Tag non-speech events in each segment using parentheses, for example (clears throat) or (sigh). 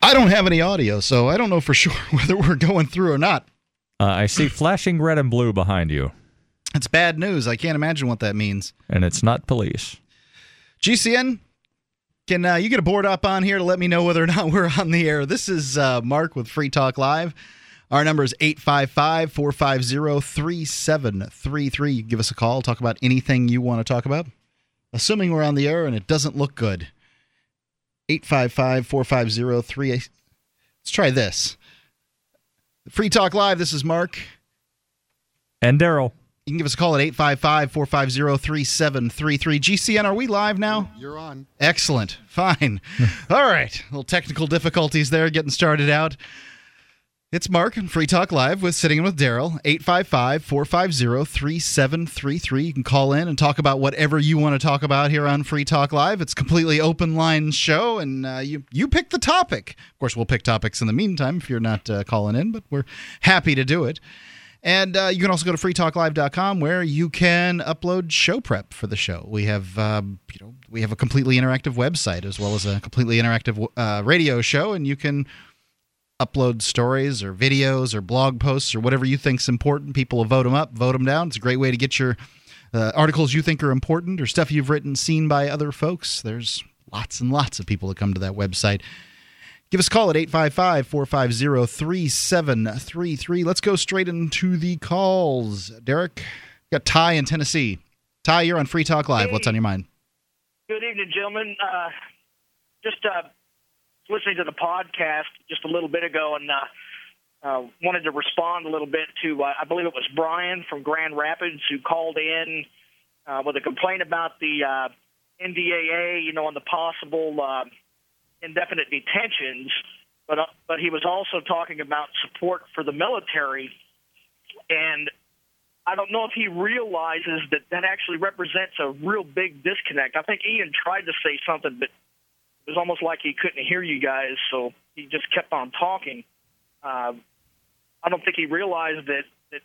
I don't have any audio, so I don't know for (laughs) sure whether we're going through or not. Uh, I see flashing red and blue behind you, It's bad news. I can't imagine what that means. and it's not police. GCN, can uh, you get a board up on here to let me know whether or not (laughs) we're on the air? This is uh, Mark with Free Talk Live. Our number is 855 450 3733. Give us a call. Talk about anything you want to talk about. Assuming we're on the air and it doesn't look good. 855 450 3. Let's try this. Free Talk Live. This is Mark. And Daryl. You can give us a call at 855 450 3733. GCN, are we live now? You're on. Excellent. Fine. (laughs) All right. little technical difficulties there getting started out. It's Mark and Free Talk Live with Sitting In with Daryl, 855 450 3733. You can call in and talk about whatever you want to talk about here on Free Talk Live. It's completely open line show, and uh, you, you pick the topic. Of course, we'll pick topics in the meantime if you're not uh, calling in, but we're happy to do it. And uh, you can also go to freetalklive.com where you can upload show prep for the show. We have, um, you know, we have a completely interactive website as well as a completely interactive uh, radio show, and you can upload stories or videos or blog posts or whatever you think's important. People will vote them up, vote them down. It's a great way to get your uh, articles you think are important or stuff you've written seen by other folks. There's lots and lots of people that come to that website. Give us a call at 855 450 3733. Let's go straight into the calls. Derek, got Ty in Tennessee. Ty, you're on Free Talk Live. What's on your mind? Good evening, gentlemen. Uh, just uh, listening to the podcast just a little bit ago, and uh, uh, wanted to respond a little bit to uh, I believe it was Brian from Grand Rapids who called in uh, with a complaint about the uh, NDAA, you know, on the possible uh, indefinite detentions. But uh, but he was also talking about support for the military, and I don't know if he realizes that that actually represents a real big disconnect. I think Ian tried to say something, but it was almost like he couldn't hear you guys, so he just kept on talking. Uh, I don't think he realized that, that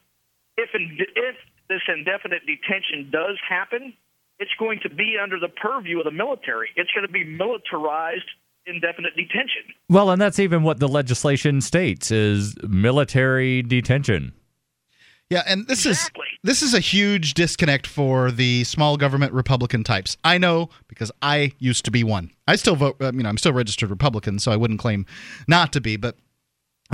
if if this indefinite detention does happen, it's going to be under the purview of the military. It's going to be militarized indefinite detention. Well, and that's even what the legislation states is military detention. Yeah, and this Exactly. is this is a huge disconnect for the small government Republican types. I know because I used to be one. I still vote. I mean, I'm still registered Republican, so I wouldn't claim not to be. But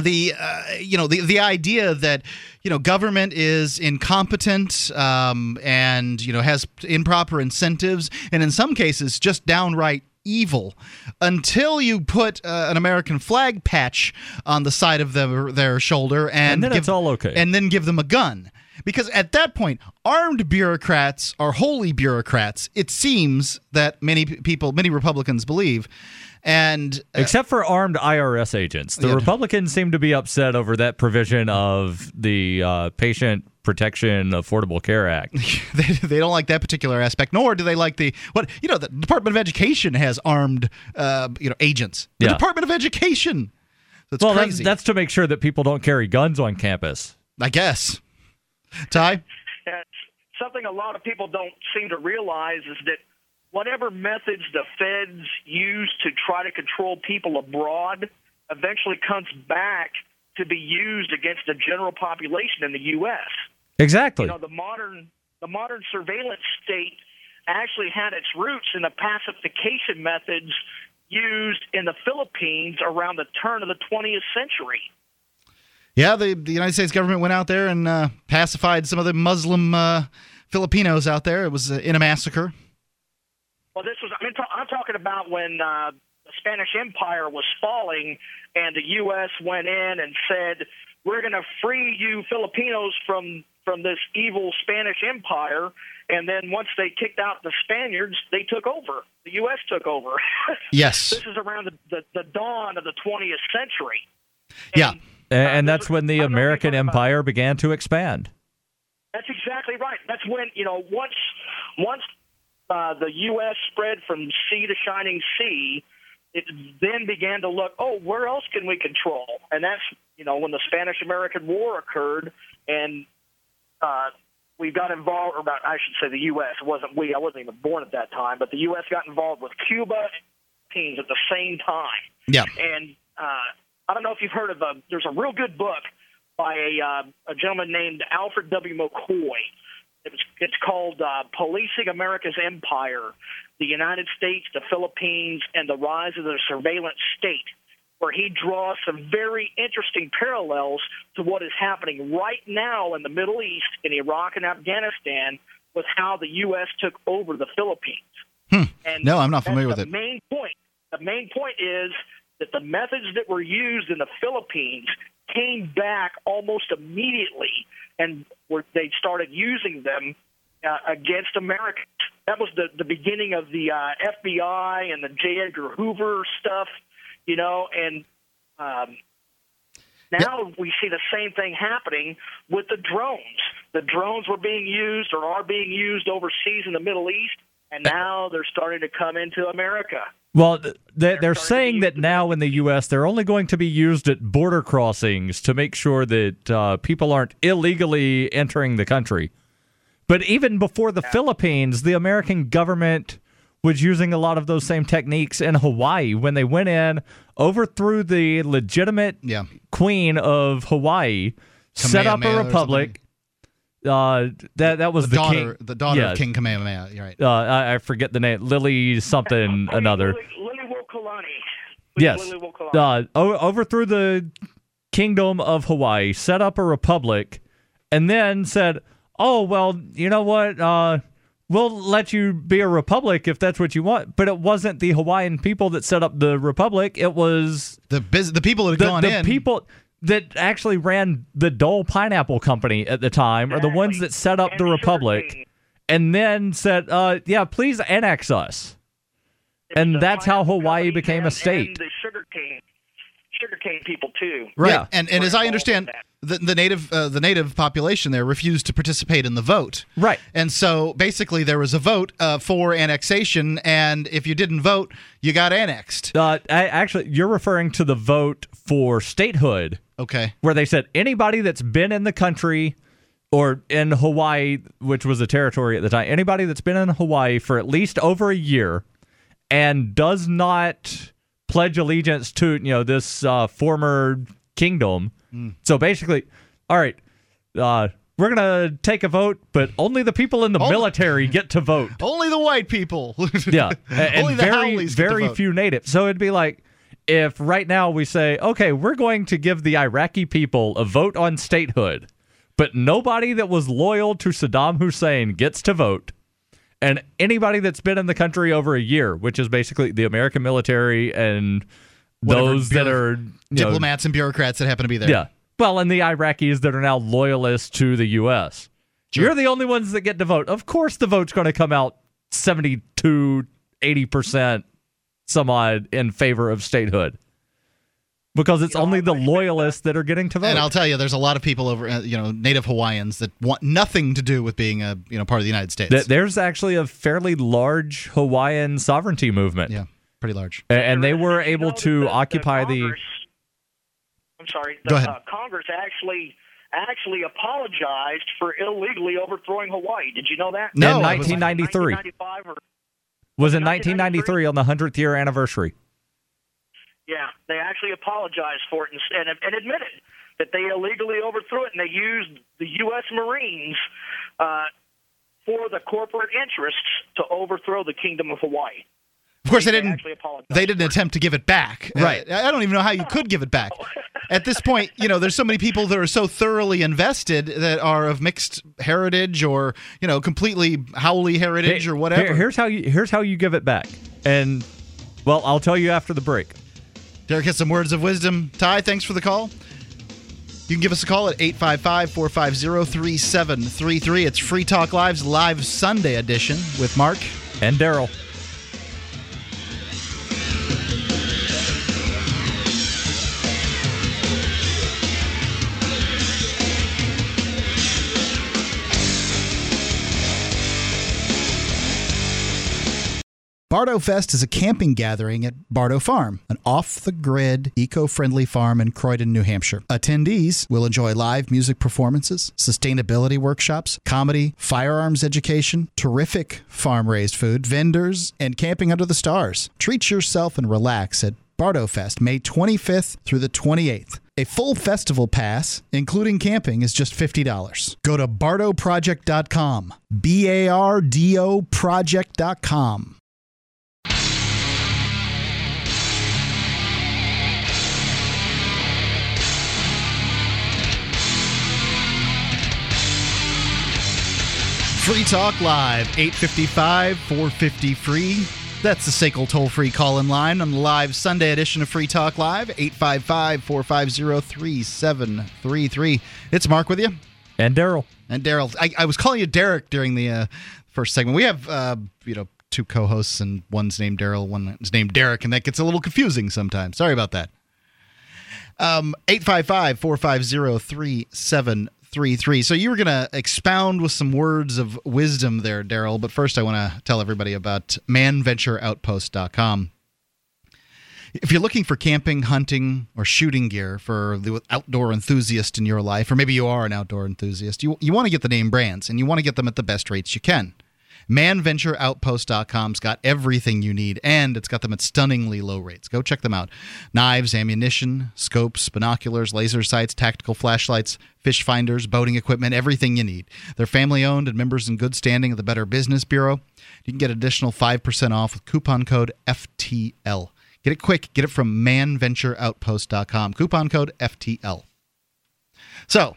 the uh, you know the the idea that you know government is incompetent um, and you know has improper incentives and in some cases just downright evil until you put uh, an American flag patch on the side of their their shoulder and, And then give, it's all okay. and then give them a gun because at that point armed bureaucrats are holy bureaucrats it seems that many people many republicans believe and uh, Except for armed IRS agents. The Yeah. Republicans seem to be upset over that provision of the uh, Patient Protection Affordable Care Act. (laughs) they, they don't like that particular aspect nor do they like the what you know the department of education has armed uh, you know agents the Yeah. department of education that's well, that's, crazy that's to make sure that people don't carry guns on campus. i guess ty And something a lot of people don't seem to realize is that whatever methods the feds use to try to control people abroad eventually comes back to be used against the general population in the U.S. Exactly. You know, the modern the modern surveillance state actually had its roots in the pacification methods used in the Philippines around the turn of the 20th century. yeah the, the united states government went out there and uh, pacified some of the muslim uh, filipinos out there it was uh, in a massacre Well, this was, I mean, I'm talking about when uh, the Spanish Empire was falling and the U.S. went in and said, we're going to free you Filipinos from, from this evil Spanish Empire. And then once they kicked out the Spaniards, they took over. The U.S. took over. (laughs) yes this is around the, the, the dawn of the 20th century. yeah A- and that's is- when the I don't know if American you're talking about- Empire began to expand. That's exactly right. That's when you know once once uh, the U.S. spread from sea to shining sea, it then began to look, oh, where else can we control? And that's you know when the Spanish-American War occurred, and uh, we got involved. Or about, I should say, the U.S. It wasn't we. I wasn't even born at that time, but the U.S. got involved with Cuba and Philippines at the same time yeah and uh, I don't know if you've heard of a. There's a real good book by a uh, a gentleman named Alfred W. McCoy. It was, it's called uh, Policing America's Empire: The United States, the Philippines, and the Rise of the Surveillance State where he draws some very interesting parallels to what is happening right now in the Middle East, in Iraq and Afghanistan, with how the U.S. took over the Philippines. Hmm. And no, I'm not familiar with the it. Main point. The main point is that the methods that were used in the Philippines came back almost immediately, and were, they started using them uh, against Americans. That was the the beginning of the uh, FBI and the J. Edgar Hoover stuff you know, and um, now yeah. we see the same thing happening with the drones. The drones were being used or are being used overseas in the Middle East, and now they're starting to come into America. Well, they're, they're saying that now in the U.S., they're only going to be used at border crossings to make sure that uh, people aren't illegally entering the country. But even before the yeah. Philippines, the American government was using a lot of those same techniques in Hawaii when they went in, overthrew the legitimate yeah. queen of Hawaii, set up a republic. Uh, that that was the, the daughter, king, the daughter yeah. of King Kamehameha. You're right. Uh, I, I, forget the name. Lily something another. Lily, Liliuokalani. Yes. Liliuokalani. Uh, overthrew the kingdom of Hawaii, set up a republic, and then said, "Oh well, you know what? Uh, we'll let you be a republic if that's what you want. But it wasn't the Hawaiian people that set up the republic. It was the biz- the people that had the, gone the in. people that actually ran the Dole Pineapple Company at the time are the ones that set up and the republic, and then said, uh, "Yeah, please annex us." and that's how Hawaii became and, a state. And the sugar cane, sugar cane people too. Right, Yeah. and and as I understand, the, the native uh, the native population there refused to participate in the vote. Right. And so basically, there was a vote uh, for annexation, and if you didn't vote, you got annexed. Uh, I, actually, you're referring to the vote for statehood, Okay. where they said anybody that's been in the country or in Hawaii, which was a territory at the time, anybody that's been in Hawaii for at least over a year and does not pledge allegiance to you know this uh, former kingdom. So basically, all right, uh, we're gonna take a vote, but only the people in the Only- military get to vote. (laughs) Only the white people. Yeah, (laughs) and the very haoles get to very few natives. So it'd be like if right now we say, okay, we're going to give the Iraqi people a vote on statehood, but nobody that was loyal to Saddam Hussein gets to vote. And anybody that's been in the country over a year, which is basically the American military and Whatever those that are you know, Diplomats and bureaucrats that happen to be there. yeah. Well, and the Iraqis that are now loyalists to the U.S. Sure. You're the only ones that get to vote. Of course, the vote's going to come out 72, 80% some odd in favor of statehood because it's only the loyalists that are getting to vote. And I'll tell you, there's a lot of people over, uh, you know, Native Hawaiians that want nothing to do with being a, you know, part of the United States. There's actually a fairly large Hawaiian sovereignty movement. yeah, pretty large. And they were able to the- occupy the. Congress- I'm sorry. The, Go ahead. Uh, Congress actually actually apologized for illegally overthrowing Hawaii. Did you know that? No, in 1993. 1995 or Was in 1993 1993? on the 100th year anniversary. Yeah, they actually apologized for it and, and, and admitted that they illegally overthrew it, and they used the U.S. Marines uh, for the corporate interests to overthrow the Kingdom of Hawaii. Of course, they They didn't. They didn't attempt to give it back. Uh, Right. I I don't even know how you could give it back. (laughs) At this point, you know, there's so many people that are so thoroughly invested that are of mixed heritage or you know completely haole heritage Hey, or whatever. here- here's how you here's how you give it back. And well, I'll tell you after the break. Derek has some words of wisdom. Ty, thanks for the call. You can give us a call at 855 450 3733. It's Free Talk Live's live Sunday edition with Mark. And Daryl. Bardo Fest is a camping gathering at Bardo Farm, an off the grid, eco friendly farm in Croydon, New Hampshire. Attendees will enjoy live music performances, sustainability workshops, comedy, firearms education, terrific farm raised food, vendors, and camping under the stars. Treat yourself and relax at Bardo Fest, May 25th through the 28th. A full festival pass, including camping, is just $50. Go to bardoproject.com. B A R D O project.com. Free Talk Live, 855 450 free. That's the SACL toll free call in line on the live Sunday edition of Free Talk Live, 855 450 3733. It's Mark with you. And Daryl. And Daryl. I, I was calling you Derek during the uh, first segment. We have, uh, you know, two co hosts, and one's named Daryl, one's named Derek, and that gets a little confusing sometimes. Sorry about that. Um, 855 450 3733 three three. So you were going to expound with some words of wisdom there, Daryl. But first, I want to tell everybody about manventureoutpost.com. If you're looking for camping, hunting, or shooting gear for the outdoor enthusiast in your life, or maybe you are an outdoor enthusiast, you, you want to get the name brands and you want to get them at the best rates you can. ManVentureOutpost.com's got everything you need, and it's got them at stunningly low rates. Go check them out. Knives, ammunition, scopes, binoculars, laser sights, tactical flashlights, fish finders, boating equipment, everything you need. They're family owned and members in good standing of the Better Business Bureau. You can get additional 5% off with coupon code FTL. Get it quick. Get it from manventureoutpost.com. Coupon code FTL. So,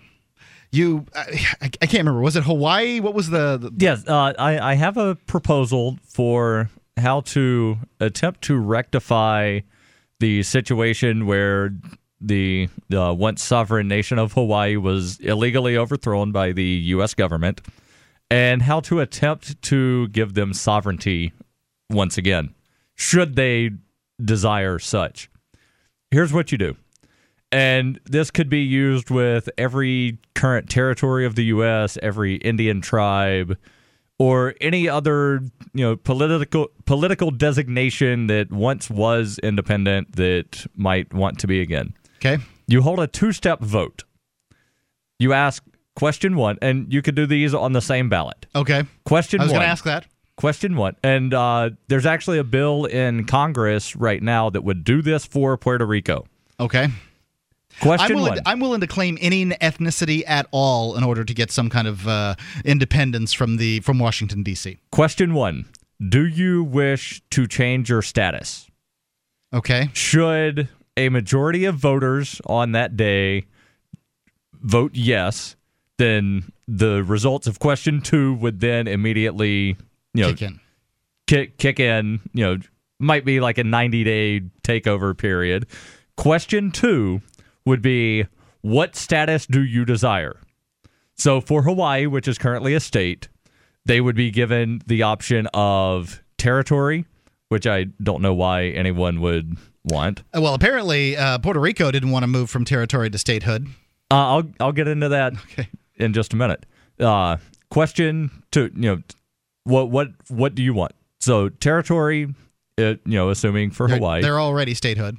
you I, I, can't remember. Was it hawaii? What was the, the yes uh, I, I have a proposal for how to attempt to rectify the situation where the uh, once sovereign nation of hawaii was illegally overthrown by the u.s government and how to attempt to give them sovereignty once again should they desire such. Here's what you do and this could be used with every current territory of the U.S., every Indian tribe, or any other you know political political designation that once was independent that might want to be again. Okay. You hold a two-step vote. You ask question one, and you could do these on the same ballot. Okay. Question I was one. going to ask that. Question one. And uh, there's actually a bill in Congress right now that would do this for Puerto Rico. Okay. Question I'm willing, one. to, I'm willing to claim any ethnicity at all in order to get some kind of uh, independence from the from Washington D.C. Question one: Do you wish to change your status? Okay. Should a majority of voters on that day vote yes, then the results of question two would then immediately you know Kick in. kick kick in. You know, might be like a 90 day takeover period. Question two would be what status do you desire? So for Hawaii, which is currently a state, they would be given the option of territory, which I don't know why anyone would want. Uh, Well, apparently uh, Puerto Rico didn't want to move from territory to statehood. Uh, I'll I'll get into that Okay. in just a minute. Uh, question two, you know, what what what do you want? So territory, uh, you know, assuming for They're, Hawaii, they're already statehood.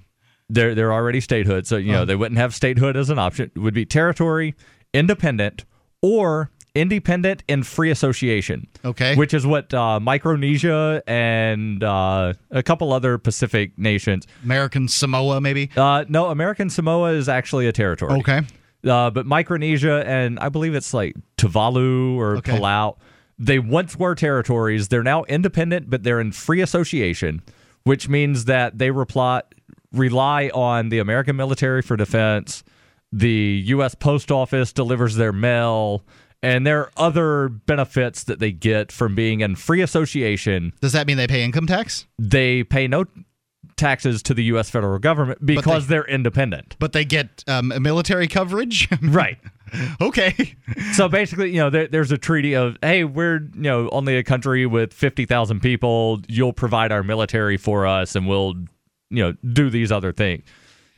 They're they're already statehood, so you know Oh. they wouldn't have statehood as an option. It would be territory, independent, or independent and free association. Okay. which is what uh, Micronesia and uh, a couple other Pacific nations. American Samoa, maybe. Uh, no, American Samoa is actually a territory. Okay. Uh, but Micronesia and I believe it's like Tuvalu or Okay. Palau. They once were territories. They're now independent, but they're in free association, which means that they reply, rely on the American military for defense. The U.S. Post Office delivers their mail, and there are other benefits that they get from being in free association. Does that mean they pay income tax? They pay no taxes to the U.S. federal government because they, are independent. But they get um, military coverage? (laughs) Right. okay. so basically, you know, there, there's a treaty of, hey, we're you know only a country with fifty thousand people. You'll provide our military for us, and we'll you know do these other things.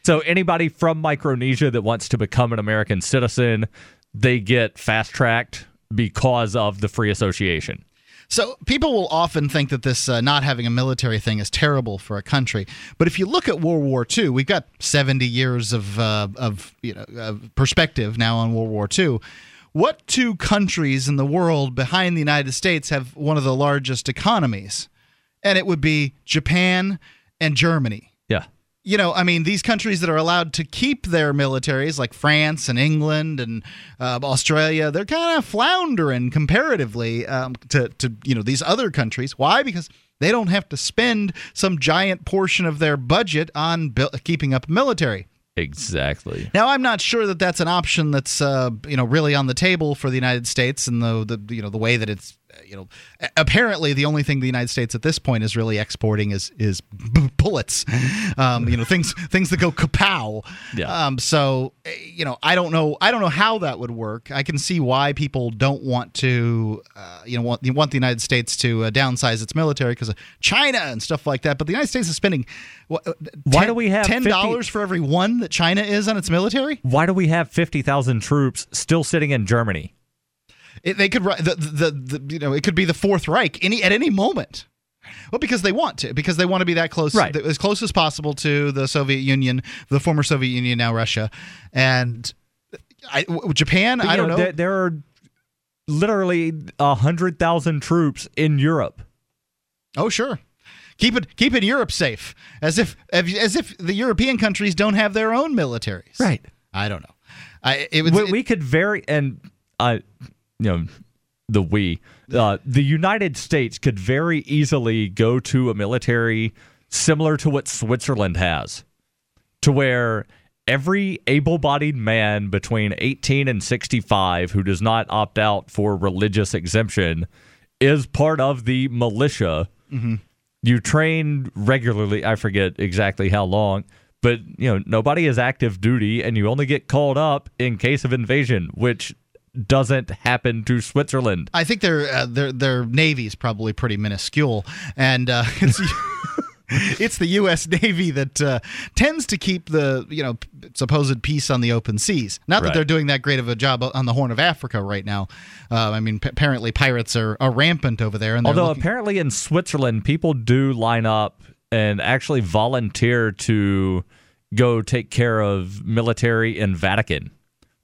So anybody from Micronesia that wants to become an American citizen, they get fast tracked because of the free association. So people will often think that this uh, not having a military thing is terrible for a country, but if you look at World War II, we've got 70 years of uh, of you know of perspective now on World War II. What two countries in the world behind the United States have one of the largest economies? And it would be Japan and Germany. Yeah. you know, I mean, these countries that are allowed to keep their militaries, like France and England and uh, Australia, they're kind of floundering comparatively um, to, to, you know, these other countries. Why? Because they don't have to spend some giant portion of their budget on bu- keeping up military. Exactly. Now, I'm not sure that that's an option that's uh, you know really on the table for the United States, and the, the you know the way that it's you know apparently the only thing the United States at this point is really exporting is is bullets, um, you know things things that go kapow. Yeah. Um, so eh, you know I don't know I don't know how that would work. I can see why people don't want to uh, you know want you want the United States to uh, downsize its military because of China and stuff like that. But the United States is spending what, uh, Why 10 do we have ten dollars for every one that China is on its military? Why do we have 50,000 troops still sitting in Germany? It, they could the, the the you know it could be the Fourth Reich any at any moment. Well, because they want to, because they want to be that close, Right. as close as possible to the Soviet Union, the former Soviet Union, now Russia, and I, Japan. But, I don't know. There, there are literally 100,000 troops in Europe. oh, sure. Keep it keep it Europe safe, as if as if the European countries don't have their own militaries. Right. I don't know. I it was we, it- we could very and I, you know, the we, uh, the United States could very easily go to a military similar to what Switzerland has, to where every able-bodied man between 18 and 65 who does not opt out for religious exemption is part of the militia. You train regularly. I forget exactly how long, but you know nobody is active duty, and you only get called up in case of invasion, which doesn't happen to Switzerland. I think their uh, their their navy's probably pretty minuscule, and uh, (laughs) it's it's the U.S. Navy that uh, tends to keep the you know supposed peace on the open seas. Not that Right. they're doing that great of a job on the Horn of Africa right now. Uh, I mean, p- apparently pirates are, are rampant over there, and Although looking- apparently in Switzerland, people do line up and actually volunteer to go take care of military in Vatican,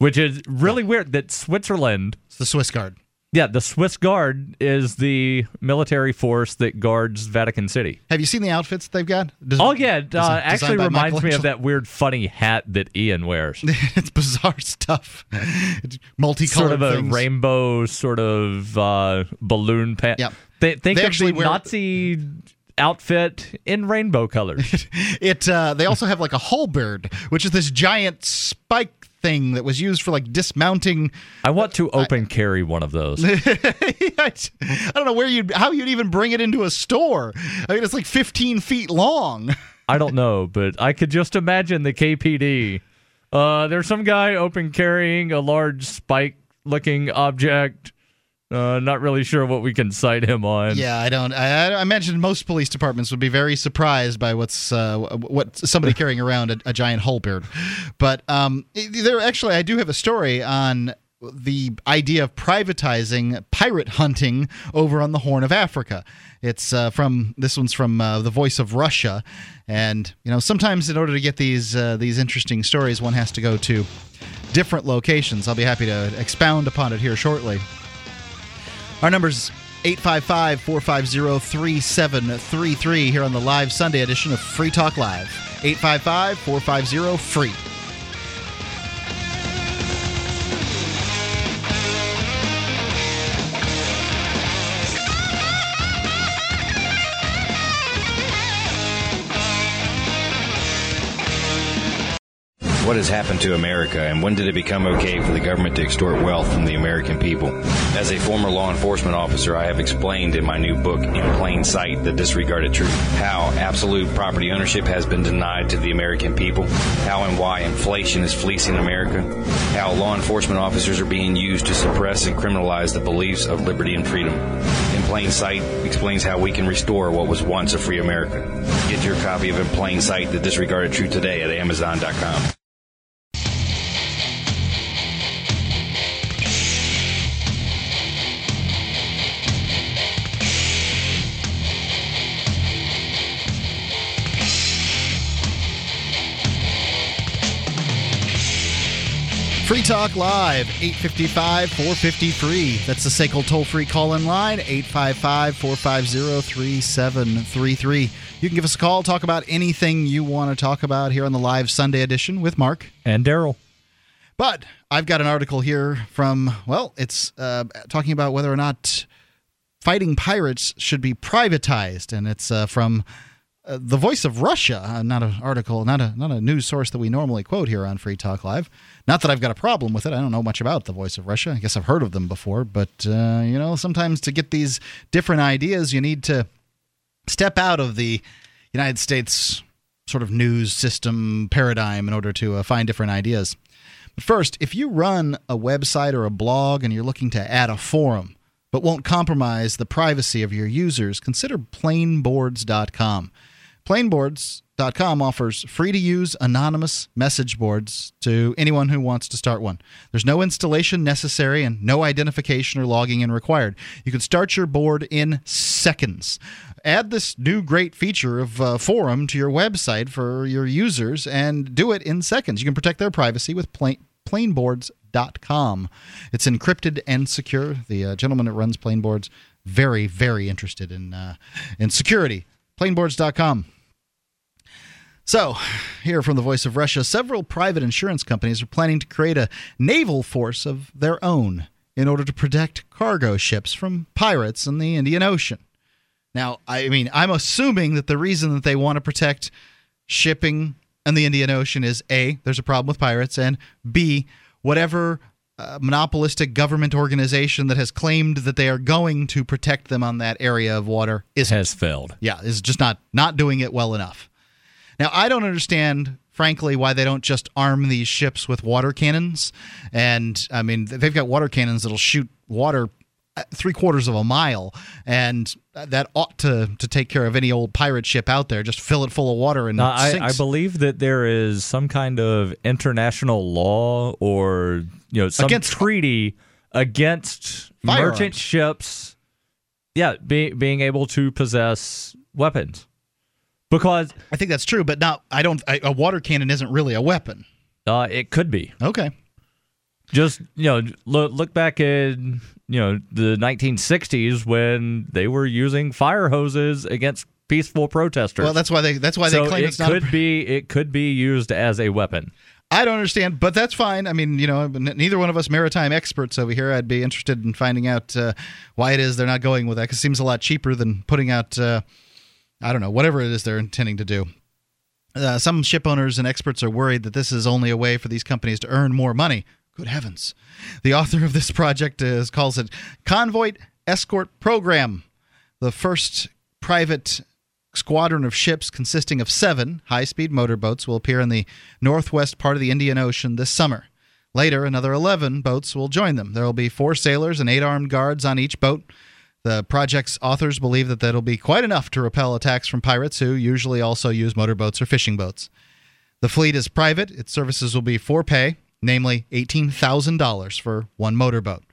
which is really weird. That Switzerland, it's the Swiss Guard. yeah, the Swiss Guard is the military force that guards Vatican City. Have you seen the outfits they've got? Des- Oh yeah, it, uh, actually reminds me of that weird funny hat that Ian wears. (laughs) it's bizarre stuff. It's multicolored sort of a things. rainbow sort of uh, balloon pant. Yep. They, think They of actually the wear- Nazi outfit in rainbow colors. (laughs) It uh, they also have like a halberd, which is this giant spike thing that was used for like dismounting. I want to open carry one of those. (laughs) I don't know where you'd how you'd even bring it into a store. I mean, it's like 15 feet long. I don't know, but I could just imagine the KPD. Uh, there's some guy open carrying a large spike looking object. Uh, not really sure what we can cite him on. Yeah, I don't. I, I imagine most police departments would be very surprised by what's uh, what somebody carrying around a, a giant halberd. But um, there actually, I do have a story on the idea of privatizing pirate hunting over on the Horn of Africa. It's uh, from this one's from uh, the Voice of Russia, and you know sometimes in order to get these uh, these interesting stories, one has to go to different locations. I'll be happy to expound upon it here shortly. Our number's 855 450 3733 here on the live Sunday edition of Free Talk Live. 855 450 free. What has happened to America, and when did it become okay for the government to extort wealth from the American people? As a former law enforcement officer, I have explained in my new book, In Plain Sight, the disregarded truth, how absolute property ownership has been denied to the American people, how and why inflation is fleecing America, how law enforcement officers are being used to suppress and criminalize the beliefs of liberty and freedom. In Plain Sight explains how we can restore what was once a free America. Get your copy of In Plain Sight, the disregarded truth today at Amazon.com. Free Talk Live, 855 453. That's the SACL toll free call in line, 855 450 3733. You can give us a call, talk about anything you want to talk about here on the live Sunday edition with Mark. And Daryl. But I've got an article here from, well, it's uh, talking about whether or not fighting pirates should be privatized. And it's uh, from uh, the Voice of Russia, uh, not an article, not a not a news source that we normally quote here on Free Talk Live. Not that I've got a problem with it. I don't know much about the Voice of Russia. I guess I've heard of them before, but uh, you know, sometimes to get these different ideas, you need to step out of the United States sort of news system paradigm in order to uh, find different ideas. But first, if you run a website or a blog and you're looking to add a forum, but won't compromise the privacy of your users, consider plainboards.com. Plainboards.com offers free to use anonymous message boards to anyone who wants to start one. There's no installation necessary and no identification or logging in required. You can start your board in seconds. Add this new great feature of uh, forum to your website for your users and do it in seconds. You can protect their privacy with plain, plainboards.com. It's encrypted and secure. The uh, gentleman that runs Plainboards very very interested in uh, in security. Plainboards.com. So, here from the voice of Russia, several private insurance companies are planning to create a naval force of their own in order to protect cargo ships from pirates in the Indian Ocean. Now, I mean, I'm assuming that the reason that they want to protect shipping in the Indian Ocean is A, there's a problem with pirates, and B, whatever uh, monopolistic government organization that has claimed that they are going to protect them on that area of water is Has failed. yeah, is just not not doing it well enough. Now, I don't understand, frankly, why they don't just arm these ships with water cannons. And I mean, they've got water cannons that'll shoot water uh, three quarters of a mile, and uh, that ought to to take care of any old pirate ship out there. Just fill it full of water and Now, it I, I believe that there is some kind of international law or you know some Against- treaty against Firearms. merchant ships. Yeah, be, being able to possess weapons, because I think that's true, but now I don't. I, a water cannon isn't really a weapon. uh, it could be. Okay. Just you know, look, look back in you know the 1960s when they were using fire hoses against peaceful protesters. Well, that's why they that's why so they claim it it's not. a- could be it could be used as a weapon. I don't understand, but that's fine. I mean, you know, neither one of us maritime experts over here. I'd be interested in finding out uh, why it is they're not going with that. Because it seems a lot cheaper than putting out, uh, I don't know, whatever it is they're intending to do. Uh, some ship owners and experts are worried that this is only a way for these companies to earn more money. Good heavens! The author of this project is, calls it Convoy Escort Program, the first private squadron of ships consisting of seven high speed motorboats will appear in the northwest part of the Indian Ocean this summer. Later, another 11 boats will join them. There will be four sailors and eight armed guards on each boat. The project's authors believe that that'll be quite enough to repel attacks from pirates who usually also use motorboats or fishing boats. The fleet is private. Its services will be for pay, namely $18,000 for one motorboat.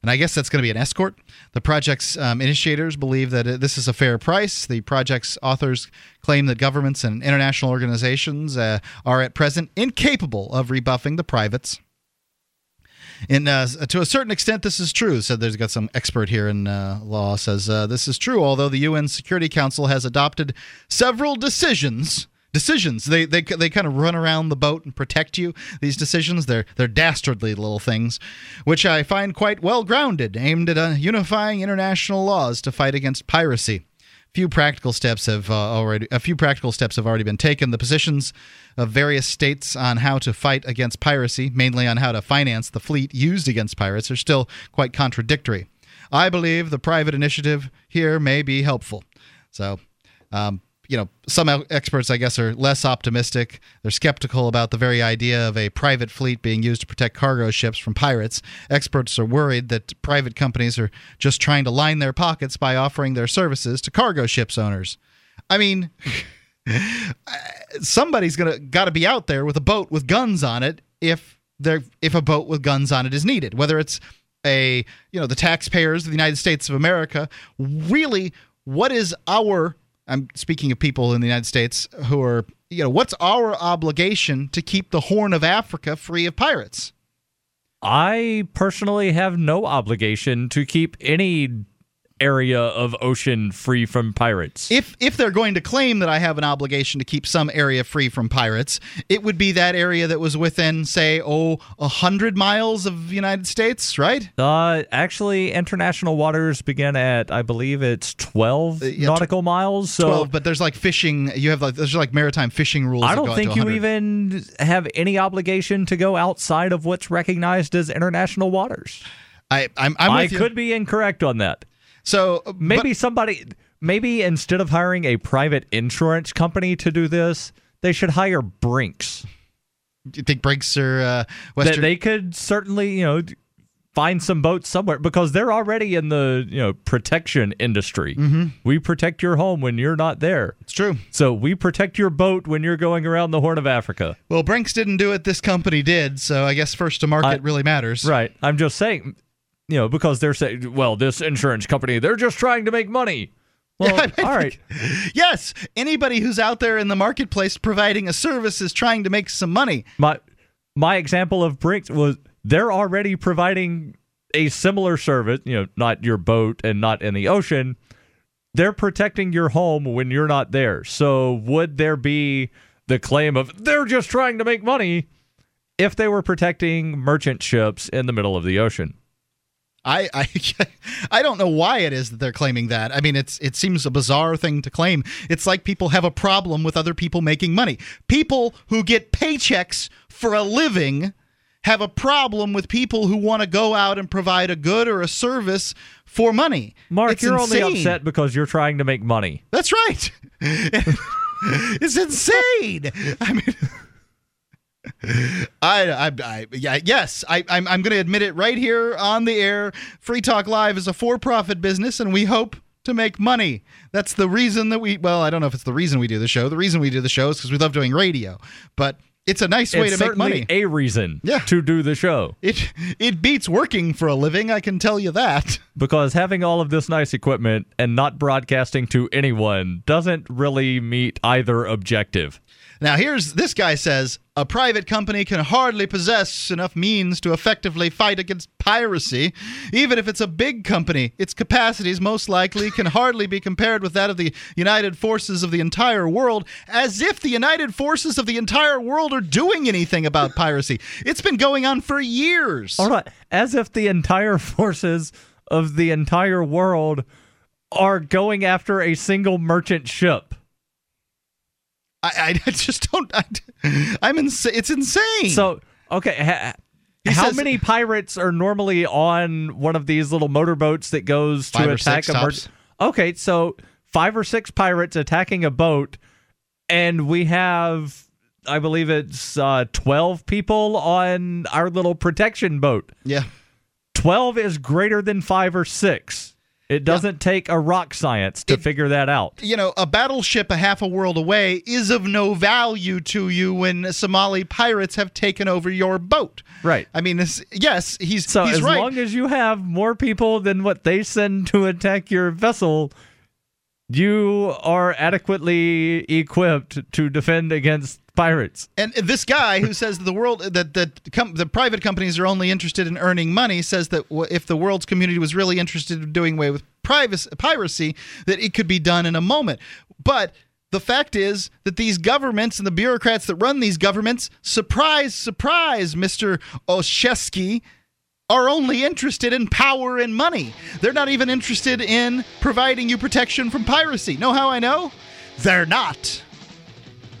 And I guess that's going to be an escort. The project's um, initiators believe that this is a fair price. The project's authors claim that governments and international organizations uh, are at present incapable of rebuffing the privates. And uh, to a certain extent, this is true. So there's got some expert here in uh, law says uh, this is true. Although the UN Security Council has adopted several decisions, decisions they they they kind of run around the boat and protect you. These decisions they're they're dastardly little things, which I find quite well grounded, aimed at uh, unifying international laws to fight against piracy few practical steps have uh, already a few practical steps have already been taken. The positions of various states on how to fight against piracy, mainly on how to finance the fleet used against pirates, are still quite contradictory. I believe the private initiative here may be helpful. So, um, you know, some experts, I guess, are less optimistic. They're skeptical about the very idea of a private fleet being used to protect cargo ships from pirates. Experts are worried that private companies are just trying to line their pockets by offering their services to cargo ships owners. I mean, (laughs) (laughs) somebody's gonna got to be out there with a boat with guns on it if there if a boat with guns on it is needed. Whether it's a you know the taxpayers of the United States of America, really, what is our I'm speaking of people in the United States who are, you know, what's our obligation to keep the Horn of Africa free of pirates? I personally have no obligation to keep any area of ocean free from pirates. If if they're going to claim that I have an obligation to keep some area free from pirates, it would be that area that was within, say, oh, a hundred miles of the United States, right? Uh, actually, international waters begin at I believe it's twelve Uh, yeah, nautical miles. So Twelve, but there's like fishing. You have like there's like maritime fishing rules. I don't think you even have any obligation to go outside of what's recognized as international waters. I I'm, I'm I could be incorrect on that. So uh, Maybe somebody, maybe instead of hiring a private insurance company to do this, they should hire Brinks. but you think Brinks or uh, That they could certainly, you know, find some boats somewhere because they're already in the you know protection industry. Mm-hmm. We protect your home when you're not there. it's true. So we protect your boat when you're going around the Horn of Africa. Well, Brinks didn't do it. This company did. So I guess first to market I- really matters. Right. I'm just saying, you know, because they're saying, well, this insurance company, they're just trying to make money. Well, (laughs) mean, all right. Yes, anybody who's out there in the marketplace providing a service is trying to make some money. My my example of Brinks was they're already providing a similar service, you know, not your boat and not in the ocean. They're protecting your home when you're not there. So would there be the claim of they're just trying to make money if they were protecting merchant ships in the middle of the ocean? I, I (laughs) I don't know why it is that they're claiming that. I mean, it's it seems a bizarre thing to claim. It's like people have a problem with other people making money. People who get paychecks for a living have a problem with people who want to go out and provide a good or a service for money. Mark, It's you're only upset because you're trying to make money. That's right. (laughs) it's insane. I mean, (laughs) (laughs) I, I, I, yeah, yes, I, I'm, I'm going to admit it right here on the air. Free Talk Live is a for-profit business, and we hope to make money. That's the reason that we. Well, I don't know if it's the reason we do the show. The reason we do the show is because we love doing radio, but it's a nice way it's to make money. a reason Yeah. to do the show. it it beats working for a living. I can tell you that. (laughs) because having all of this nice equipment and not broadcasting to anyone doesn't really meet either objective. Now, here's this guy says a private company can hardly possess enough means to effectively fight against piracy. Even if it's a big company, its capacities most likely can (laughs) hardly be compared with that of the United Forces of the entire world, as if the United Forces of the entire world are doing anything about piracy. It's been going on for years. All right, as if the entire (laughs) forces of the entire world are going after a single merchant ship. I, (laughs) I just don't. I, I'm insane. It's insane. So, okay, ha- how says- many pirates are normally on one of these little motorboats that goes to Five attack six a mer-. Okay, so five or six pirates attacking a boat, and we have, I believe it's uh, twelve people on our little protection boat. yeah. 12 is greater than 5 or 6. It doesn't take a rock science to It- figure that out. you know, a battleship a half a world away is of no value to you when Somali pirates have taken over your boat. Right. I mean, this, yes, he's So he's as right. long as you have more people than what they send to attack your vessel, you are adequately equipped to defend against pirates. and this guy who says the world that that com- the private companies are only interested in earning money says that w- if the world's community was really interested in doing away with privacy, piracy, that it could be done in a moment. But the fact is that these governments and the bureaucrats that run these governments, surprise, surprise, Mister Oshesky, are only interested in power and money. They're not even interested in providing you protection from piracy. Know how I know? They're not.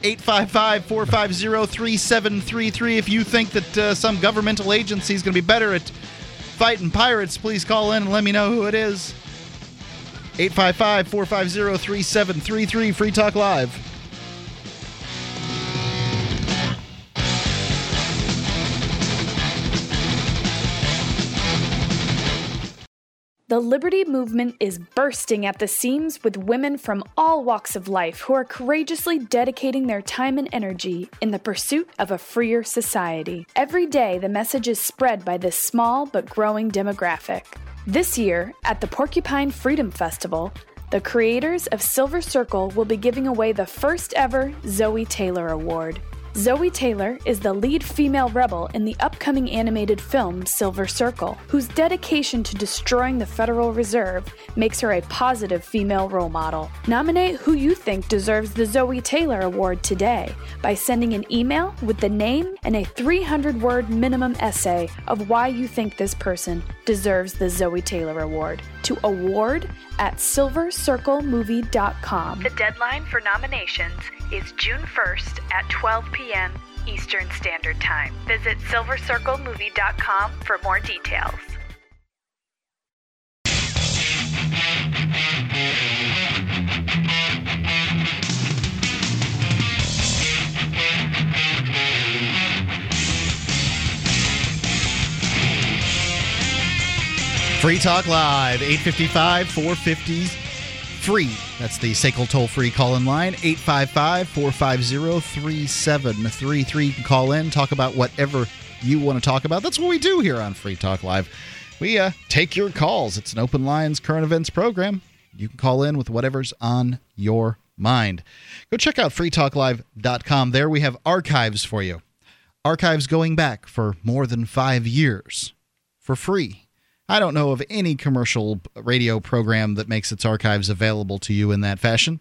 855 450 3733. If you think that uh, some governmental agency is going to be better at fighting pirates, please call in and let me know who it is. 855 450 3733. Free Talk Live. The Liberty Movement is bursting at the seams with women from all walks of life who are courageously dedicating their time and energy in the pursuit of a freer society. Every day, the message is spread by this small but growing demographic. This year, at the Porcupine Freedom Festival, the creators of Silver Circle will be giving away the first ever Zoe Taylor Award. Zoe Taylor is the lead female rebel in the upcoming animated film Silver Circle, whose dedication to destroying the Federal Reserve makes her a positive female role model. Nominate who you think deserves the Zoe Taylor Award today by sending an email with the name and a 300 word minimum essay of why you think this person deserves the Zoe Taylor Award to award at silvercirclemovie.com. The deadline for nominations is June 1st at 12 p.m. Eastern Standard Time. Visit silvercirclemovie.com for more details. Free Talk Live, 855 450 free. That's the SACL toll free call in line, 855 450 3733. You can call in, talk about whatever you want to talk about. That's what we do here on Free Talk Live. We uh, take your calls. It's an open lines current events program. You can call in with whatever's on your mind. Go check out freetalklive.com. There we have archives for you. Archives going back for more than five years for free. I don't know of any commercial radio program that makes its archives available to you in that fashion.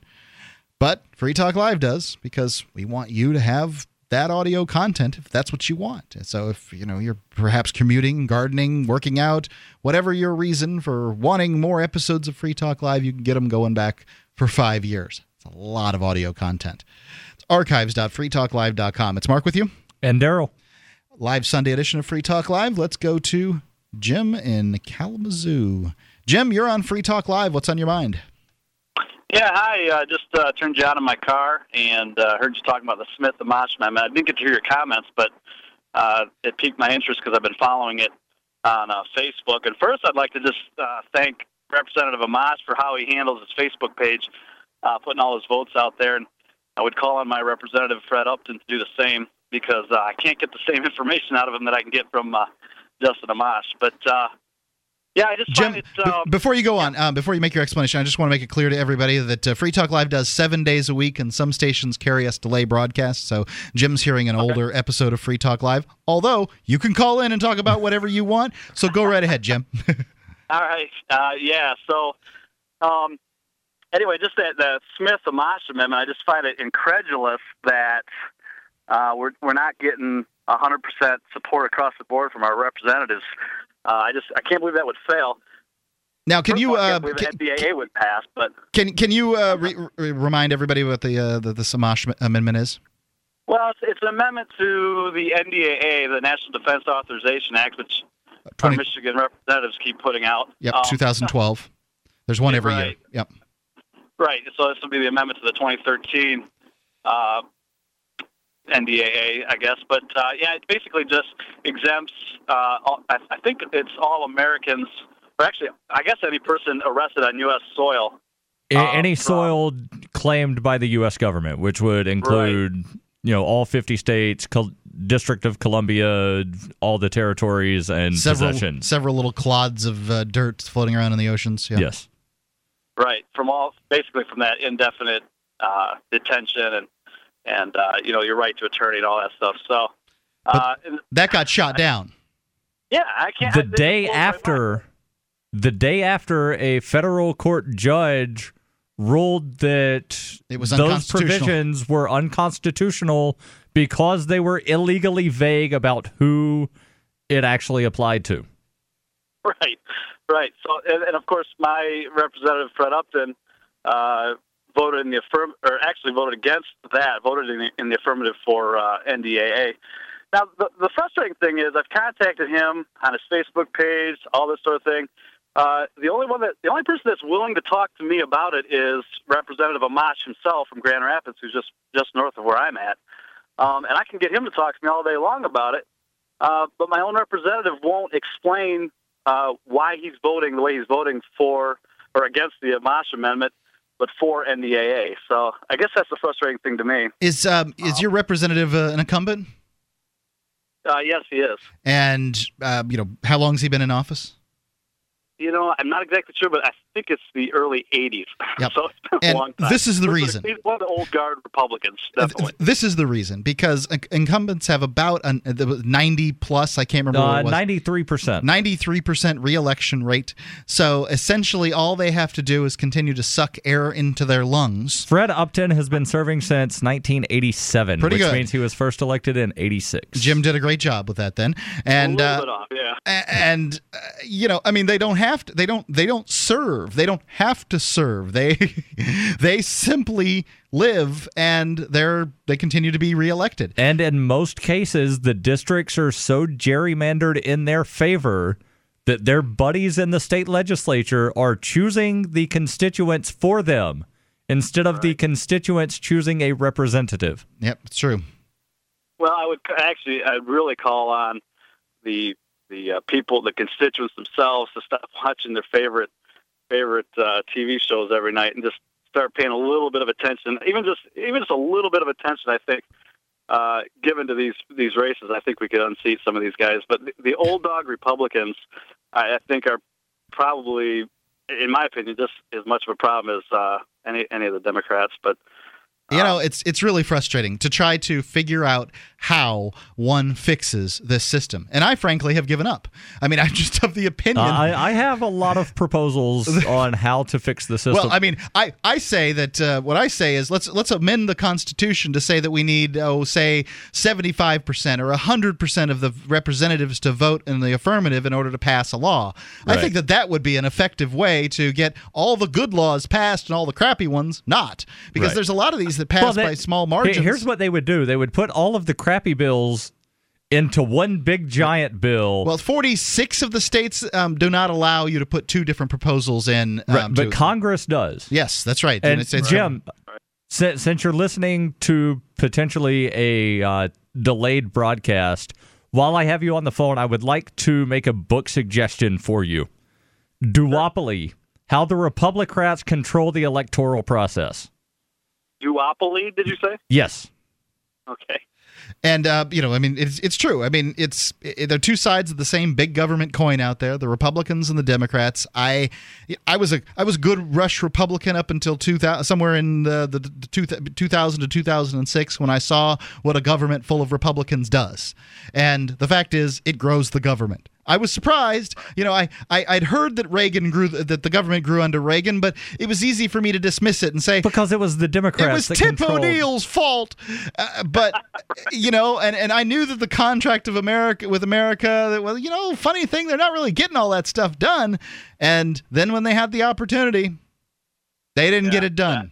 But Free Talk Live does because we want you to have that audio content if that's what you want. So if you know you're perhaps commuting, gardening, working out, whatever your reason for wanting more episodes of Free Talk Live, you can get them going back for 5 years. It's a lot of audio content. It's archives.freetalklive.com. It's Mark with you. And Daryl. Live Sunday edition of Free Talk Live. Let's go to Jim in Kalamazoo. Jim, you're on Free Talk Live. What's on your mind? Yeah, hi. I uh, just uh, turned you out of my car and uh, heard you talking about the Smith Amash amendment. I didn't get to hear your comments, but uh, it piqued my interest because I've been following it on uh, Facebook. And first, I'd like to just uh, thank Representative Amash for how he handles his Facebook page, uh, putting all his votes out there. And I would call on my representative, Fred Upton, to do the same because uh, I can't get the same (laughs) information out of him that I can get from uh, Justin Amash. But uh, yeah, I just Jim. it, uh, b- before you go on, uh, before you make your explanation, I just want to make it clear to everybody that uh, Free Talk Live does seven days a week, and some stations carry us delay broadcasts. So Jim's hearing an okay. older episode of Free Talk Live. Although you can call in and talk about whatever you want. So go right ahead, Jim. (laughs) All right. Uh, yeah. So. Um, anyway, just that the Smith Amash amendment, I just find it incredulous that uh, we're we're not getting 100% support across the board from our representatives. Uh, I just I can't believe that would fail. Now, can First you? All, I uh, can't can, the NDAA would pass, but can can you uh, re- re- remind everybody what the uh, the, the Samash amendment is? Well, it's, it's, an amendment to the NDAA, the National Defense Authorization Act, which 20, our Michigan representatives keep putting out. Yep, um, 2012. There's one (laughs) every right. year. Yep. Right. So this will be the amendment to the 2013 uh, NDAA, I guess. But uh, yeah, it basically just exempts. Uh, all, I, I think it's all Americans, or actually, I guess any person arrested on U.S. soil. A- any soil claimed by the U.S. government, which would include, right. you know, all 50 states, Col- District of Columbia, all the territories and several, possessions. Several little clods of uh, dirt floating around in the oceans. Yeah. Yes. Right. From all, basically from that indefinite uh, detention and and uh, you know your right to attorney and all that stuff. So uh, that got shot down. Yeah, I can't. The I, day after, the day after a federal court judge ruled that it was those provisions were unconstitutional because they were illegally vague about who it actually applied to. (laughs) Right, right. So, and, and of course, my representative Fred Upton uh, voted in the affirm, or actually voted against that, voted in the, in the affirmative for uh, NDAA. Now, the, the frustrating thing is, I've contacted him on his Facebook page, all this sort of thing. Uh, the only one that, the only person that's willing to talk to me about it is Representative Amash himself from Grand Rapids, who's just just north of where I'm at, um, and I can get him to talk to me all day long about it. Uh, but my own representative won't explain uh, why he's voting the way he's voting for or against the Amash amendment but for NDAA. So I guess that's the frustrating thing to me. Is um, is your representative uh, an incumbent? Uh, yes, he is. And uh, you know, how long has he been in office? You know, I'm not exactly sure, but I think it's the early '80s. (laughs) Yep. so it's been And a long time. this is the reason. He's one of the old guard Republicans, definitely. This is the reason because incumbents have about an, uh, 90 plus. I can't remember what Uh, it was. Ninety-three percent. 93% reelection rate. So essentially, all they have to do is continue to suck air into their lungs. Fred Upton has been serving since 1987, Pretty which good. means he was first elected in 86. Jim did a great job with that then. And a little uh, bit off, yeah. and uh, you know i mean they don't have to they don't they don't serve they don't have to serve. They (laughs) they simply live and they're they continue to be reelected. And in most cases, the districts are so gerrymandered in their favor that their buddies in the state legislature are choosing the constituents for them instead of the constituents choosing a representative. yep it's true. Well, I would actually, I'd really call on the the uh, people, the constituents themselves, to stop (laughs) watching their favorite favorite uh, TV shows every night and just start paying a little bit of attention, even just even just a little bit of attention. I think uh, given to these these races, I think we could unseat some of these guys. But the, the old dog Republicans, I, I think, are probably, in my opinion, just as much of a problem as uh, any any of the Democrats. But you know it's it's really frustrating to try to figure out how one fixes this system and i frankly have given up i mean (laughs) i'm just of the Uh, opinion I, I have a lot of proposals (laughs) on how to fix the system. Well, I mean, I, I say that uh, what I say is let's let's amend the Constitution to say that we need oh say seventy five percent or hundred percent of the representatives to vote in the affirmative in order to pass a law. I think that that would be an effective way to get all the good laws passed and all the crappy ones not, because Right. there's a lot of these that pass Well, they- by small margins. Here's what they would do: they would put all of the crappy bills into one big giant bill. well, 46 of the states um, do not allow you to put two different proposals in. Um, Right, but to- Congress does. yes, that's right. And United States Jim, since, since you're listening to potentially a uh, delayed broadcast, while I have you on the phone, I would like to make a book suggestion for you. Duopoly: How the Republicrats Control the Electoral Process. Duopoly, did you say? Yes. Okay. And uh, you know, I mean, it's it's true. I mean, it's it, they're two sides of the same big government coin out there. The Republicans and the Democrats. I I was a I was a good Rush Republican up until 2000, somewhere in the the, the two, 2000 to 2006 when I saw what a government full of Republicans does. And the fact is, it grows the government. I was surprised. You know, I, I I'd heard that Reagan grew that the government grew under Reagan, but it was easy for me to dismiss it and say Because it was the Democrats it was that Tip controlled- O'Neill's fault, uh, but (laughs) you know, and, and I knew that the contract of America with America, that, well, you know, funny thing, they're not really getting all that stuff done. And then when they had the opportunity, they didn't get it done.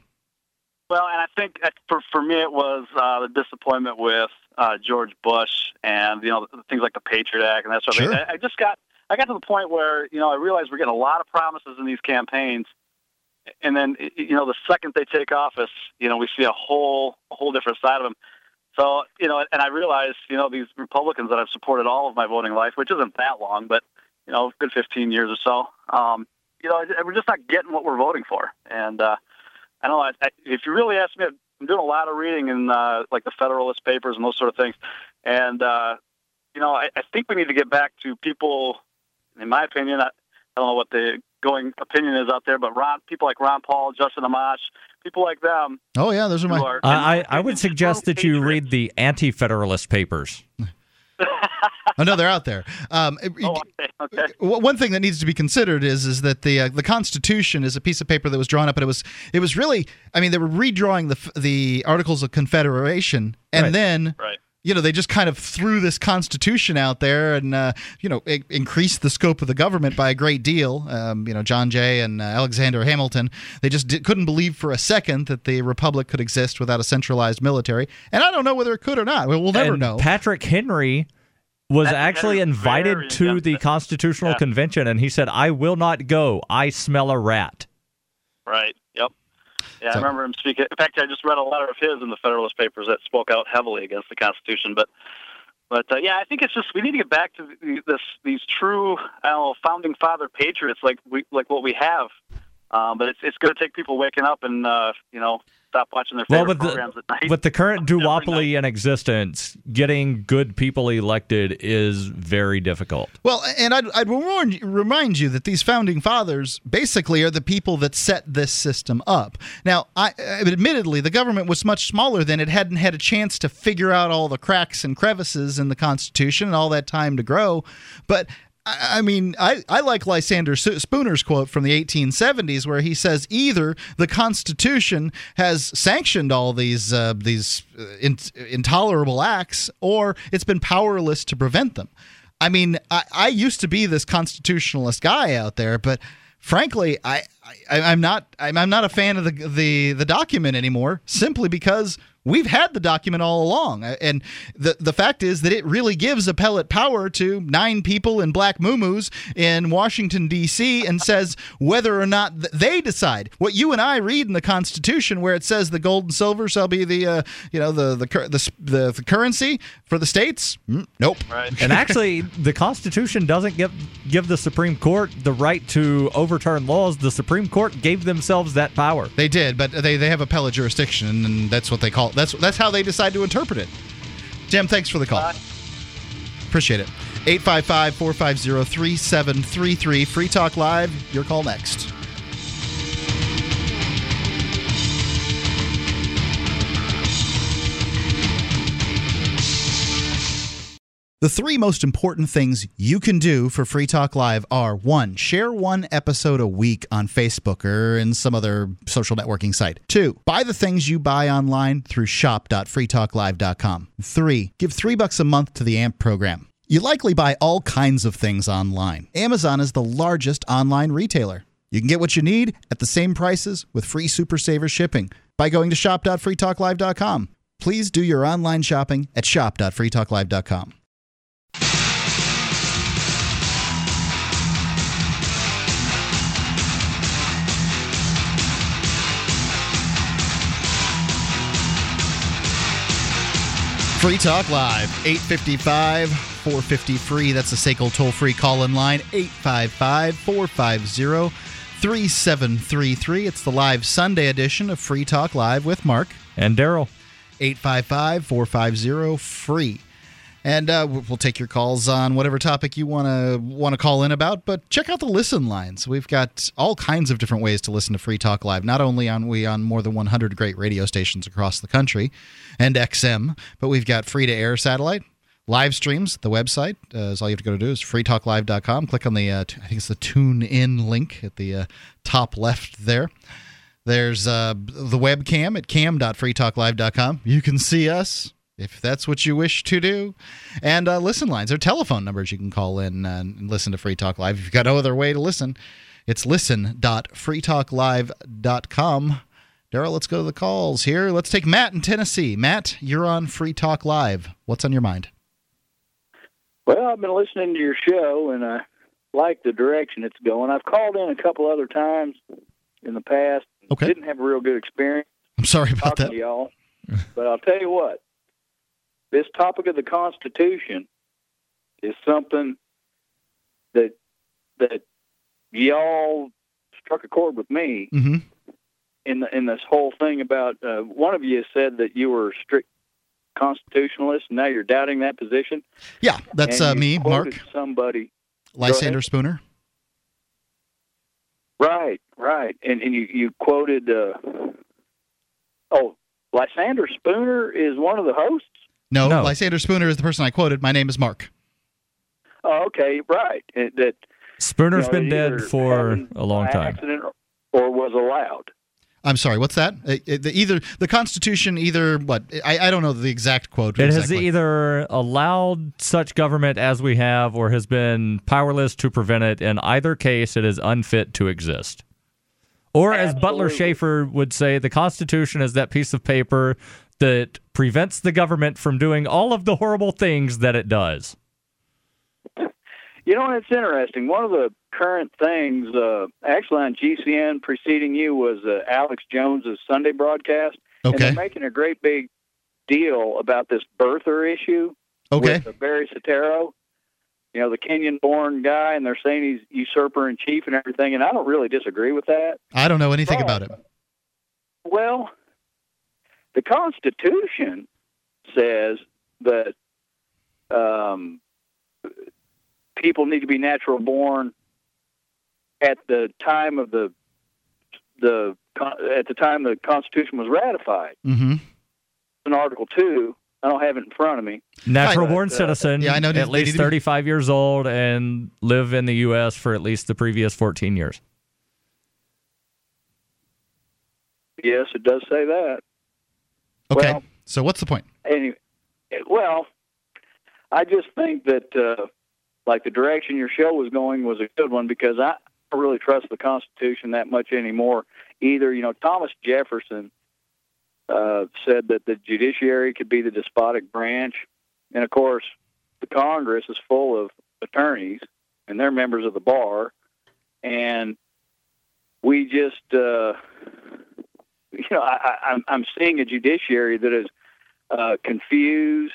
Well, and I think for for me it was uh, the disappointment with uh, George Bush and you know things like the Patriot Act and that sort of Sure. thing. I, I just got I got to the point where you know I realized we're getting a lot of promises in these campaigns, and then you know the second they take office, you know we see a whole a whole different side of them. So you know, and I realized you know these Republicans that I've supported all of my voting life, which isn't that long, but you know, good 15 years or so. Um, you know, we're just not getting what we're voting for, and uh, I don't know. I, I, if you really ask me, I'm doing a lot of reading in uh, like the Federalist Papers and those sort of things, and uh, you know, I, I think we need to get back to people. In my opinion, I, I don't know what the going opinion is out there, but Ron, people like Ron Paul, Justin Amash, people like them Oh yeah, those are my. are. I, I, I would suggest that you patriots. read the anti Federalist papers. (laughs) Oh no, they're out there. Um, Oh, okay, okay. one thing that needs to be considered is is that the uh, the Constitution is a piece of paper that was drawn up, and it was it was really I mean they were redrawing the the Articles of Confederation, and Right. then Right. you know they just kind of threw this Constitution out there and uh, you know it increased the scope of the government by a great deal. Um, you know John Jay and uh, Alexander Hamilton they just di- couldn't believe for a second that the republic could exist without a centralized military, and I don't know whether it could or not. We'll, we'll never And know. Patrick Henry was Patrick actually Henry was invited to against the. Constitutional Yeah. Convention, and he said, "I will not go. I smell a rat." Right. Yep. Yeah, So- I remember him speaking. In fact, I just read a letter of his in the Federalist Papers that spoke out heavily against the Constitution. But, but uh, yeah, I think it's just we need to get back to the, this these true, I don't know, founding father patriots like we like what we have. Um, but it's it's going to take people waking up and uh, you know stop watching their Well, favorite with the, programs at night. with the current (laughs) duopoly in existence, getting good people elected is very difficult. Well, and I'd, I'd warn, remind you that these founding fathers basically are the people that set this system up. Now, I, uh, admittedly, the government was much smaller than It hadn't had a chance to figure out all the cracks and crevices in the Constitution and all that time to grow. But I mean, I, I like Lysander Spooner's quote from the 1870s, where he says either the Constitution has sanctioned all these uh, these uh, in, intolerable acts, or it's been powerless to prevent them. I mean, I, I used to be this constitutionalist guy out there, but frankly, I, I I'm not I'm, I'm not a fan of the the the document anymore, simply because we've had the document all along, and the the fact is that it really gives appellate power to nine people in black muumuus in Washington D.C. and says whether or not th- they decide what you and I read in the Constitution, where it says the gold and silver shall be the uh, you know the the, cur- the the the currency for the states. Mm, nope. right. And actually, the Constitution doesn't give give the Supreme Court the right to overturn laws. The Supreme Court gave themselves that power. They did, but they, they have appellate jurisdiction, and that's what they call it. That's that's how they decide to interpret it. Jim, thanks for the call. Appreciate it. 855 450 3733. Free Talk Live. Your call next. The three most important things you can do for Free Talk Live are one, share one episode a week on Facebook or in some other social networking site. Two, buy the things you buy online through shop.freetalklive.com. Three, give three bucks a month to the AMP program. You likely buy all kinds of things online. Amazon is the largest online retailer. You can get what you need at the same prices with free Super Saver shipping by going to shop.freetalklive.com. Please do your online shopping at shop.freetalklive.com. Free Talk Live, 855 450 free. That's a SACL toll free call in line, 855 450 3733. It's the live Sunday edition of Free Talk Live with Mark, And Daryl, 855 450 free. And uh, we'll take your calls on whatever topic you want to want to call in about. But check out the listen lines. We've got all kinds of different ways to listen to Free Talk Live. Not only on we on more than 100 great radio stations across the country, and XM, but we've got free to air satellite. Live streams, the website uh, is all you have to go to do is freetalklive.com. Click on the, uh, t- I think it's the tune in link at the uh, top left there. There's uh, the webcam at cam.freetalklive.com. You can see us if that's what you wish to do. And uh, listen lines are telephone numbers you can call in and listen to Free Talk Live. If you've got no other way to listen, it's listen.freetalklive.com. Daryl, let's go to the calls here. Let's take Matt in Tennessee. Matt, you're on Free Talk Live. What's on your mind? Well, I've been listening to your show and I like the direction it's going. I've called in a couple other times in the past. Okay. Didn't have a real good experience I'm sorry about that. y'all. but I'll tell you what, this topic of the Constitution is something that that y'all struck a chord with me hmm in the, in this whole thing about uh, one of you said that you were a strict constitutionalist and now you're doubting that position. Yeah, that's uh, me, Mark Somebody Lysander. Spooner. Right, right. And and you you quoted uh oh, Lysander Spooner is one of the hosts? No, No. Lysander Spooner is the person I quoted. My name is Mark. Oh, okay, right. It, that Spooner's you know, been dead for a long time. Accident or was allowed. I'm sorry. What's that? Uh, the, either the Constitution, either what? I, I don't know the exact quote. It has either allowed such government as we have or has been powerless to prevent it. In either case, it is unfit to exist. Or, as Butler Absolutely. Shaffer would say, the Constitution is that piece of paper that prevents the government from doing all of the horrible things that it does. You know, it's interesting. One of the current things, uh, actually on GCN preceding you, was uh, Alex Jones's Sunday broadcast. And they're making a great big deal about this birther issue Okay. with uh, Barry Soetoro. You know, the Kenyan-born guy, and they're saying he's usurper in chief and everything. And I don't really disagree with that. I don't know anything Right. about it. Well, the Constitution says that um, people need to be natural born at the time of the the at the time the Constitution was ratified. Mm-hmm. In Article Two, I don't have it in front of me. Natural Right. born citizen, Yeah, I know. at least need to be- 35 years old and live in the U.S. for at least the previous 14 years. Yes, it does say that. Okay. Well- so what's the point? Anyway, well, I just think that uh, like the direction your show was going was a good one because I don't really trust the Constitution that much anymore either. You know, Thomas Jefferson uh, said that the judiciary could be the despotic branch, and of course, the Congress is full of attorneys and they're members of the bar, and we just. Uh, you know, I, I, I'm I'm seeing a judiciary that is uh, confused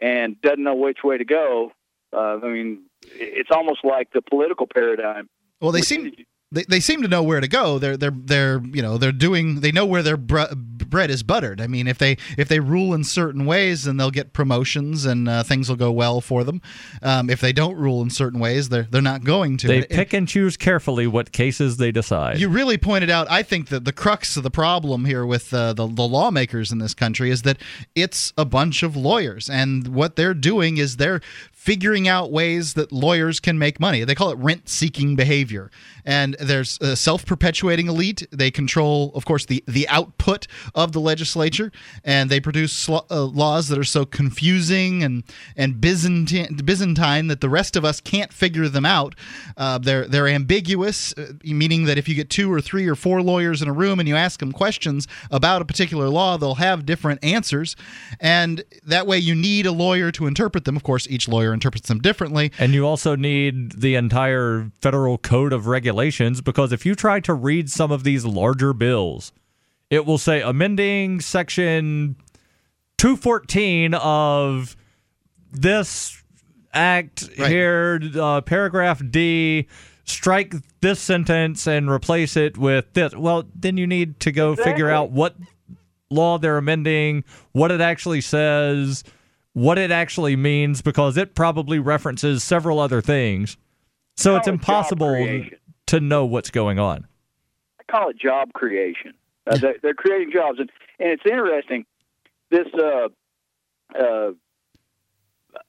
and doesn't know which way to go. Uh, I mean, it's almost like the political paradigm. Well, they seem they, they seem to know where to go. They're they're they're you know they're doing they know where their br- bread is buttered. I mean, if they if they rule in certain ways, then they'll get promotions and uh, things will go well for them. Um, if they don't rule in certain ways, they're they're not going to. They And- pick and choose carefully what cases they decide. You really pointed out, I think that the crux of the problem here with uh, the, the lawmakers in this country is that it's a bunch of lawyers. And what they're doing is they're figuring out ways that lawyers can make money. They call it rent seeking behavior. And there's a self perpetuating elite. They control, of course, the, the output of the legislature. And they produce uh, laws that are so confusing and, and Byzantine, Byzantine that the rest of us can't figure them out. Uh, they're, they're ambiguous, uh, meaning that if you get two or three or four lawyers in a room and you ask them questions about a particular law, they'll have different answers. And that way you need a lawyer to interpret them. Of course, each lawyer interprets them differently. And you also need the entire federal code of regulations because if you try to read some of these larger bills, it will say amending section 214 of this act Right. here, uh, paragraph D, strike this sentence and replace it with this. Well, then you need to go figure out what law they're amending, what it actually says, what it actually means, because it probably references several other things. So it's Call it job impossible to know what's going on. I call it job creation. Uh, they, they're creating jobs, and, and it's interesting. This uh, uh,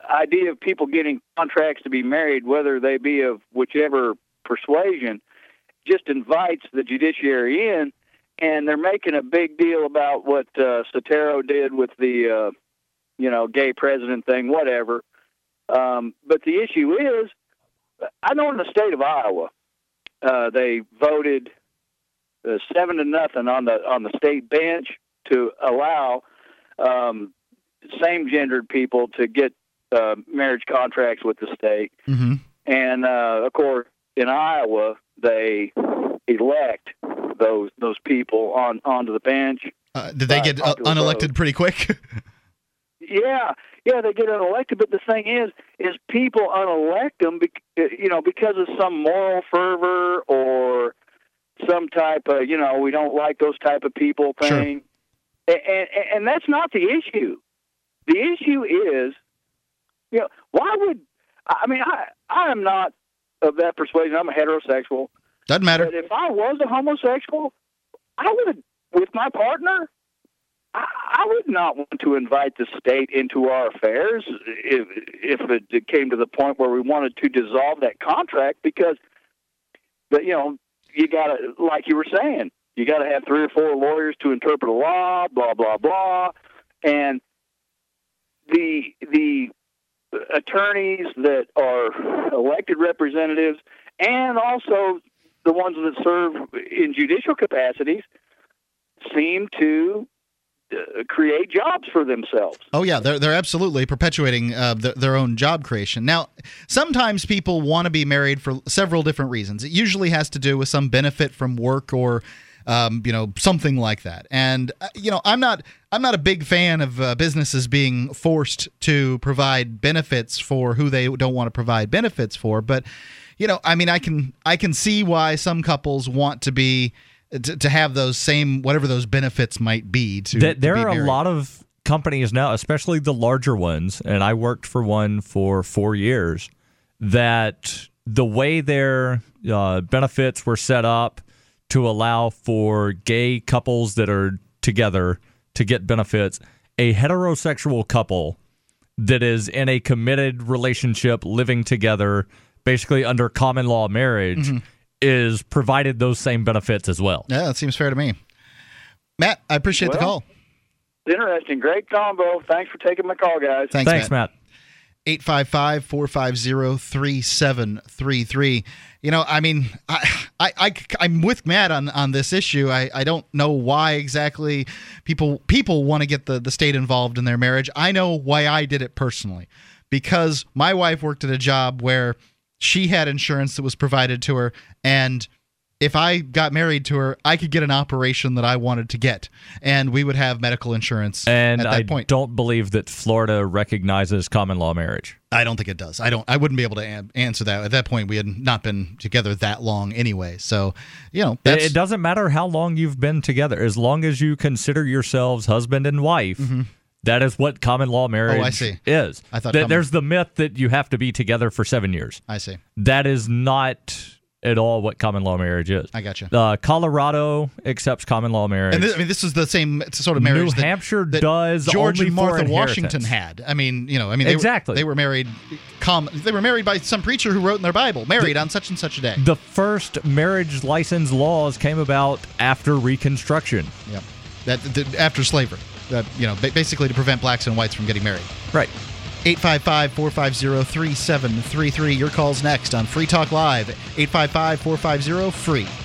idea of people getting contracts to be married, whether they be of whichever persuasion, just invites the judiciary in, and they're making a big deal about what uh, Soetoro did with the, uh, you know, gay president thing, whatever. Um, but the issue is, I know in the state of Iowa, uh, they voted uh, seven to nothing on the on the state bench to allow um, same gendered people to get uh, marriage contracts with the state. Mm-hmm. And uh, of course, in Iowa, they elect those those people on onto the bench. Uh, did they get uh, unelected pretty quick? (laughs) Yeah, yeah, they get unelected. But the thing is, is people unelect them, bec- you know, because of some moral fervor or some type of, you know, we don't like those type of people Sure. thing. And, and, and that's not the issue. The issue is, you know, why would I mean, I I am not of that persuasion. I'm a heterosexual. Doesn't matter. But if I was a homosexual, I would, with my partner, I, would not want to invite the state into our affairs if if it came to the point where we wanted to dissolve that contract because, but you know, you got to, like you were saying, you got to have three or four lawyers to interpret a law, blah blah blah, and the the attorneys that are elected representatives and also the ones that serve in judicial capacities seem to uh, create jobs for themselves. Oh yeah, they're they're absolutely perpetuating uh, th- their own job creation. Now, sometimes people want to be married for several different reasons. It usually has to do with some benefit from work or um, you know something like that. And uh, you know, I'm not I'm not a big fan of uh, businesses being forced to provide benefits for who they don't want to provide benefits for. But you know, I mean, I can I can see why some couples want to be to, to have those same whatever those benefits might be. To, Th- to there be are a lot of companies now, especially the larger ones, and I worked for one for four years, that the way their uh, benefits were set up to allow for gay couples that are together to get benefits, a heterosexual couple that is in a committed relationship living together, basically under common law marriage, Mm-hmm. Is provided those same benefits as well. Yeah, that seems fair to me. Matt, I appreciate the Well, call. Interesting. Great combo. Thanks for taking my call, guys. Thanks, Thanks, Matt. Matt. 855 450 3733. You know, I mean, I, I, I, I'm with Matt on, on this issue. I, I don't know why exactly people people want to get the, the state involved in their marriage. I know why I did it personally because my wife worked at a job where she had insurance that was provided to her. And if I got married to her, I could get an operation that I wanted to get. And we would have medical insurance And at that I point. don't believe that Florida recognizes common law marriage. I don't think it does. I don't. I wouldn't be able to an- answer that. At that point, we had not been together that long anyway. So, you know, It, that's it doesn't matter how long you've been together, as long as you consider yourselves husband and wife. Mm-hmm. That is what common law marriage. Oh, see. is. I thought That there's the myth that you have to be together for seven years. I see. That is not at all what common law marriage is. I gotcha. Uh, Colorado accepts common law marriage. And this, I mean, this is the same sort of marriage New that, Hampshire that does George and Martha Washington had. I mean, you know, I mean, they Exactly. Were, they were married. Com- they were married by some preacher who wrote in their Bible, married on such and such a day. the first marriage license laws came about after Reconstruction. yeah, that, that after slavery. That you know, basically to prevent blacks and whites from getting married. Right. 855 450 3733. Your call's next on Free Talk Live. 855 450 free.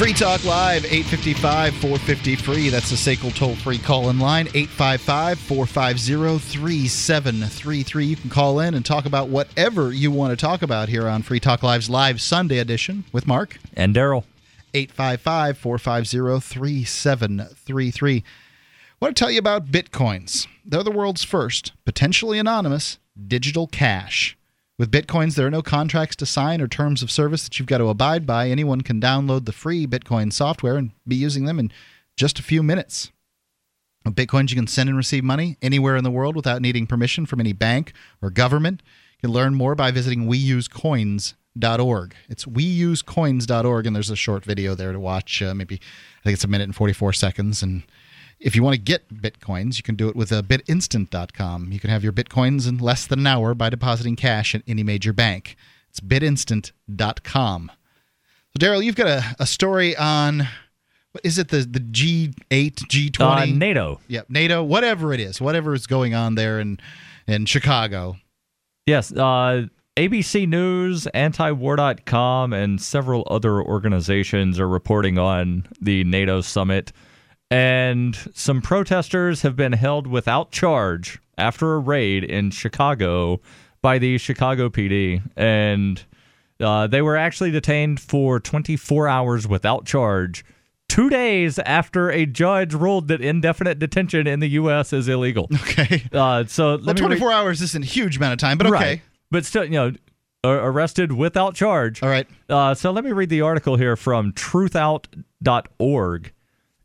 Free Talk Live, 855 450 free. That's the SACL toll free call in line, 855 450 3733. You can call in and talk about whatever you want to talk about here on Free Talk Live's live Sunday edition with Mark. And Daryl. 855 450 3733. I want to tell you about Bitcoins. They're the world's first, potentially anonymous, digital cash. With Bitcoins, there are no contracts to sign or terms of service that you've got to abide by. Anyone can download the free Bitcoin software and be using them in just a few minutes. With Bitcoins, you can send and receive money anywhere in the world without needing permission from any bank or government. You can learn more by visiting weusecoins.org. It's weusecoins.org, and there's a short video there to watch. Uh, maybe, I think it's a minute and 44 seconds. And if you want to get Bitcoins, you can do it with uh, bitinstant.com. You can have your Bitcoins in less than an hour by depositing cash at any major bank. It's bitinstant.com. So, Daryl, you've got a, a story on. What is it? The the G eight G Uh, twenty NATO. Yep, NATO, whatever it is, whatever is going on there in in Chicago. Yes, uh, ABC News, antiwar.com, and several other organizations are reporting on the NATO summit. And some protesters have been held without charge after a raid in Chicago by the Chicago PD. And uh, they were actually detained for 24 hours without charge, two days after a judge ruled that indefinite detention in the U.S. is illegal. (laughs) Okay. Uh, so Well, let me read- 24 hours isn't a huge amount of time, but okay. Right. But still, you know, arrested without charge. All right. Uh, so let me read the article here from truthout.org.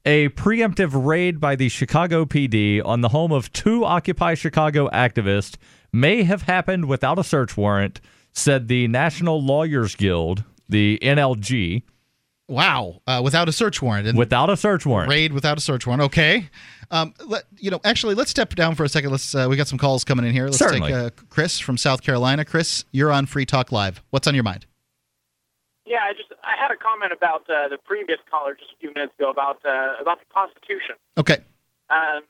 A preemptive raid by the Chicago PD on the home of two Occupy Chicago activists may have happened without a search warrant, said the National Lawyers Guild, the NLG. Wow, uh, without a search warrant. And without a search warrant. raid without a search warrant. Okay. Um, let, you know, actually, let's step down for a second. Let's. Uh, we got some calls coming in here. Let's Certainly. take uh, Chris from South Carolina. Chris, you're on Free Talk Live. What's on your mind? Yeah, I just I had a comment about uh, the previous caller just a few minutes ago about uh, about the Constitution. Okay. Um,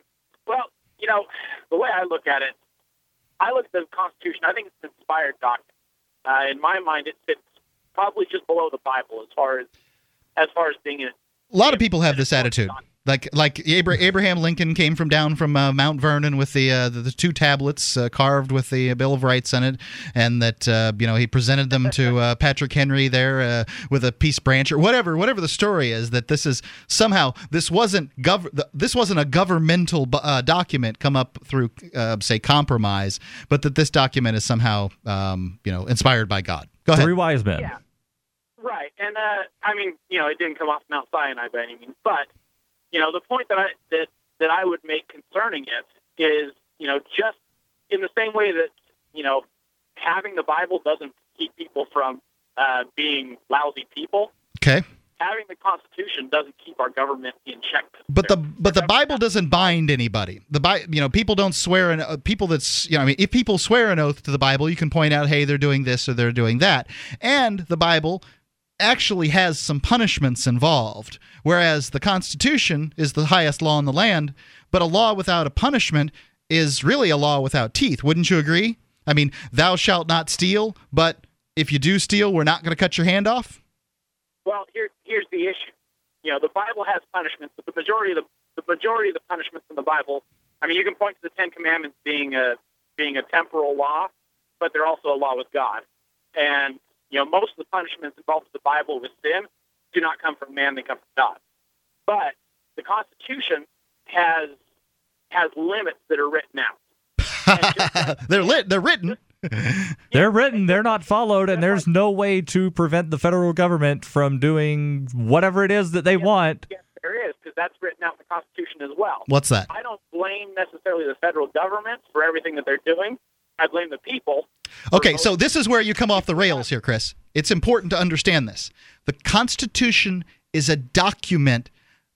well, you know, the way I look at it, I look at the Constitution. I think it's an inspired document. Uh, in my mind, it sits probably just below the Bible as far as as far as being a A lot of people have this attitude. Like like Abra- Abraham Lincoln came from down from uh, Mount Vernon with the, uh, the the two tablets uh, carved with the Bill of Rights on it, and that uh, you know he presented them to uh, (laughs) Patrick Henry there uh, with a peace branch or whatever whatever the story is. That this is somehow this wasn't gov- th- this wasn't a governmental uh, document come up through uh, say compromise, but that this document is somehow um, you know inspired by God. Go ahead. Three wise men. Yeah. Right, and uh, I mean, you know, it didn't come off Mount Sinai by any means, but you know, the point that I that that I would make concerning it is, you know, just in the same way that you know, having the Bible doesn't keep people from uh, being lousy people. Okay. Having the Constitution doesn't keep our government in check. But the but the Bible doesn't bind anybody. The Bi- you know people don't swear an uh, people that's you know I mean if people swear an oath to the Bible, you can point out hey they're doing this or they're doing that, and the Bible actually has some punishments involved. Whereas the Constitution is the highest law in the land, but a law without a punishment is really a law without teeth. Wouldn't you agree? I mean, thou shalt not steal, but if you do steal, we're not going to cut your hand off. Well, here, here's the issue. You know, the Bible has punishments, but the majority of the the majority of the punishments in the Bible. I mean, you can point to the Ten Commandments being a being a temporal law, but they're also a law with God. And you know, most of the punishments involved in the Bible with sin do not come from man; they come from God. But the Constitution has has limits that are written out. (laughs) they're lit. They're written. (laughs) They're written, they're not followed, and there's no way to prevent the federal government from doing whatever it is that they want. Yes, there is, because that's written out in the Constitution as well. What's that? I don't blame necessarily the federal government for everything that they're doing. I blame the people. Okay, so this is where you come off the rails here, Chris. It's important to understand this. The Constitution is a document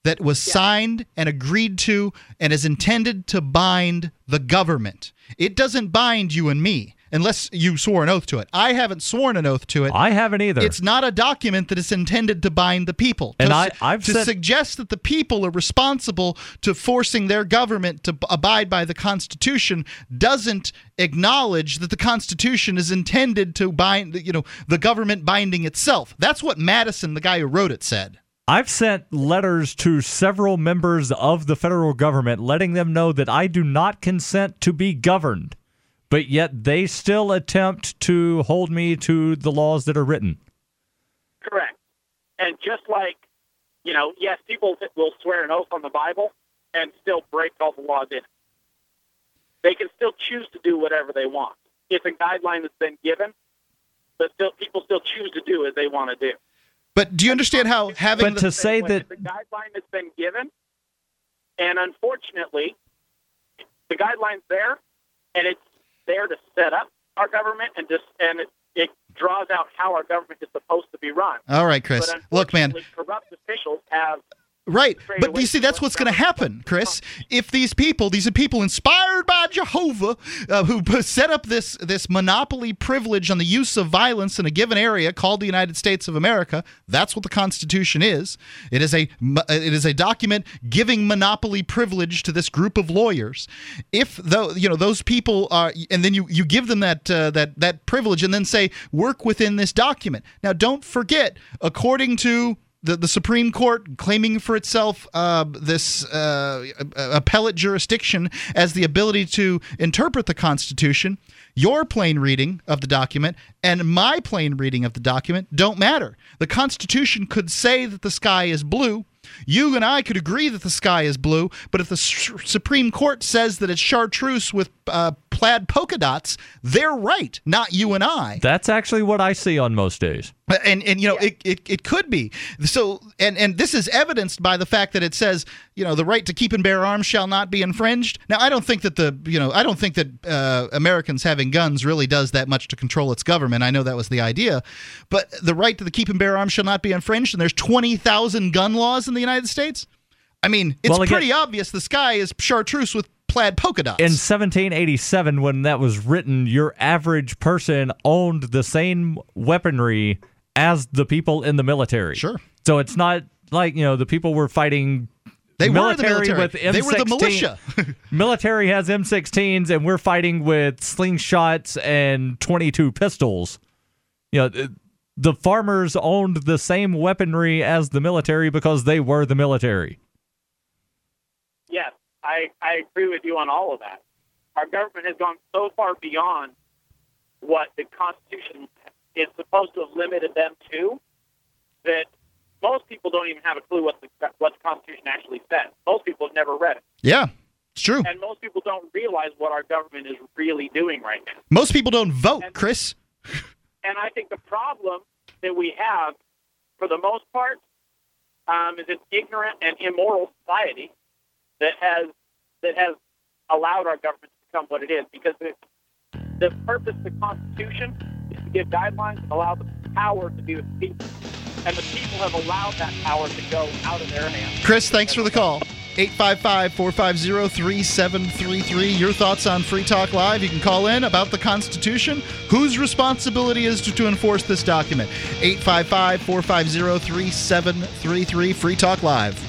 that was signed and agreed to and is intended to bind the government. It doesn't bind you and me unless you swore an oath to it. I haven't sworn an oath to it. I haven't either. It's not a document that is intended to bind the people. And to, I- I've to said- suggest that the people are responsible to forcing their government to b- abide by the Constitution doesn't acknowledge that the Constitution is intended to bind, you know, the government binding itself. That's what Madison, the guy who wrote it, said. I've sent letters to several members of the federal government letting them know that I do not consent to be governed, but yet they still attempt to hold me to the laws that are written. Correct. And just like, you know, yes, people will swear an oath on the Bible and still break all the laws in it. They can still choose to do whatever they want. It's a guideline that's been given, but still, people still choose to do as they want to do. But do you understand how having But the, to say When that the guideline that's been given, and unfortunately, the guideline's there, and it's there to set up our government and just and it, it draws out how our government is supposed to be run. All right, Chris. Look, man, corrupt officials have Right. But you see, that's what's going to happen, Chris. If these people, these are people inspired by Jehovah, uh, who set up this this monopoly privilege on the use of violence in a given area called the United States of America, that's what the Constitution is. It is a it is a document giving monopoly privilege to this group of lawyers. If though you know those people are, and then you you give them that uh, that that privilege, and then say work within this document. Now, don't forget, according to the, the Supreme Court claiming for itself uh, this uh, appellate jurisdiction as the ability to interpret the Constitution, your plain reading of the document and my plain reading of the document don't matter. The Constitution could say that the sky is blue. You and I could agree that the sky is blue, but if the S- Supreme Court says that it's chartreuse with uh, plaid polka dots, they're right, not you and I. That's actually what I see on most days. And and you know it, it, it could be so and and this is evidenced by the fact that it says you know the right to keep and bear arms shall not be infringed. Now I don't think that the you know I don't think that uh, Americans having guns really does that much to control its government. I know that was the idea, but the right to the keep and bear arms shall not be infringed. And there's twenty thousand gun laws in the United States. I mean, it's Well, again- pretty obvious the sky is chartreuse with plaid polka dots. In 1787, when that was written, your average person owned the same weaponry as the people in the military. Sure. So it's not like, you know, the people were fighting they were the military. with M16. They were the militia. (laughs) (laughs) military has M16s and we're fighting with slingshots and 22 pistols. You know, the farmers owned the same weaponry as the military because they were the military. yes, I, I agree with you on all of that. Our government has gone so far beyond what the Constitution is supposed to have limited them to that most people don't even have a clue what the what the Constitution actually says. Most people have never read it, yeah, it's true. and most people don't realize what our government is really doing right now. Most people don't vote, Chris. (laughs) And I think the problem that we have, for the most part, um, is an ignorant and immoral society that has that has allowed our government to become what it is. Because the, the purpose of the Constitution is to give guidelines and allow the power to be with the people, and the people have allowed that power to go out of their hands. Chris, thanks for the call. 855 450 3733. Your thoughts on Free Talk Live. You can call in about the Constitution. Whose responsibility is to, to enforce this document? 855 450 3733. Free Talk Live.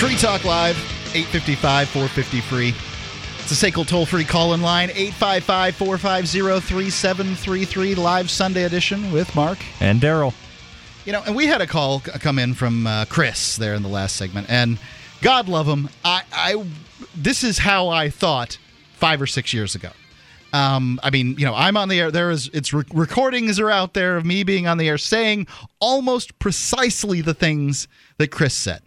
Free Talk Live, 855 450 free. It's a SACL toll free call in line, 855 450 3733, live Sunday edition with Mark. And Daryl. You know, and we had a call come in from uh, Chris there in the last segment, and God love him. I, I, this is how I thought five or six years ago. Um, I mean, you know, I'm on the air. There is, it's re- recordings are out there of me being on the air saying almost precisely the things that Chris said.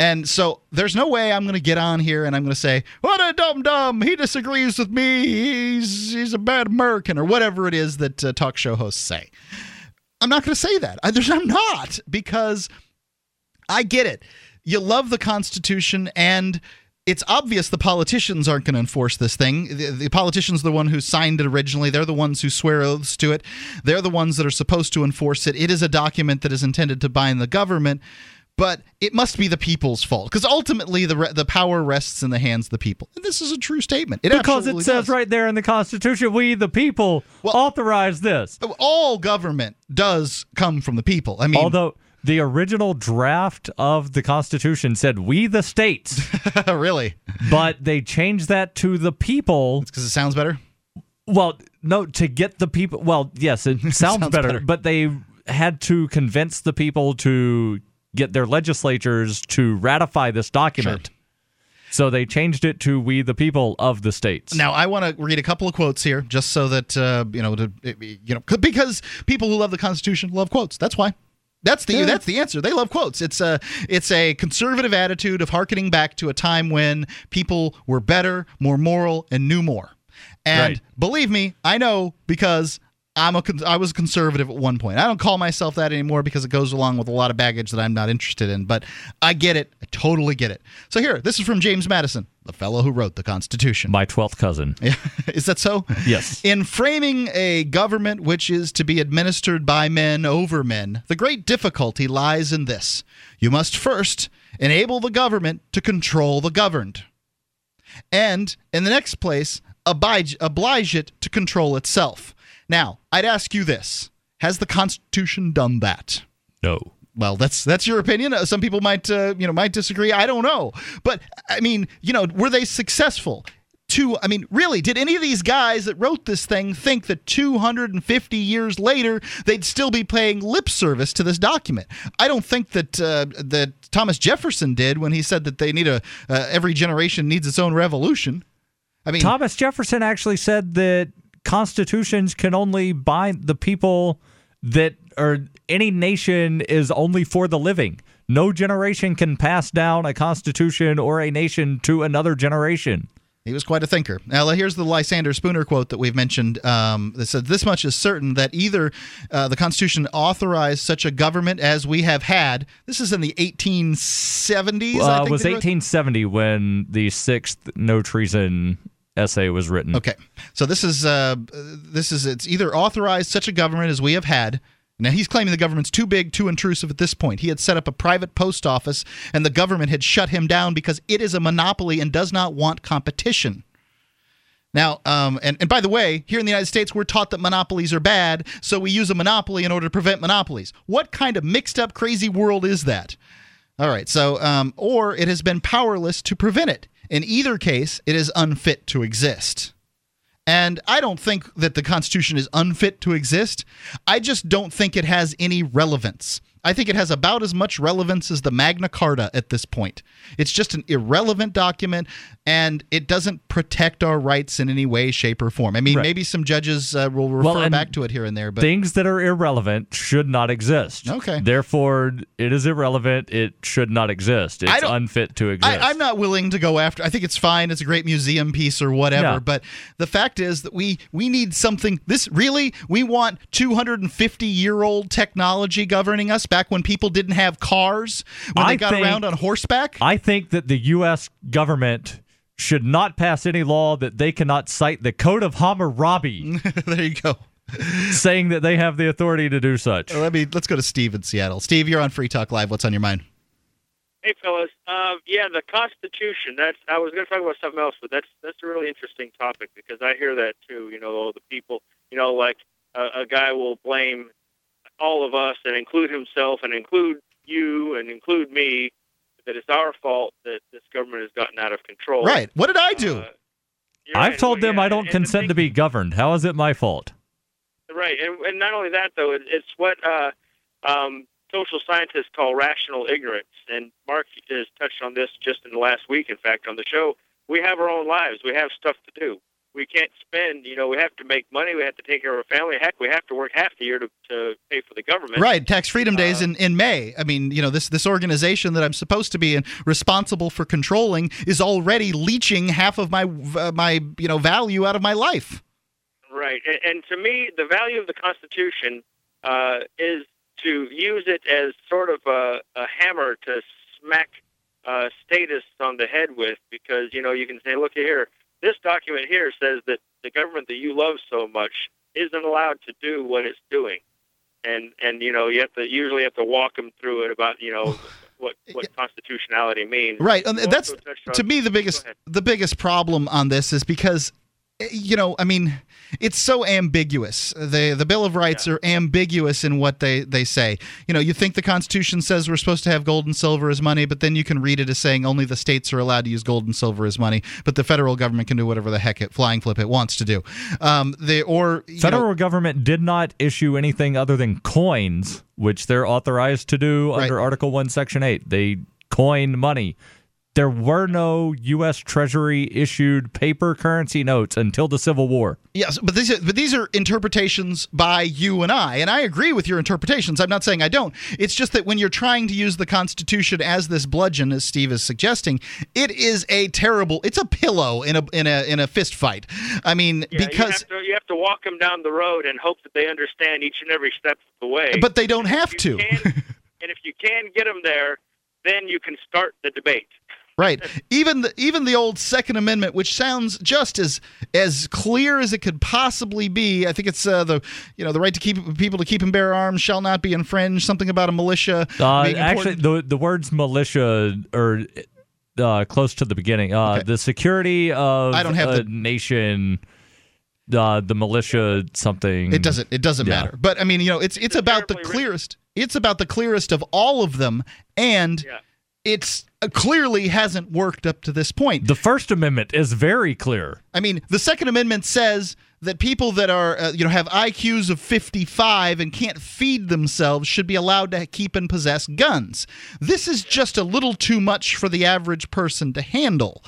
And so there's no way I'm going to get on here and I'm going to say, "What a dumb dumb. He disagrees with me. He's he's a bad American or whatever it is that uh, talk show hosts say." I'm not going to say that. I, I'm not because I get it. You love the Constitution, and it's obvious the politicians aren't going to enforce this thing. The, the politicians are the one who signed it originally. They're the ones who swear oaths to it. They're the ones that are supposed to enforce it. It is a document that is intended to bind the government, but it must be the people's fault because ultimately the re- the power rests in the hands of the people. And this is a true statement. It Because it says does. right there in the Constitution, we the people authorize this. Oh, all government does come from the people. I mean, Although the original draft of the Constitution said we the states, (laughs) really, but they changed that to the people because it sounds better. Well, no, to get the people. Well, yes, (laughs) it sounds, Sounds better, better. but they had to convince the people to get their legislatures to ratify this document. So they changed it to "We the people of the states." Now, I want to read a couple of quotes here, just so that uh, you know, to, you know, because people who love the Constitution love quotes. That's why. That's the that's the answer. They love quotes. It's a it's a conservative attitude of harkening back to a time when people were better, more moral, and knew more. And Right. believe me, I know because I'm a con- I was conservative at one point. I don't call myself that anymore because it goes along with a lot of baggage that I'm not interested in. But I get it. I totally get it. So here, this is from James Madison, the fellow who wrote the Constitution. My twelfth cousin. Yeah. (laughs) is that so? Yes. In framing a government which is to be administered by men over men, the great difficulty lies in this. You must first enable the government to control the governed. and in the next place, oblige, oblige it to control itself. Now, I'd ask you this Has the Constitution done that? No. Well, that's that's your opinion. Uh, Some people might uh, you know might disagree. I don't know, but I mean, you know, were they successful? To I mean, really, did any of these guys that wrote this thing think that 250 years later they'd still be paying lip service to this document? I don't think that uh, that Thomas Jefferson did when he said that they need a uh, every generation needs its own revolution. I mean, Thomas Jefferson actually said that constitutions can only bind the people that or any nation is only for the living. No generation can pass down a constitution or a nation to another generation. He was quite a thinker. Now, here's the Lysander Spooner quote that we've mentioned. Um, that said, This much is certain that either uh, the Constitution authorized such a government as we have had. This is in the 1870s. I Uh, think was they wrote- 1870 when the sixth no treason essay was written. Okay, so this is uh, this is it's either authorized such a government as we have had. Now he's claiming the government's too big, too intrusive at this point. He had set up a private post office, and the government had shut him down because it is a monopoly and does not want competition. Now, um, and, and by the way, here in the United States, we're taught that monopolies are bad, so we use a monopoly in order to prevent monopolies. What kind of mixed up, crazy world is that? All right, so, um, or it has been powerless to prevent it. In either case, it is unfit to exist. And I don't think that the Constitution is unfit to exist. I just don't think it has any relevance. I think it has about as much relevance as the Magna Carta at this point. It's just an irrelevant document, and it doesn't protect our rights in any way, shape, or form. I mean, Right. maybe some judges uh, will refer Well, back to it here and there, but Things that are irrelevant should not exist. Okay. Therefore, it is irrelevant. It should not exist. It's unfit to exist. I, I'm not willing to go after. I think it's fine. It's a great museum piece or whatever. Yeah. But the fact is that we we need something. This really we want 250 year old technology governing us. Back when people didn't have cars, when they got think- around on horseback. I think that the U.S. government should not pass any law that they cannot cite the Code of Hammurabi, (laughs) there you go. saying that they have the authority to do such. Let me let's go to Steve in Seattle. Steve, you're on Free Talk Live. What's on your mind? Hey, fellas. Uh, yeah, the Constitution. That's. I was going to talk about something else, but that's that's a really interesting topic because I hear that too. You know, all the people. You know, like a, a guy will blame all of us and include himself and include you and include me that it's our fault that this government has gotten out of control. Right. What did I do? Uh, I've right. told them Yeah, I don't and consent thing- to be governed. How is it my fault? Right, and, and not only that though, it, it's what uh, um, social scientists call rational ignorance. And Mark has touched on this just in the last week. In fact, on the show, we have our own lives. We have stuff to do. We can't spend. You know, we have to make money. We have to take care of our family. Heck, we have to work half the year to, to pay for the government. Right, Tax Freedom Days Uh, in, in May. I mean, you know, this this organization that I'm supposed to be in, responsible for controlling is already leeching half of my uh, my you know value out of my life. Right, and, and to me, the value of the Constitution uh, is to use it as sort of a, a hammer to smack uh, statists on the head with, because you know you can say, look here, this document here says that the government that you love so much isn't allowed to do what it's doing, and and you know you have to usually have to walk them through it about you know (sighs) what what constitutionality means. Right, um, and that's also touched on- to me the biggest the biggest problem on this is because you know, I mean, it's so ambiguous. The the Bill of Rights are ambiguous in what they they say. You know, you think the Constitution says we're supposed to have gold and silver as money, but then you can read it as saying only the states are allowed to use gold and silver as money, but the federal government can do whatever the heck it flying flip it wants to do. Um, they or Federal know, government did not issue anything other than coins, which they're authorized to do Right. under Article 1, Section 8. They coin money. There were no U.S. Treasury issued paper currency notes until the Civil War. Yes, but these are, but these are interpretations by you and I, and I agree with your interpretations. I'm not saying I don't. It's just that when you're trying to use the Constitution as this bludgeon, as Steve is suggesting, it is a terrible. It's a pillow in a in a in a fist fight. I mean, Yeah, because you have, to, you have to walk them down the road and hope that they understand each and every step of the way. but they don't have If to. can- and if you can get them there, then you can start the debate. Right. Even the even the old Second Amendment, which sounds just as as clear as it could possibly be. I think it's uh, the you know the right to keep people to keep and bear arms shall not be infringed. Something about a militia. Uh, actually, the the words militia are uh, close to the beginning. Uh, Okay. The security of I don't have a the- nation, uh, the militia, something. It doesn't. It doesn't Yeah. matter. But I mean, you know, it's it's about the clearest. It's about the clearest of all of them, and it's uh, clearly hasn't worked up to this point. The First Amendment is very clear. I mean, the Second Amendment says that people that are, uh, you know, have IQs of 55 and can't feed themselves should be allowed to keep and possess guns. This is just a little too much for the average person to handle.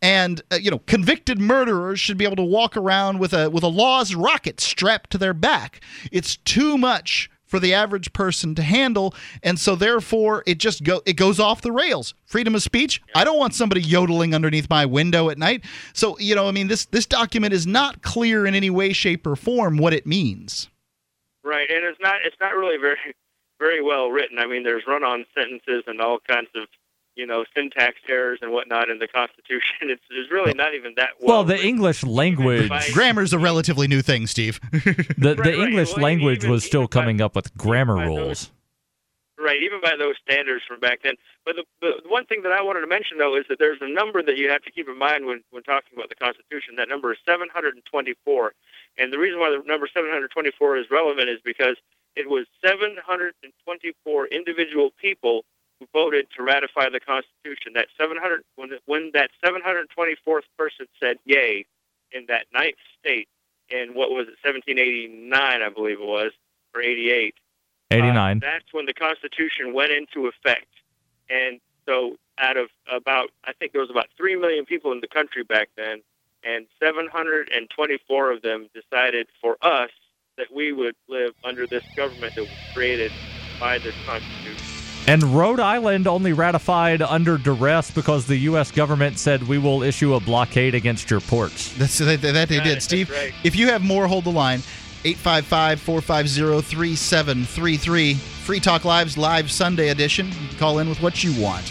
And uh, you know, convicted murderers should be able to walk around with a with a law's rocket strapped to their back. It's too much for the average person to handle. And so therefore it just go it goes off the rails. Freedom of speech? I don't want somebody yodeling underneath my window at night. So you know i mean this this document is not clear in any way shape or form what it means. Right, and it's not it's not really very (laughs) very well written. I mean, there's run-on sentences and all kinds of you know syntax errors and whatnot in the Constitution. (laughs) It's, it's really not even that well. Well, the English language, grammar's a relatively new thing steve (laughs) the, the right. English Well, language even- was still even by- coming up with grammar by those- rules. Right, even by those standards from back then. But the, the one thing that I wanted to mention, though, is that there's a number that you have to keep in mind when, when talking about the Constitution. That number is 724. And the reason why the number 724 is relevant is because it was 724 individual people who voted to ratify the Constitution. That 700 when, when that 724th person said yay in that ninth state in what was it 1789, I believe it was, or 88. Uh, 89. that's when the Constitution went into effect. And so, out of about, I think there was about 3 million people in the country back then, and 724 of them decided for us that we would live under this government that was created by this Constitution. And Rhode Island only ratified under duress because the U.S. government said we will issue a blockade against your ports. That's that, that they did, that's Steve. right. If you have more, hold the line. 855-450-3733. Free Talk Live's live Sunday edition. You can call in with what you want.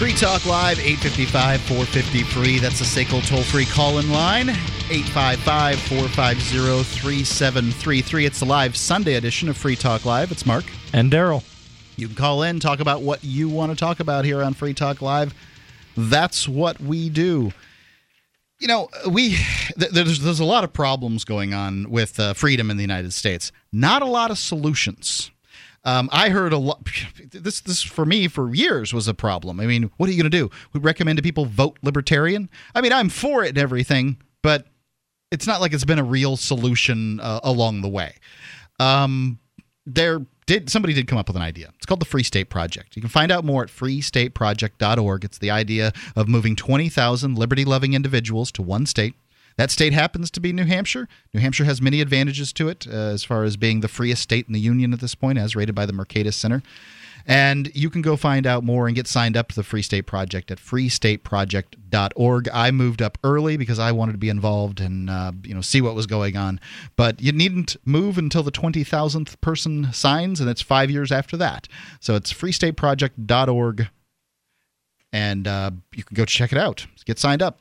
Free Talk Live, 855 450 free. That's the SACL toll free call in line, 855 450 3733. It's the live Sunday edition of Free Talk Live. It's Mark. And Daryl. You can call in, talk about what you want to talk about here on Free Talk Live. That's what we do. You know, we th- there's there's a lot of problems going on with uh, freedom in the United States. Not a lot of solutions. Um, I heard a lot. This this for me for years was a problem. I mean, what are you going to do? We recommend to people vote libertarian. I mean, I'm for it and everything, but it's not like it's been a real solution uh, along the way. Um, there did somebody did come up with an idea. It's called the Free State Project. You can find out more at freestateproject.org. It's the idea of moving 20,000 liberty-loving individuals to one state. That state happens to be New Hampshire. New Hampshire has many advantages to it uh, as far as being the freest state in the union at this point, as rated by the Mercatus Center. And you can go find out more and get signed up to the Free State Project at freestateproject.org. I moved up early because I wanted to be involved and uh, you know see what was going on. But you needn't move until the 20,000th person signs, and it's five years after that. So it's freestateproject.org, and uh, you can go check it out. Get signed up.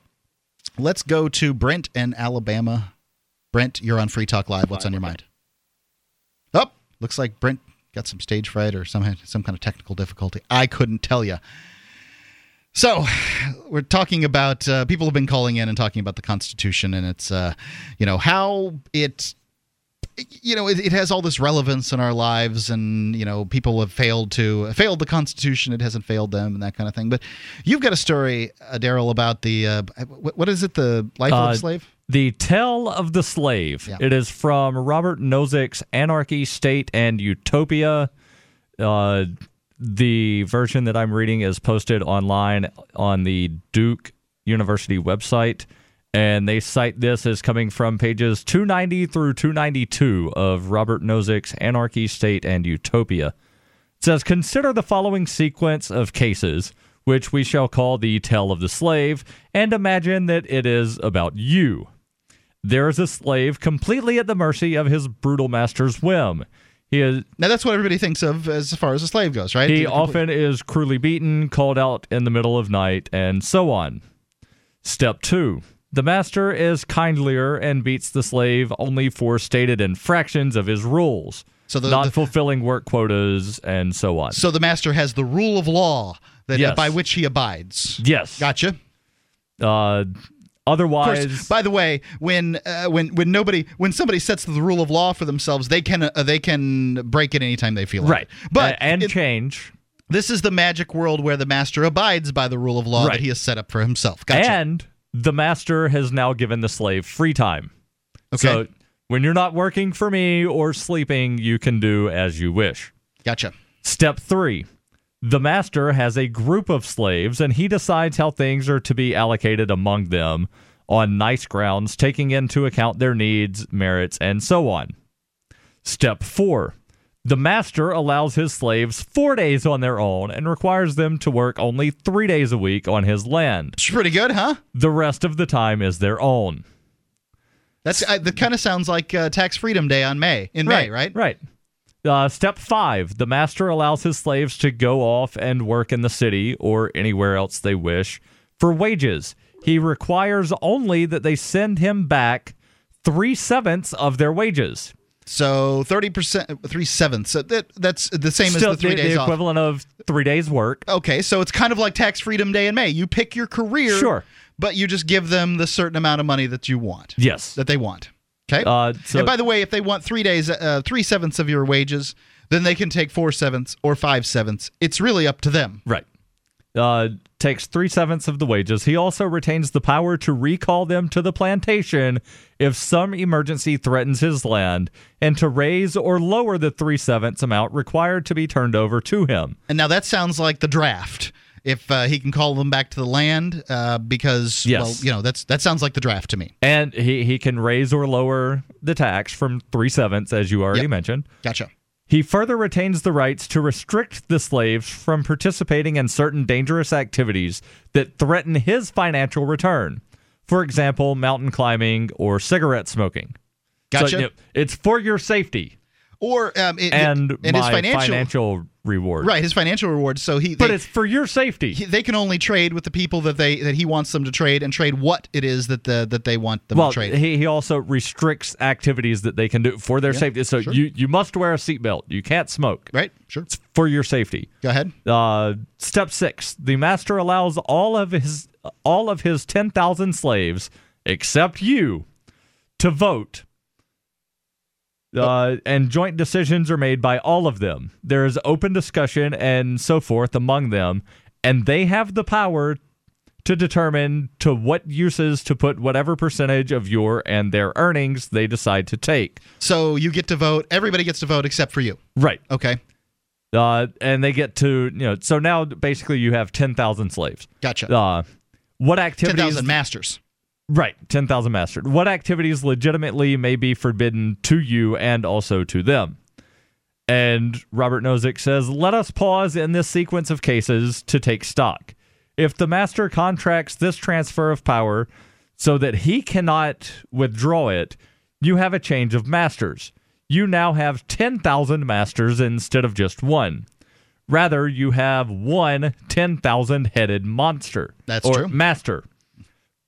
Let's go to Brent in Alabama. Brent, you're on Free Talk Live. What's on your mind? Oh, looks like Brent got some stage fright or some some kind of technical difficulty. I couldn't tell you. So, we're talking about uh, people have been calling in and talking about the Constitution and it's uh, you know how it you know it, it has all this relevance in our lives and you know people have failed to failed the Constitution it hasn't failed them and that kind of thing. But you've got a story, uh, Daryl, about the uh, what, what is it? The life of Uh, a slave. The Tale of the Slave. Yeah. It is from Robert Nozick's Anarchy, State, and Utopia. Uh, the version that I'm reading is posted online on the Duke University website, and they cite this as coming from pages 290 through 292 of Robert Nozick's Anarchy, State, and Utopia. It says, Consider the following sequence of cases, which we shall call the Tale of the Slave, and imagine that it is about you. There is a slave completely at the mercy of his brutal master's whim. He is Now that's what everybody thinks of as far as a slave goes, right? he often is cruelly beaten, called out in the middle of night, and so on. Step two. The master is kindlier and beats the slave only for stated infractions of his rules, So the- not the- fulfilling work quotas and so on. So the master has the rule of law that Yes. by which he abides. yes. Gotcha. Uh, otherwise, course, by the way, when uh, when when nobody when somebody sets the rule of law for themselves, they can uh, they can break it anytime they feel like. right. it. But A- and it- change. this is the magic world where the master abides by the rule of law Right. that he has set up for himself. Gotcha. And the master has now given the slave free time. Okay. So when you're not working for me or sleeping, you can do as you wish. gotcha. Step three the master has a group of slaves and he decides how things are to be allocated among them on nice grounds, taking into account their needs, merits, and so on. Step four the master allows his slaves four days on their own and requires them to work only three days a week on his land. It's pretty good, huh? The rest of the time is their own. That's uh, that kind of sounds like uh, tax freedom day on May in May, right? Right. Uh, step five the master allows his slaves to go off and work in the city or anywhere else they wish for wages. He requires only that they send him back three sevenths of their wages. So thirty percent, three sevenths. So that that's the same Still, as the three the, days the off. equivalent of three days' work. Okay, so it's kind of like tax freedom day in May. You pick your career, Sure. but you just give them the certain amount of money that you want, Yes. that they want. Okay. Uh, so and by the way, if they want three days, uh, three sevenths of your wages, then they can take four sevenths or five sevenths. It's really up to them. Right. Uh, takes three sevenths of the wages. He also retains the power to recall them to the plantation if some emergency threatens his land, and to raise or lower the three sevenths amount required to be turned over to him. And now that sounds like the draft. If uh, he can call them back to the land, uh, because Yes. well, you know that's that sounds like the draft to me. And he, he can raise or lower the tax from three sevenths, as you already Yep. mentioned. Gotcha. He further retains the rights to restrict the slaves from participating in certain dangerous activities that threaten his financial return. For example, mountain climbing or cigarette smoking. So, Gotcha. you know, it's for your safety Or um, it, and, and his financial, financial reward. right, his financial reward. So he, But they- it's for your safety. he- they can only trade with the people that they that he wants them to trade and trade what it is that the that they want them well, to trade. he, he also restricts activities that they can do for their safety. So sure. you, you must wear a seatbelt. You can't smoke right? Sure. for your safety. Go ahead. Uh, step six: the master allows all of his all of his ten thousand slaves, except you, to vote. Uh, and joint decisions are made by all of them. There is open discussion and so forth among them, and they have the power to determine to what uses to put whatever percentage of your and their earnings they decide to take. So you get to vote. Everybody gets to vote except for you. Right. Okay. Uh, and they get to you know. So now basically you have ten thousand slaves. Gotcha. Uh, what activities? thousand masters. Right, ten thousand mastered. What activities legitimately may be forbidden to you and also to them? And Robert Nozick says, "Let us pause in this sequence of cases to take stock. If the master contracts this transfer of power so that he cannot withdraw it, you have a change of masters. You now have 10,000 masters instead of just one. Rather, you have one 10,000 headed monster. That's or true. Master.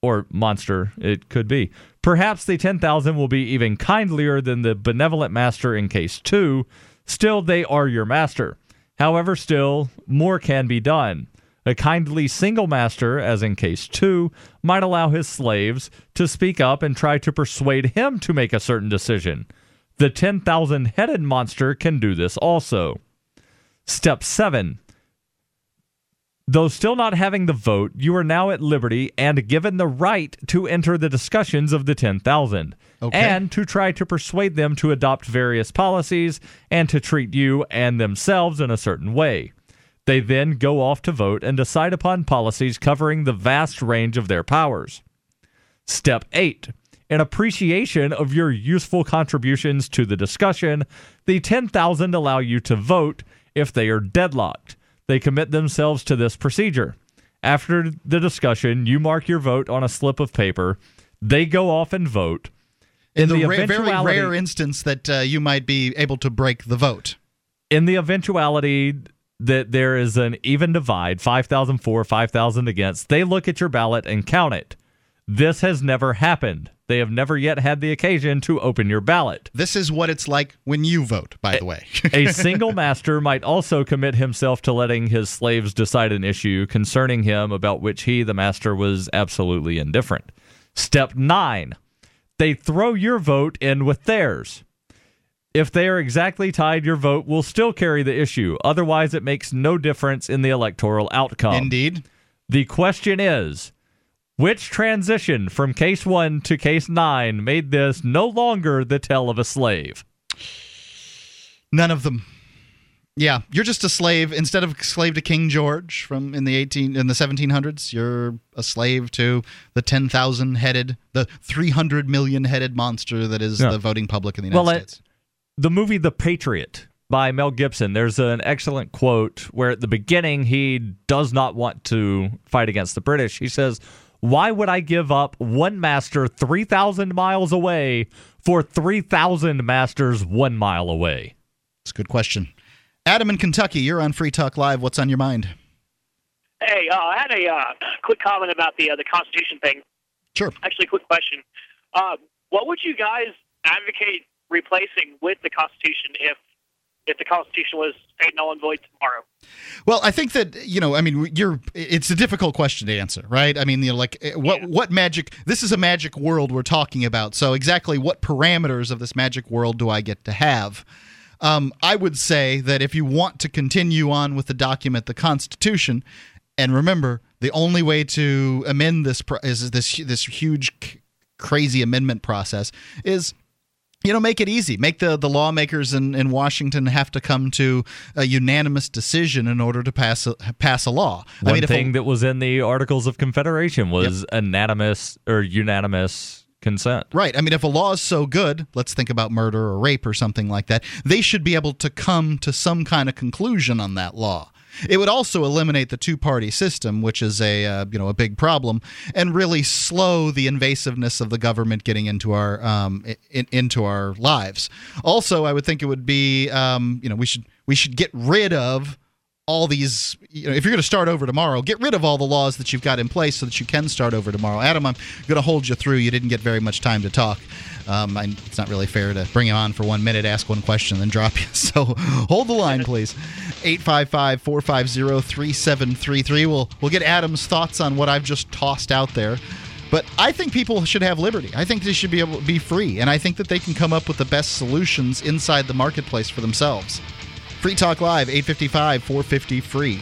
Or monster, it could be. Perhaps the 10,000 will be even kindlier than the benevolent master in case 2. Still, they are your master. However, still, more can be done. A kindly single master, as in case 2, might allow his slaves to speak up and try to persuade him to make a certain decision. The 10,000 headed monster can do this also. Step 7. Though still not having the vote, you are now at liberty and given the right to enter the discussions of the 10,000 Okay. and to try to persuade them to adopt various policies and to treat you and themselves in a certain way. They then go off to vote and decide upon policies covering the vast range of their powers. Step 8. In appreciation of your useful contributions to the discussion, the 10,000 allow you to vote if they are deadlocked. They commit themselves to this procedure. After the discussion, you mark your vote on a slip of paper. They go off and vote. In, the, ra- very rare instance that uh, you might be able to break the vote. In the eventuality that there is an even divide, 5,000 for, 5,000 against, they look at your ballot and count it. This has never happened. They have never yet had the occasion to open your ballot. This is what it's like when you vote, by the way. (laughs) a (laughs) single master might also commit himself to letting his slaves decide an issue concerning him about which he, the master, was absolutely indifferent. Step nine they throw your vote in with theirs. If they are exactly tied, your vote will still carry the issue. Otherwise, it makes no difference in the electoral outcome. Indeed. The question is which transition from case one to case nine made this no longer the tale of a slave? None of them. Yeah, you're just a slave instead of slave to King George from in the 18 in the 1700s. You're a slave to the 10,000 headed, the 300 million headed monster that is yeah. the voting public in the United well, States. It, the movie The Patriot by Mel Gibson, there's an excellent quote where at the beginning he does not want to fight against the British. He says, "Why would I give up one master 3,000 miles away for 3,000 masters 1 mile away?" It's a good question. Adam in Kentucky, you're on Free Talk Live. What's on your mind? Hey, uh, I had a uh, quick comment about the uh, the Constitution thing. Sure. Actually, quick question. Uh, what would you guys advocate replacing with the Constitution if if the Constitution was made null and void tomorrow? Well, I think that you know, I mean, you're. It's a difficult question to answer, right? I mean, you know, like eh, what yeah. what magic? This is a magic world we're talking about. So exactly what parameters of this magic world do I get to have? Um, I would say that if you want to continue on with the document, the Constitution, and remember, the only way to amend this pro- is this this huge, c- crazy amendment process is you know make it easy make the, the lawmakers in, in washington have to come to a unanimous decision in order to pass a, pass a law one I mean, thing a, that was in the articles of confederation was yep. unanimous or unanimous consent. Right. I mean, if a law is so good, let's think about murder or rape or something like that, they should be able to come to some kind of conclusion on that law. It would also eliminate the two-party system, which is a uh, you know a big problem, and really slow the invasiveness of the government getting into our um, in, into our lives. Also, I would think it would be um, you know we should we should get rid of all these you know if you're going to start over tomorrow get rid of all the laws that you've got in place so that you can start over tomorrow. Adam i'm going to hold you through. You didn't get very much time to talk. Um, I, it's not really fair to bring him on for one minute ask one question then drop you. (laughs) So hold the line please. 855-450-3733 we'll, we'll get adam's thoughts on what i've just tossed out there. But I think people should have liberty. I think they should be able to be free, and I think that they can come up with the best solutions inside the marketplace for themselves. Free Talk Live, 855 450 free.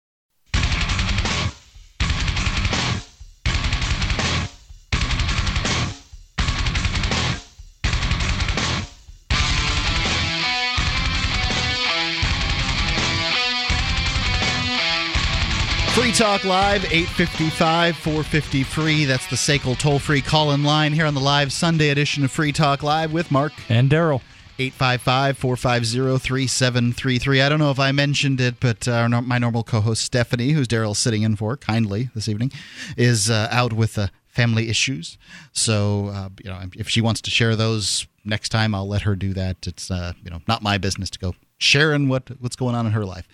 Free Talk Live, 855 450 free. That's the SACL toll free call in line here on the live Sunday edition of Free Talk Live with Mark and Daryl. 855 450 3733. I don't know if I mentioned it, but uh, my normal co host Stephanie, who's Daryl's sitting in for kindly this evening, is uh, out with uh, family issues. So, uh, you know, if she wants to share those next time, I'll let her do that. It's, uh, you know, not my business to go sharing what, what's going on in her life.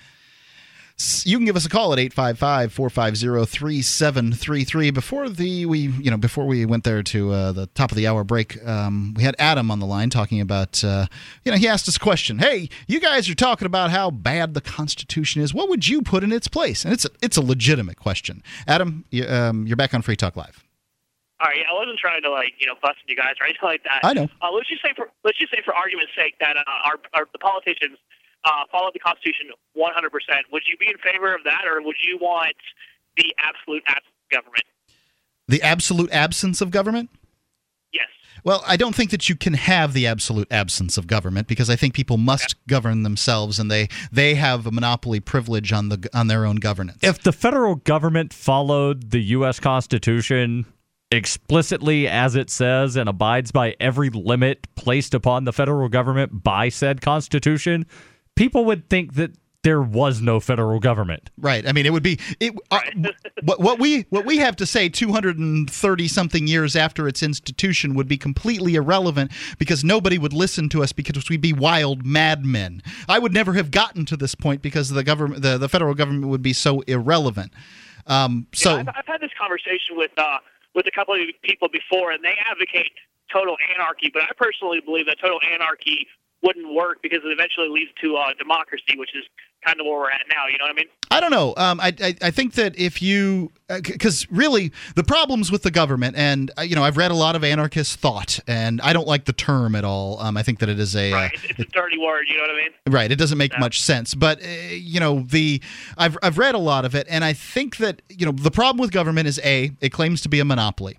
You can give us a call at 855-450-3733. Before the we you know before we went there to uh, the top of the hour break, um, we had Adam on the line talking about uh, you know he asked us a question. Hey, you guys are talking about how bad the Constitution is. What would you put in its place? And it's a, it's a legitimate question. Adam, you, um, you're back on Free Talk Live. All right, I wasn't trying to like you know bust you guys or anything like that. I know. Uh, let's just say for let's just say for argument's sake that uh, our, our the politicians uh, follow the Constitution 100. percent Would you be in favor of that, or would you want the absolute absence of government? The absolute absence of government. Yes. Well, I don't think that you can have the absolute absence of government because I think people must govern themselves and they they have a monopoly privilege on the on their own governance. If the federal government followed the U.S. Constitution explicitly as it says and abides by every limit placed upon the federal government by said Constitution, people would think that there was no federal government. Right. I mean, it would be it. Uh, (laughs) what, what we what we have to say 230 something years after its institution would be completely irrelevant because nobody would listen to us because we'd be wild madmen. I would never have gotten to this point because the government, the, the federal government, would be so irrelevant. Um, so yeah, I've, I've had this conversation with uh, with a couple of people before, and they advocate total anarchy. But I personally believe that total anarchy wouldn't work because it eventually leads to uh, democracy, which is kind of where we're at now. You know what I mean? I don't know. Um, I, I, I think that if you, because uh, really the problems with the government, and uh, you know, I've read a lot of anarchist thought, and I don't like the term at all. Um, I think that it is a right. It's, it's a dirty word. You know what I mean? Right. It doesn't make yeah. much sense. But uh, you know, the I've I've read a lot of it, and I think that you know the problem with government is a it claims to be a monopoly,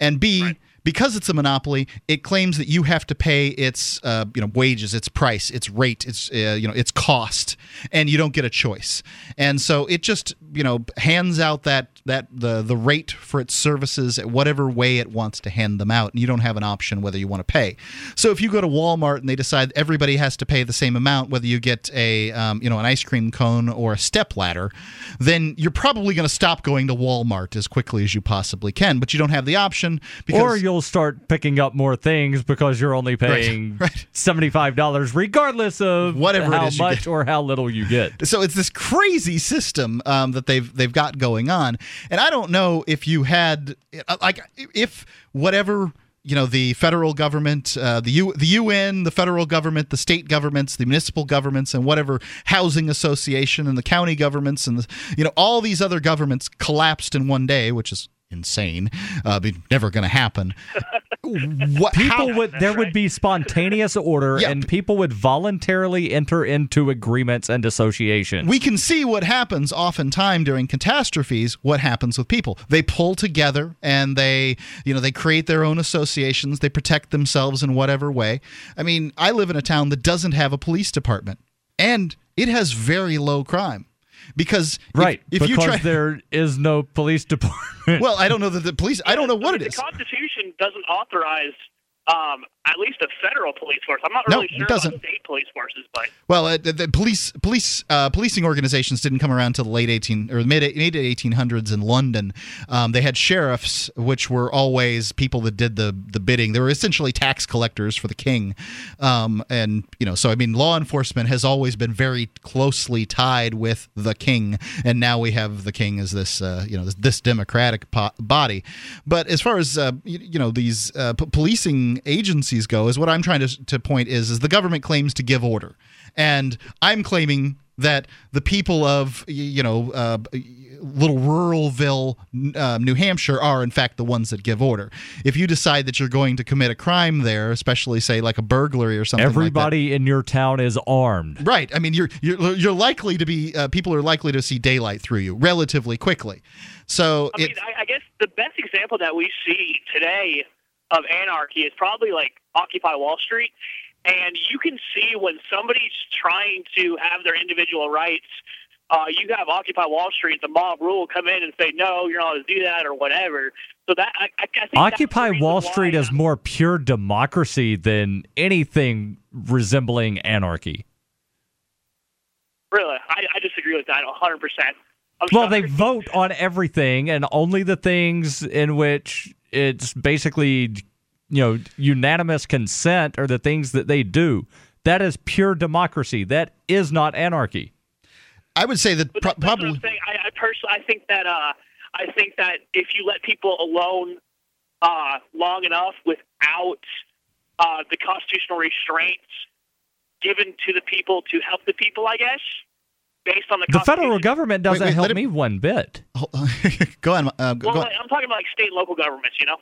and b right because it's a monopoly, it claims that you have to pay its uh, you know wages, its price, its rate, its uh, you know its cost, and you don't get a choice. And so it just you know hands out that that the the rate for its services at whatever way it wants to hand them out, and you don't have an option whether you want to pay. So if you go to Walmart and they decide everybody has to pay the same amount, whether you get a um, you know an ice cream cone or a step ladder, then you're probably going to stop going to Walmart as quickly as you possibly can. But you don't have the option because or you'll start picking up more things because you're only paying right, (laughs) right. $75 regardless of whatever how much or how little you get. (laughs) So it's this crazy system um, that they've they've got going on. And I don't know if you had uh, like if whatever you know the federal government, uh, the U, the UN, the federal government, the state governments, the municipal governments, and whatever housing association and the county governments and the, you know all these other governments collapsed in one day, which is insane. Uh, be never going to happen. (laughs) what, people how, would there right. would be spontaneous order, yeah. and people would voluntarily enter into agreements and associations. We can see what happens oftentimes during catastrophes. What happens with people? They pull together and they, you know, they create their own associations. They protect themselves in whatever way. I mean, I live in a town that doesn't have a police department, and it has very low crime because right if, if because you try there is no police department. Well, I don't know that the police. I don't know what it is. The Constitution doesn't authorize um, at least a federal police force. I'm not no, really sure it doesn't. about state police forces, but well, uh, the, the, police police uh, policing organizations didn't come around until the late 18 or mid mid 1800s in London. Um, they had sheriffs, which were always people that did the the bidding. They were essentially tax collectors for the king, um, and you know, so I mean, law enforcement has always been very closely tied with the king, and now we have the king as this uh, you know this, this democratic po- body. But as far as uh, you, you, know these uh, p- policing agencies go, is what I'm trying to, to point is is the government claims to give order, and I'm claiming that the people of you know uh, little ruralville uh, new hampshire are in fact the ones that give order. If you decide that you're going to commit a crime there especially say like a burglary or something everybody like in your town is armed. Right. I mean you're you're, you're likely to be uh, people are likely to see daylight through you relatively quickly. So I, mean, I, I guess the best example that we see today of anarchy is probably like Occupy Wall Street. And you can see when somebody's trying to have their individual rights, uh, you have Occupy Wall Street, the mob rule come in and say, no, you're not allowed to do that or whatever. So that I, I think Occupy Wall Street is more pure democracy than anything resembling anarchy. Really, I, I disagree with that 100. percent well, they vote on everything, and only the things in which it's basically you know unanimous consent are the things that they do. That is pure democracy. That is not anarchy. I would say that pro- that's what probably. I'm. I, I personally, I think that uh, I think that if you let people alone uh, long enough without uh, the constitutional restraints given to the people to help the people, I guess, based on the The federal government doesn't wait, let help him- me one bit. (laughs) go on. Uh, go, Well, go on. I'm talking about like state and local governments. You know,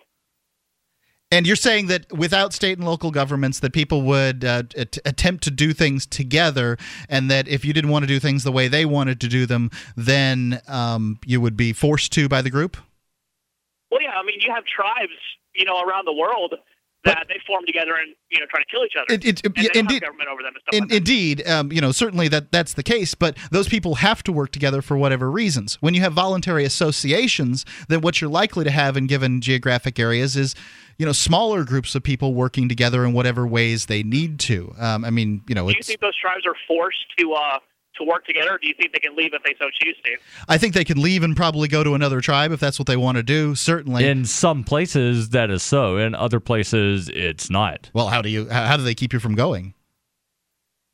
And you're saying that without state and local governments, that people would uh, at- attempt to do things together, and that if you didn't want to do things the way they wanted to do them, then um, you would be forced to by the group. well, yeah. I mean, you have tribes, you know, around the world that they form together and you know try to kill each other. It- it- and yeah, they don't have indeed- government over them In, like indeed, um, you know, certainly that that's the case, but those people have to work together for whatever reasons. When you have voluntary associations, then what you're likely to have in given geographic areas is, you know, smaller groups of people working together in whatever ways they need to. Um, I mean, you know, Do you think those tribes are forced to uh, to work together, or do you think they can leave if they so choose to? I think they can leave and probably go to another tribe if that's what they want to do. Certainly. In some places, that is so. In other places, it's not. well, how do you? How how do they keep you from going?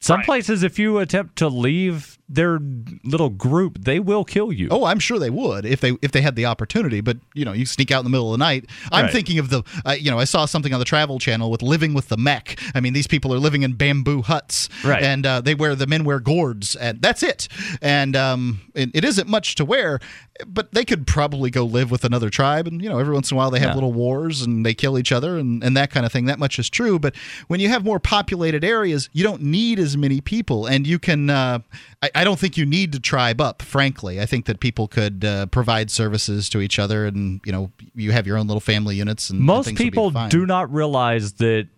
Some places, if you attempt to leave their little group, they will kill you. Oh, I'm sure they would if they if they had the opportunity. But you know, you sneak out in the middle of the night. I'm Right. thinking of the, uh, you know, I saw something on the Travel Channel with living with the mech. I mean, these people are living in bamboo huts, Right. And uh, they wear the men wear gourds, and that's it. And um, it, it isn't much to wear, but they could probably go live with another tribe, and you know, every once in a while they have Yeah. little wars and they kill each other and, and that kind of thing. That much is true. But when you have more populated areas, you don't need as many people, and you can. Uh, I, I don't think you need to tribe up. Frankly, I think that people could uh, provide services to each other, and you know, you have your own little family units. And and Most be people do not realize that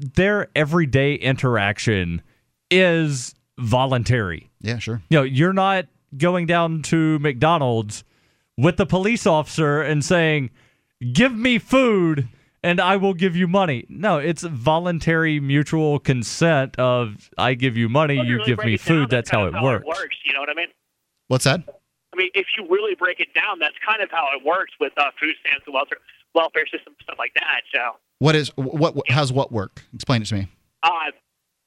their everyday interaction is voluntary. Yeah, sure. You know, you're not going down to McDonald's with the police officer and saying, "Give me food and I will give you money." No, it's voluntary mutual consent of I give you money, Well, you really give me it down, food. That's how it of works. works. You know what I mean? What's that? I mean, if you really break it down, that's kind of how it works with uh, food stamps and welfare welfare systems stuff like that. So, What is what? what how's what work? Explain it to me. uh,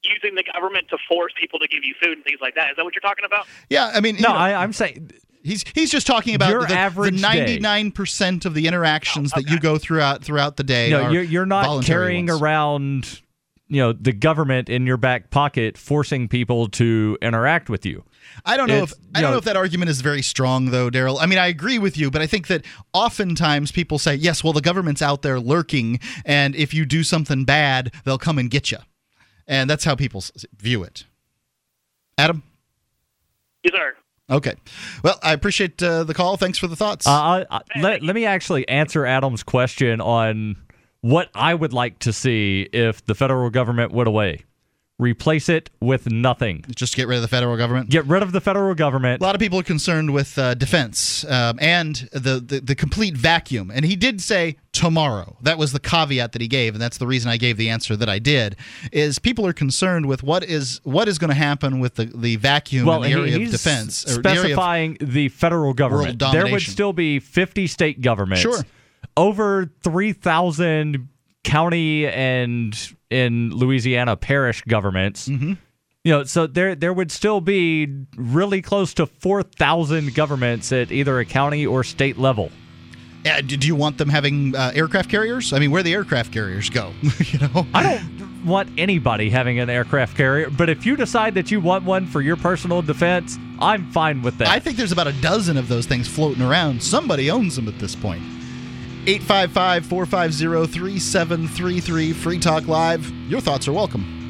using the government to force people to give you food and things like that. Is that what you're talking about? Yeah, I mean, No, you know, I, I'm saying He's he's just talking about Your the, average ninety nine percent of the interactions that you go throughout throughout the day. no, are you're, you're not carrying ones. around, you know, the government in your back pocket, forcing people to interact with you. I don't know It's, if I don't know- know if that argument is very strong though, Daryl. I mean, I agree with you, but I think that oftentimes people say, "Yes, well, the government's out there lurking, and if you do something bad, they'll come and get you," and that's how people view it. Adam. Yes, sir. Okay. Well, I appreciate uh, the call. Thanks for the thoughts. Uh, I, I, let, let me actually answer Adam's question on what I would like to see if the federal government went away. Replace it with nothing. Just get rid of the federal government. Get rid of the federal government. A lot of people are concerned with uh, defense um, and the, the the complete vacuum. And he did say tomorrow. That was the caveat that he gave, and that's the reason I gave the answer that I did. Is people are concerned with what is what is going to happen with the, the vacuum well, in the area of defense, or the area of- specifying the federal government. There would still be 50 state governments. Sure. Over 3,000 county and in Louisiana parish governments. Mm-hmm. You know, so there there would still be really close to 4,000 governments at either a county or state level. Do do you want them having uh, aircraft carriers? I mean, where the aircraft carriers go? (laughs) you know, I don't want anybody having an aircraft carrier, but if you decide that you want one for your personal defense, I'm fine with that. I think there's about a dozen of those things floating around. Somebody owns them at this point. 855 450 3733 Free Talk Live. Your thoughts are welcome.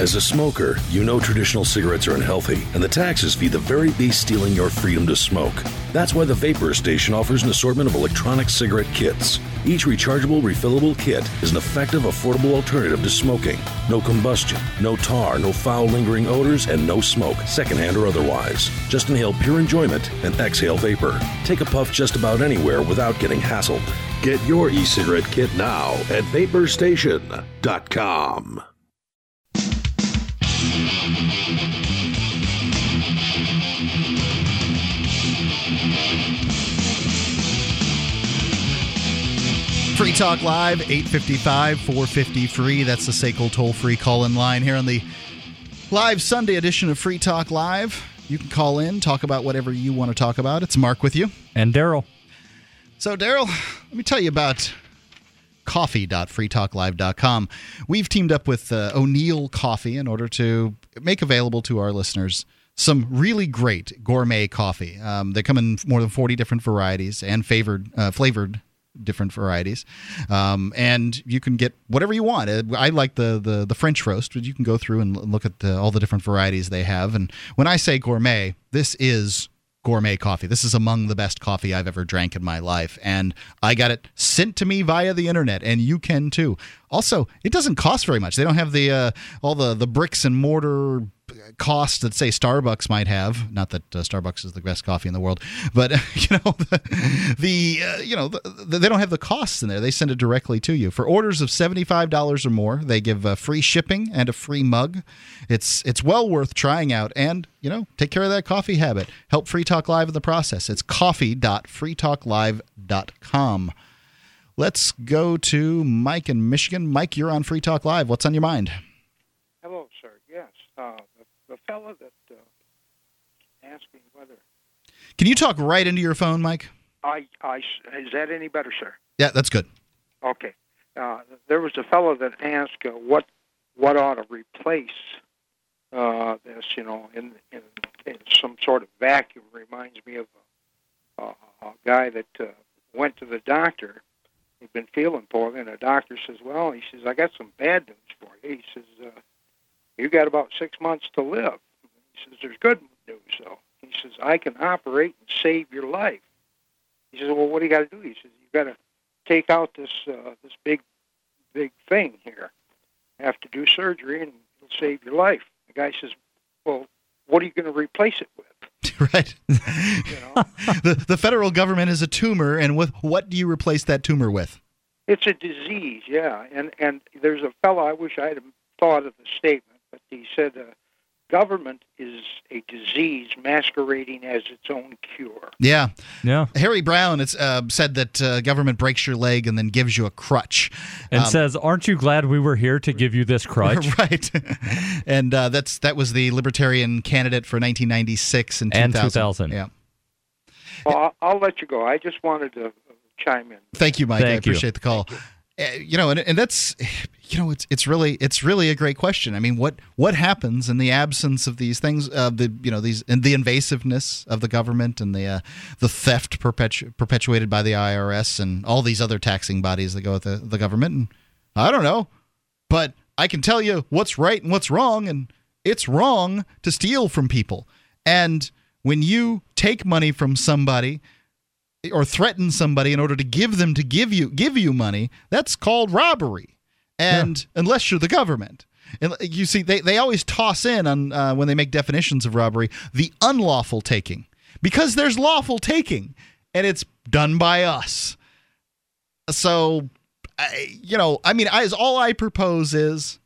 As a smoker, you know traditional cigarettes are unhealthy, and the taxes feed the very beast stealing your freedom to smoke. That's why the Vapor Station offers an assortment of electronic cigarette kits. Each rechargeable, refillable kit is an effective, affordable alternative to smoking. No combustion, no tar, no foul lingering odors, and no smoke, secondhand or otherwise. Just inhale pure enjoyment and exhale vapor. Take a puff just about anywhere without getting hassled. Get your e cigarette kit now at vaporstation.com. Free Talk Live, 855 450 free. That's the SACL toll free call in line here on the live Sunday edition of Free Talk Live. You can call in, talk about whatever you want to talk about. It's Mark with you. And Daryl. So, Daryl, let me tell you about coffee.freetalklive.com. We've teamed up with uh, O'Neill Coffee in order to make available to our listeners some really great gourmet coffee. Um, they come in more than 40 different varieties and favored uh, flavored different varieties, um, and you can get whatever you want. Uh, I like the, the the French roast, but you can go through and look at the, all the different varieties they have. And when I say gourmet, this is gourmet coffee. This is among the best coffee I've ever drank in my life. And I got it sent to me via the internet, and you can too. Also, it doesn't cost very much. They don't have the uh, all the, the bricks and mortar cost that say Starbucks might have. Not that uh, Starbucks is the best coffee in the world, but (laughs) you know the, the uh, you know the, the, they don't have the costs in there. They send it directly to you for orders of seventy five dollars or more. They give uh, free shipping and a free mug. It's it's well worth trying out and you know take care of that coffee habit. Help Free Talk Live in the process. It's coffee.freetalklive.com. Let's go to Mike in Michigan. Mike, you're on Free Talk Live. What's on your mind? Hello, sir. Yes, uh, the that uh, asked me whether Can you talk right into your phone, Mike? I, I is that any better, sir? Yeah, that's good. Okay. Uh, there was a fellow that asked uh, what what ought to replace uh, this, you know, in, in in some sort of vacuum. Reminds me of a, a, a guy that uh, went to the doctor. He'd been feeling poorly, and the doctor says, "Well, he says I got some bad news for you." He says, uh, "You got about six months to live." He says, "There's good news though." He says, "I can operate and save your life." He says, "Well, what do you got to do?" He says, "You got to take out this uh, this big big thing here. You Have to do surgery and it'll save your life." The guy says, "Well, what are you going to replace it with?" (laughs) right. (laughs) the the federal government is a tumor, and with what do you replace that tumor with? It's a disease, yeah. And and there's a fellow. I wish I had thought of the statement, he said, uh, "Government is a disease masquerading as its own cure." Yeah, yeah. Harry Browne it's uh, said that uh, government breaks your leg and then gives you a crutch, And Um, says, Aren't you glad we were here to give you this (laughs) crutch? right. and uh, that's that was the libertarian candidate for 1996 and 2000. And 2000. Yeah. Well, I'll, I'll let you go. I just wanted to uh, chime in. Thank you, Mike. I Thank you. appreciate the call. Uh, you know, and, and that's you know, it's it's really it's really a great question. I mean, what what happens in the absence of these things? Uh, the you know these and the invasiveness of the government and the uh, the theft perpetu- perpetuated by the IRS and all these other taxing bodies that go with the, the government. And I don't know, but I can tell you what's right and what's wrong, and it's wrong to steal from people. And when you take money from somebody or threaten somebody in order to give them to give you give you money, that's called robbery. And unless you're the government. And you see, they, they always toss in on uh, when they make definitions of robbery the unlawful taking because there's lawful taking and it's done by us. So, I, you know, I mean, I, all I propose is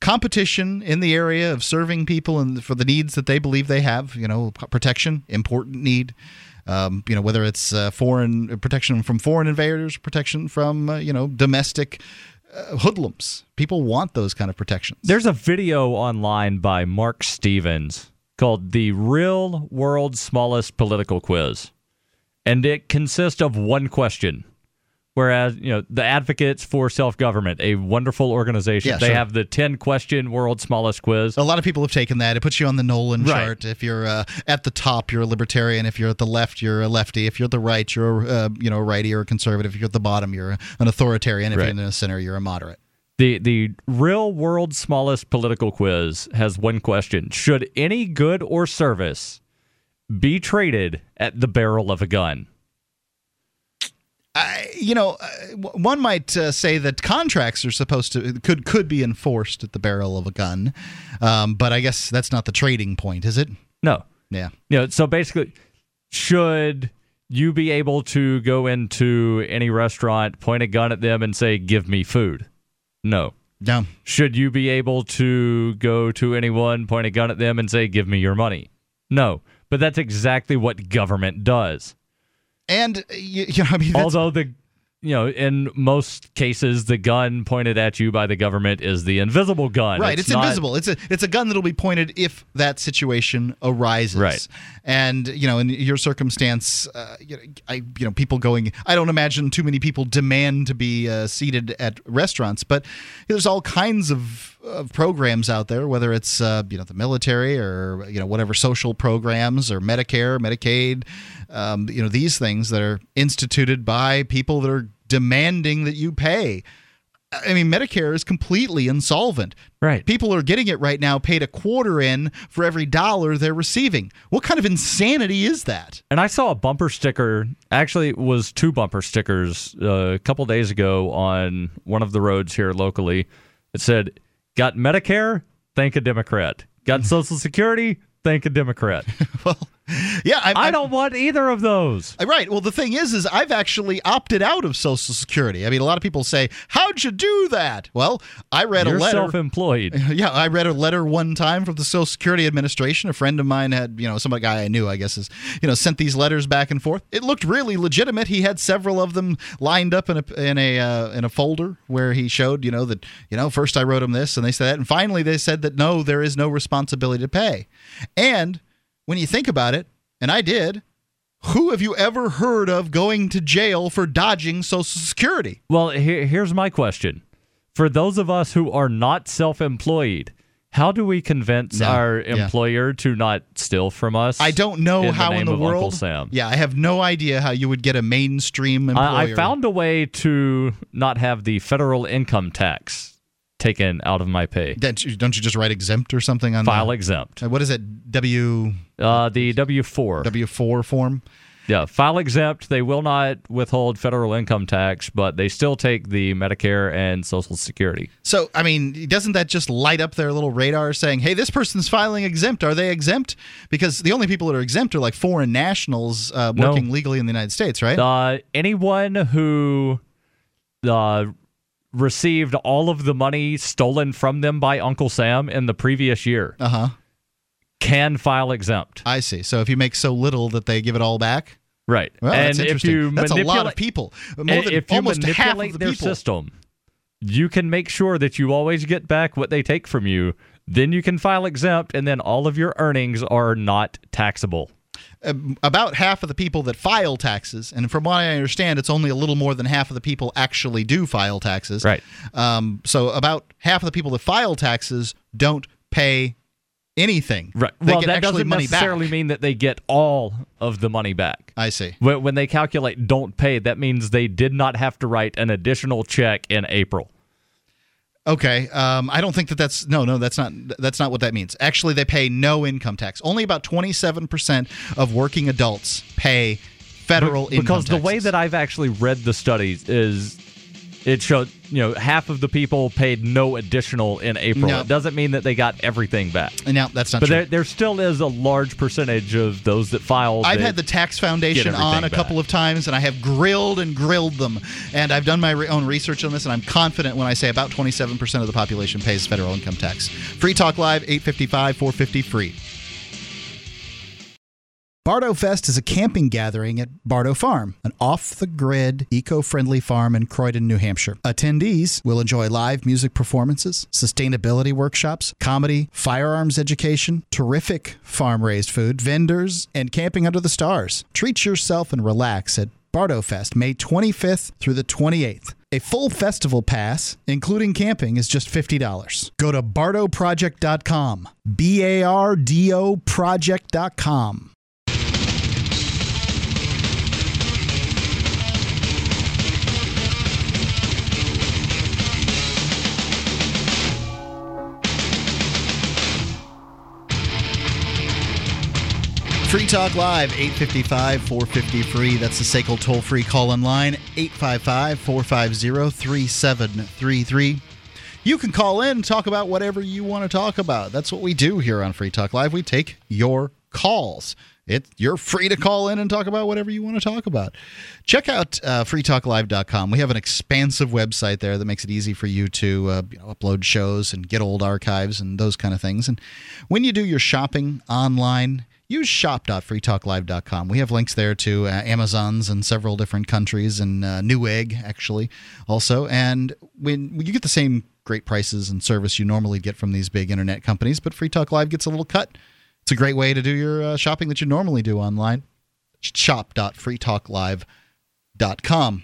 competition in the area of serving people and for the needs that they believe they have. You know, protection, important need. Um, you know, whether it's uh, foreign protection from foreign invaders, protection from uh, you know domestic uh, hoodlums. People want those kind of protections. There's a video online by Mark Stevens called The Real World's Smallest Political Quiz. And it consists of one question. Whereas, you know, the Advocates for Self Government, a wonderful organization, Yeah, they sure. have the 10 question world's smallest quiz. A lot of people have taken that. It puts you on the Nolan Right. chart. If you're uh, at the top, you're a libertarian. If you're at the left, you're a lefty. If you're at the right, you're a, uh, you know a righty or a conservative. If you're at the bottom, you're an authoritarian. If Right. you're in the center, you're a moderate. The the real world's smallest political quiz has one question. Should any good or service be traded at the barrel of a gun? I, you know, uh, one might uh, say that contracts are supposed to could could be enforced at the barrel of a gun, um, but I guess that's not the trading point, is it? No. Yeah. You know, so basically, should you be able to go into any restaurant, point a gun at them, and say, "Give me food"? No. No. Should you be able to go to anyone, point a gun at them, and say, "Give me your money"? No. But that's exactly what government does. And you, you know, I mean, Although the you know, in most cases, the gun pointed at you by the government is the invisible gun. Right, it's, not- invisible. It's a it's a gun that'll be pointed if that situation arises. Right. and you know, in your circumstance, uh, you know, I you know, people going. I don't imagine too many people demand to be uh, seated at restaurants, but there's all kinds of, of programs out there, whether it's uh, you know the military or you know whatever social programs or Medicare, Medicaid, um, you know these things that are instituted by people that are demanding that you pay. I mean, Medicare is completely insolvent. Right. People are getting it right now, paid a quarter in for every dollar they're receiving. What kind of insanity is that? And I saw a bumper sticker. Actually, it was two bumper stickers uh, a couple days ago on one of the roads here locally. It said, "Got Medicare? Thank a Democrat. Got (laughs) Social Security? Thank a Democrat." (laughs) Yeah, I, I don't want either of those. Right. Well, the thing is, is I've actually opted out of Social Security. I mean, a lot of people say, "How'd you do that?" Well, I read You're a letter. self-employed. (laughs) Yeah, I read a letter one time from the Social Security Administration. A friend of mine had, you know, some guy I knew, I guess, is, you know, sent these letters back and forth. It looked really legitimate. He had several of them lined up in a in a uh, in a folder where he showed, you know, that you know, first I wrote him this, and they said that, and finally they said that no, there is no responsibility to pay. And when you think about it, and I did. Who have you ever heard of going to jail for dodging Social Security? Well, here, here's my question: For those of us who are not self-employed, how do we convince No, our yeah. employer to not steal from us? I don't know in how the in the of Uncle world. Sam. Yeah, I have no idea how you would get a mainstream employer. I, I found a way to not have the federal income tax taken out of my pay. Don't you, don't you just write exempt or something on File the, exempt. Uh, What is it? W Uh, the W four. W four form. Yeah, file exempt. They will not withhold federal income tax, but they still take the Medicare and Social Security. So, I mean, doesn't that just light up their little radar saying, hey, this person's filing exempt? Are they exempt? Because the only people that are exempt are like foreign nationals uh, No. working legally in the United States, right? Uh, anyone who uh, received all of the money stolen from them by Uncle Sam in the previous year Uh huh. can file exempt. I see. So if you make so little that they give it all back? Right. Well, and that's if interesting. you That's a lot of manipulate- people. More than if you almost half of manipulate the their people. system, you can make sure that you always get back what they take from you. Then you can file exempt, and then all of your earnings are not taxable. Um, about half of the people that file taxes, and from what I understand, it's only a little more than half of the people actually do file taxes. Right. Um, so about half of the people that file taxes don't pay anything. Right. They well, that doesn't money necessarily back. mean that they get all of the money back. I see. When when they calculate don't pay, that means they did not have to write an additional check in April. Okay. Um, I don't think that that's no, no. That's not that's not what that means. Actually, they pay no income tax. Only about twenty seven percent of working adults pay federal Be- because the way that I've actually read the studies is it showed you know half of the people paid no additional in April. No. It doesn't mean that they got everything back. Now that's not but true. there, there still is a large percentage of those that filed. I've that had the tax foundation on a everything couple of times, and I have grilled and grilled them. And I've done my re- own research on this, and I'm confident when I say about 27% of the population pays federal income tax. Free Talk Live, 855 450 free. Bardo Fest is a camping gathering at Bardo Farm, an off the grid, eco friendly farm in Croydon, New Hampshire. Attendees will enjoy live music performances, sustainability workshops, comedy, firearms education, terrific farm raised food, vendors, and camping under the stars. Treat yourself and relax at Bardo Fest, May 25th through the 28th. A full festival pass, including camping, is just $50. Go to bardoproject.com. B A R D O project.com. Free Talk Live, 855 450 free. That's the SACL toll free call in line, 855 450 3733. You can call in and talk about whatever you want to talk about. That's what we do here on Free Talk Live. We take your calls. It, you're free to call in and talk about whatever you want to talk about. Check out uh, freetalklive.com. We have an expansive website there that makes it easy for you to uh, you know, upload shows and get old archives and those kind of things. And when you do your shopping online, use shop.freetalklive.com. We have links there to uh, Amazon's in several different countries and uh, Newegg, actually, also. And when you get the same great prices and service you normally get from these big internet companies, but Free Talk Live gets a little cut. It's a great way to do your uh, shopping that you normally do online. Shop.freetalklive.com.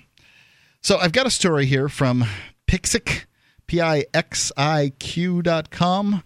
So I've got a story here from Pixiq, P I X I Q.com,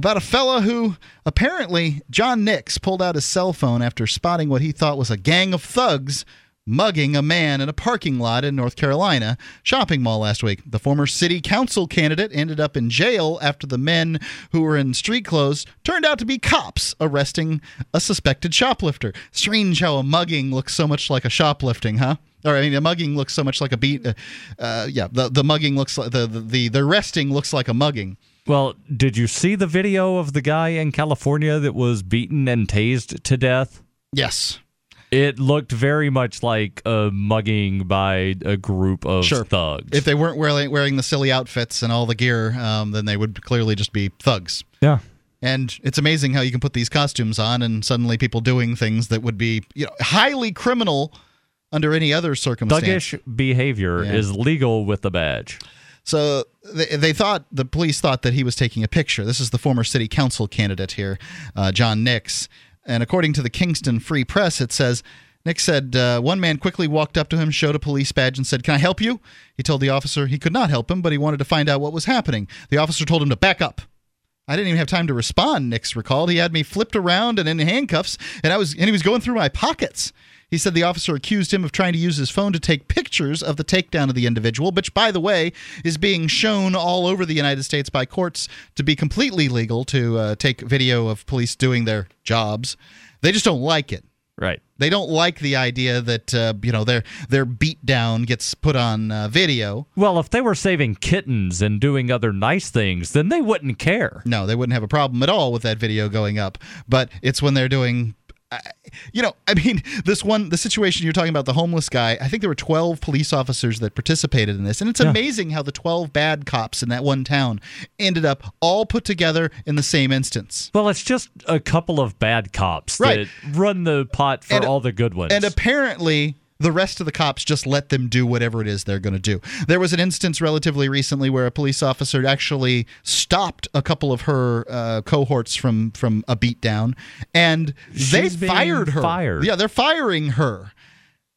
about a fella who apparently John Nix pulled out his cell phone after spotting what he thought was a gang of thugs mugging a man in a parking lot in North Carolina shopping mall last week. The former city council candidate ended up in jail after the men who were in street clothes turned out to be cops arresting a suspected shoplifter. Strange how a mugging looks so much like a shoplifting, huh? Or I mean, a mugging looks so much like a beat. Uh, uh, yeah, the the mugging looks like the, the the the arresting looks like a mugging. Well, did you see the video of the guy in California that was beaten and tased to death? Yes. It looked very much like a mugging by a group of Sure. thugs. If they weren't wearing wearing the silly outfits and all the gear, um, then they would clearly just be thugs. Yeah. And it's amazing how you can put these costumes on and suddenly people doing things that would be you know highly criminal under any other circumstance. Thuggish behavior Yeah. is legal with the badge. So they, they thought the police thought that he was taking a picture. This is the former city council candidate here, uh, John Nix. And according to the Kinston Free Press, it says Nix said uh, one man quickly walked up to him, showed a police badge, and said, "Can I help you?" He told the officer he could not help him, but he wanted to find out what was happening. The officer told him to back up. I didn't even have time to respond. Nix recalled. He had me flipped around and in handcuffs, and I was and he was going through my pockets. He said the officer accused him of trying to use his phone to take pictures of the takedown of the individual, which, by the way, is being shown all over the United States by courts to be completely legal to uh, take video of police doing their jobs. They just don't like it. Right. They don't like the idea that uh, you know their their beat down gets put on uh, video. Well, if they were saving kittens and doing other nice things, then they wouldn't care. No, they wouldn't have a problem at all with that video going up. But it's when they're doing. I- You know, I mean, (laughs) this one, the situation you're talking about, the homeless guy, I think there were 12 police officers that participated in this. And it's amazing how the 12 bad cops in that one town ended up all put together in the same instance. Well, it's just a couple of bad cops Right. that run the pot for And- all the good ones. And apparently, the rest of the cops just let them do whatever it is they're going to do. There was an instance relatively recently where a police officer actually stopped a couple of her uh, cohorts from from a beatdown, and they She's fired her. fired. Yeah, they're firing her.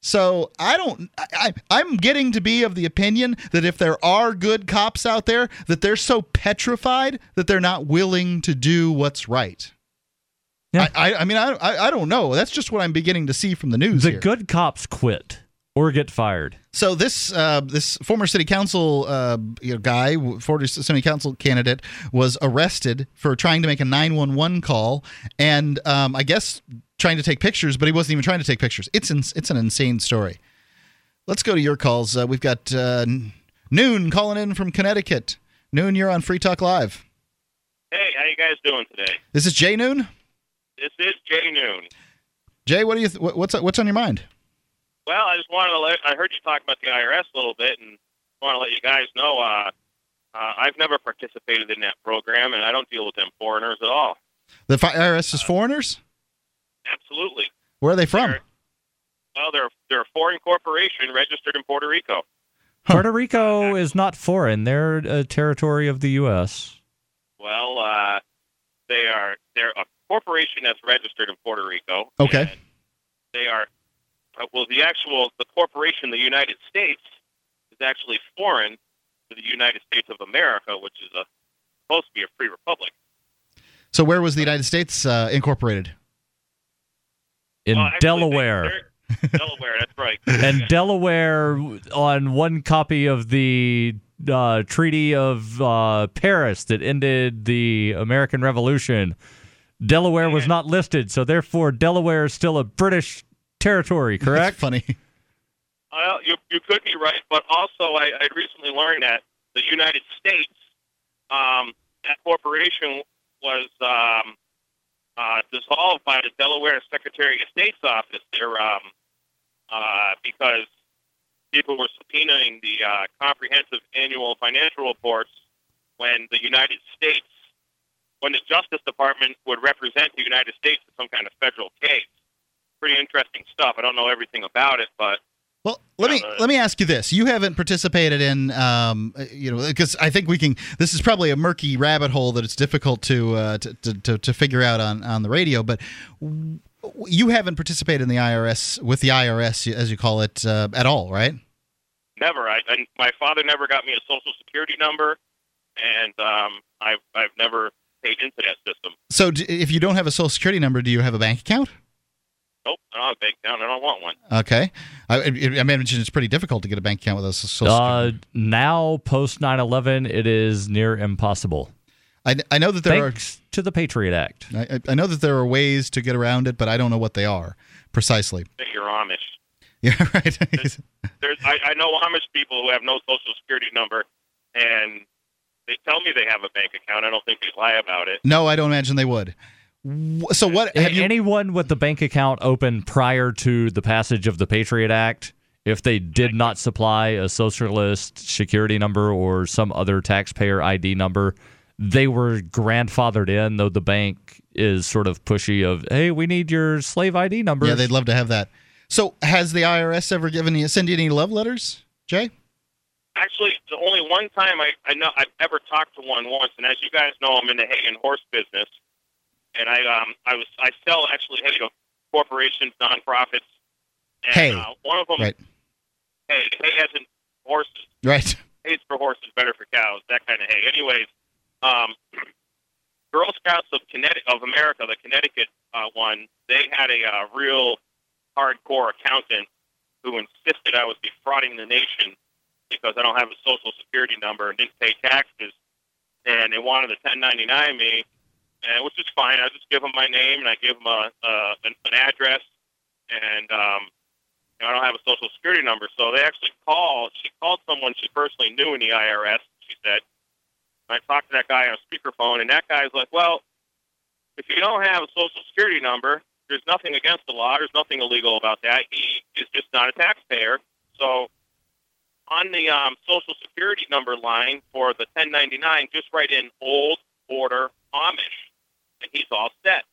So I don't. I, I, I'm getting to be of the opinion that if there are good cops out there, that they're so petrified that they're not willing to do what's right. I, I, I mean, I, I, I don't know. That's just what I'm beginning to see from the news. the here. good cops quit or get fired. So this uh, this former city council uh, you know, guy, former city council candidate, was arrested for trying to make a 911 call, and um, I guess trying to take pictures, but he wasn't even trying to take pictures. It's ins- it's an insane story. Let's go to your calls. Uh, we've got uh, Noon calling in from Connecticut. Noon, you're on Free Talk Live. Hey, how you guys doing today? This is Jay Noon. This is Jay Noon. Jay, what do you th- what's what's on your mind? Well, I just wanted to let I heard you talk about the IRS a little bit, and want to let you guys know uh, uh, I've never participated in that program, and I don't deal with them foreigners at all. The fi- IRS is foreigners. Absolutely. Where are they from? Well, they're they're a foreign corporation registered in Puerto Rico. Puerto Rico is not foreign; they're a territory of the U.S. Well, uh, they are they're a corporation that's registered in Puerto Rico. Okay. They are uh, well, the actual the corporation, the United States, is actually foreign to the United States of America, which is a, supposed to be a free republic. So where was the United States uh, incorporated? In Well, actually, Delaware. Delaware, that's right. (laughs) and Delaware on one copy of the uh, Treaty of uh, Paris that ended the American Revolution. Delaware was not listed, so therefore Delaware is still a British territory, correct? funny. Well, you, you could be right, but also I, I recently learned that the United States, um, that corporation was um, uh, dissolved by the Delaware Secretary of State's office. They're, um, uh, because people were subpoenaing the uh, comprehensive annual financial reports when the United States when the Justice Department would represent the United States in some kind of federal case. Pretty interesting stuff. I don't know everything about it, but Well, let me let me ask you this: You haven't participated in, um, you know, because I think we can. This is probably a murky rabbit hole that it's difficult to uh, to, to, to to figure out on on the radio. But you haven't participated in the IRS with the IRS, as you call it, uh, at all, right? never. I, I my father never got me a social security number, and um, I've I've never paid into that system. So, d- if you don't have a social security number, do you have a bank account? Nope, I don't have a bank account. I don't want one. Okay, I, I I imagine it's pretty difficult to get a bank account with a social. Uh, now, post 9 11, it is near impossible. I, I know that there Thanks to the Patriot Act. I, I know that there are ways to get around it, but I don't know what they are precisely. You're Amish. (laughs) Yeah, right. There's I, I know Amish people who have no social security number, and they tell me they have a bank account. I don't think they lie about it. no, I don't imagine they would. So what? Have you, Anyone with the bank account open prior to the passage of the Patriot Act, if they did not supply a socialist security number or some other taxpayer ID number, they were grandfathered in, though the bank is sort of pushy of, hey, we need your slave ID number. yeah, they'd love to have that. So has the IRS ever given you send you any love letters, Jay? Actually, the only one time I, I know I've ever talked to one once, and as you guys know, I'm in the hay and horse business, and I um I was I sell actually hay to corporations, nonprofits, and Hay. uh, one of them Right. hay hay as in horses. Right. Hay's for horses, better for cows, that kind of hay. Anyways, um, (clears throat) Girl Scouts of Connecticut of America, the Connecticut uh, one, they had a uh, real hardcore accountant who insisted I was defrauding the nation because I don't have a social security number and didn't pay taxes, and they wanted to 1099 me, and which is fine. I just give them my name and I give them a, uh, an, an address, and um, you know, I don't have a social security number. So they actually called. She called someone she personally knew in the IRS. She said, I talked to that guy on a speakerphone, and that guy's like, "Well, if you don't have a social security number, there's nothing against the law. There's nothing illegal about that. He is just not a taxpayer. So on the um, social security number line for the 1099, just write in old order Amish, and he's all set.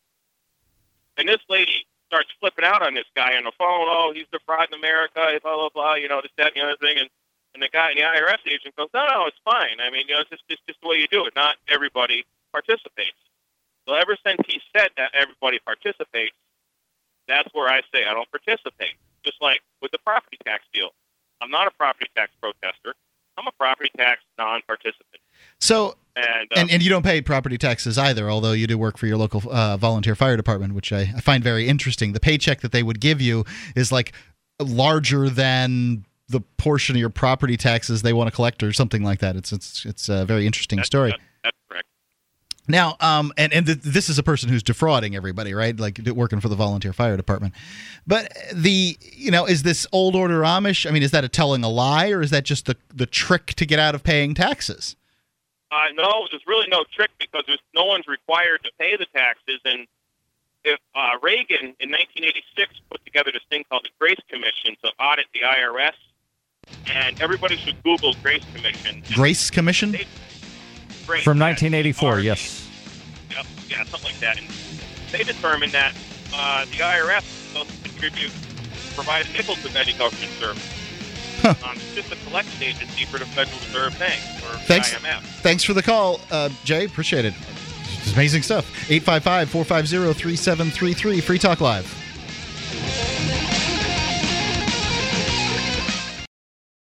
And this lady starts flipping out on this guy on the phone. Oh, he's defrauding America, blah blah blah. You know, this that and the other thing. And and the guy, the IRS agent goes, no, no, it's fine. I mean, you know, it's just it's just the way you do it. Not everybody participates. So ever since he said that everybody participates, that's where I say I don't participate. Just like with the property tax deal, I'm not a property tax protester. I'm a property tax non-participant. So And, uh, and and you don't pay property taxes either, although you do work for your local uh, volunteer fire department, which I, I find very interesting. The paycheck that they would give you is like larger than the portion of your property taxes they want to collect, or something like that. It's it's it's a very interesting story. that's. Now, um, and and th- this is a person who's defrauding everybody, right? Like working for the volunteer fire department. But the you know, is this old order Amish? I mean, is that a telling a lie, or is that just the the trick to get out of paying taxes? Uh, no, there's really no trick because there's no one's required to pay the taxes. And if uh, Reagan in 1986 put together this thing called the Grace Commission to audit the IRS, and everybody should Google Grace Commission. Grace Commission Grace, From 1984, yes. Yeah, something like that. And they determined that uh, the IRS is supposed to contribute, provide nickel to any government service. Um, it's just a collection agency for the Federal Reserve Bank or Thanks. the IMF. Thanks for the call, uh, Jay. Appreciate it. It's amazing stuff. 855 450 3733. Free Talk Live.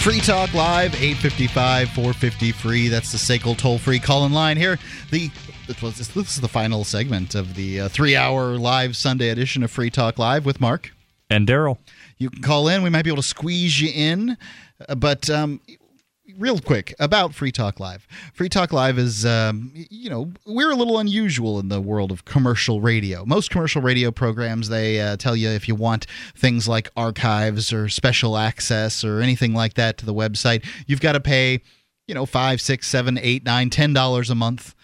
Free Talk Live, 855 450 free. That's the SACL toll free call in line here. The this is the final segment of the uh, three hour live Sunday edition of Free Talk Live with Mark. And Daryl. You can call in. We might be able to squeeze you in. Uh, but um, real quick about Free Talk Live. Free Talk Live is, um, you know, we're a little unusual in the world of commercial radio. Most commercial radio programs, they uh, tell you if you want things like archives or special access or anything like that to the website, you've got to pay, you know, five, six, seven, eight, nine, ten dollars a month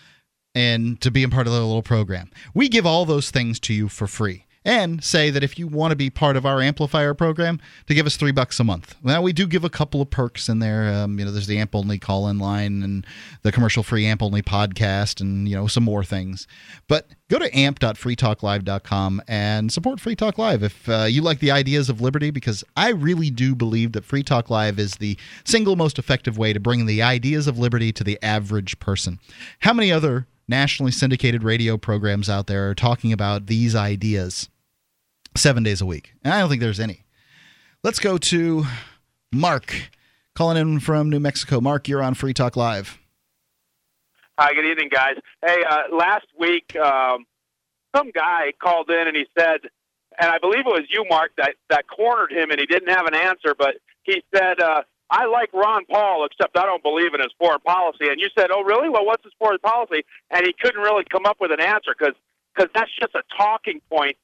and to be a part of the little program. We give all those things to you for free and say that if you want to be part of our amplifier program to give us three bucks a month. Now we do give a couple of perks in there. Um, you know there's the amp only call in line and the commercial free amp only podcast and you know some more things. But go to amp.freetalklive.com and support free talk live if uh, you like the ideas of liberty because i really do believe that free talk live is the single most effective way to bring the ideas of liberty to the average person. How many other nationally syndicated radio programs out there are talking about these ideas seven days a week. And I don't think there's any. Let's go to Mark calling in from New Mexico. Mark, you're on Free Talk Live. Hi, good evening, guys. Hey, uh, last week, um, some guy called in and he said, and I believe it was you, Mark, that, that cornered him and he didn't have an answer, but he said, uh, I like Ron Paul, except I don't believe in his foreign policy. And you said, oh, really? Well, what's his foreign policy? And he couldn't really come up with an answer because that's just a talking point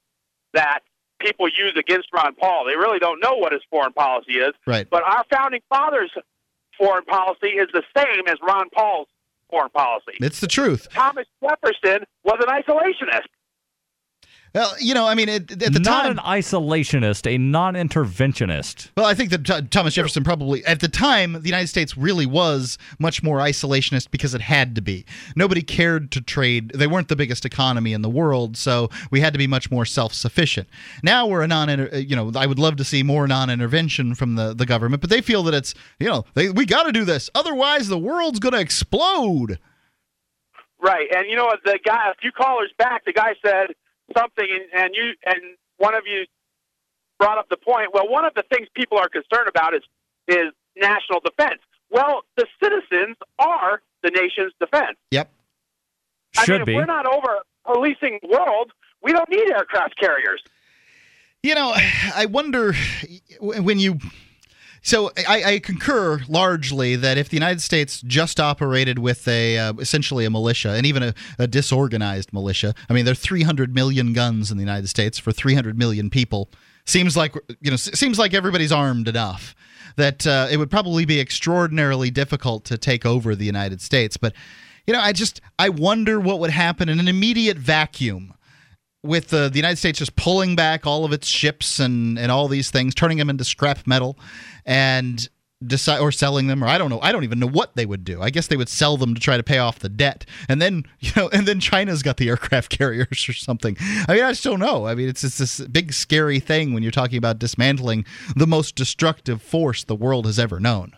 that people use against Ron Paul. They really don't know what his foreign policy is. Right. But our founding fathers' foreign policy is the same as Ron Paul's foreign policy. It's the truth. Thomas Jefferson was an isolationist. Well, you know, I mean, at, at the Not time, an isolationist, a non-interventionist. Well, I think that Th- Thomas Jefferson probably, at the time, the United States really was much more isolationist because it had to be. Nobody cared to trade. They weren't the biggest economy in the world, so we had to be much more self-sufficient. Now we're a non, uh, you know, I would love to see more non-intervention from the, the government, but they feel that it's, you know, they, we got to do this, otherwise the world's going to explode. Right, and you know what? The guy, a few callers back, the guy said something, and, and you and one of you brought up the point. Well, one of the things people are concerned about is is national defense. Well, the citizens are the nation's defense. Yep. I Should mean, if be. we're not over policing the world, we don't need aircraft carriers. You know, I wonder when you. So I, I concur largely that if the United States just operated with a uh, essentially a militia and even a, a disorganized militia, I mean there are 300 million guns in the United States for 300 million people. Seems like you know seems like everybody's armed enough that uh, it would probably be extraordinarily difficult to take over the United States. But you know, I just I wonder what would happen in an immediate vacuum with uh, the United States just pulling back all of its ships and, and all these things, turning them into scrap metal, and decide or selling them, or I don't know. I don't even know what they would do. I guess they would sell them to try to pay off the debt, and then (laughs) you know, and then China's got the aircraft (laughs) carriers or something. I mean, I just don't know. I mean, it's just this big scary thing when you're talking about dismantling the most destructive force the world has ever known.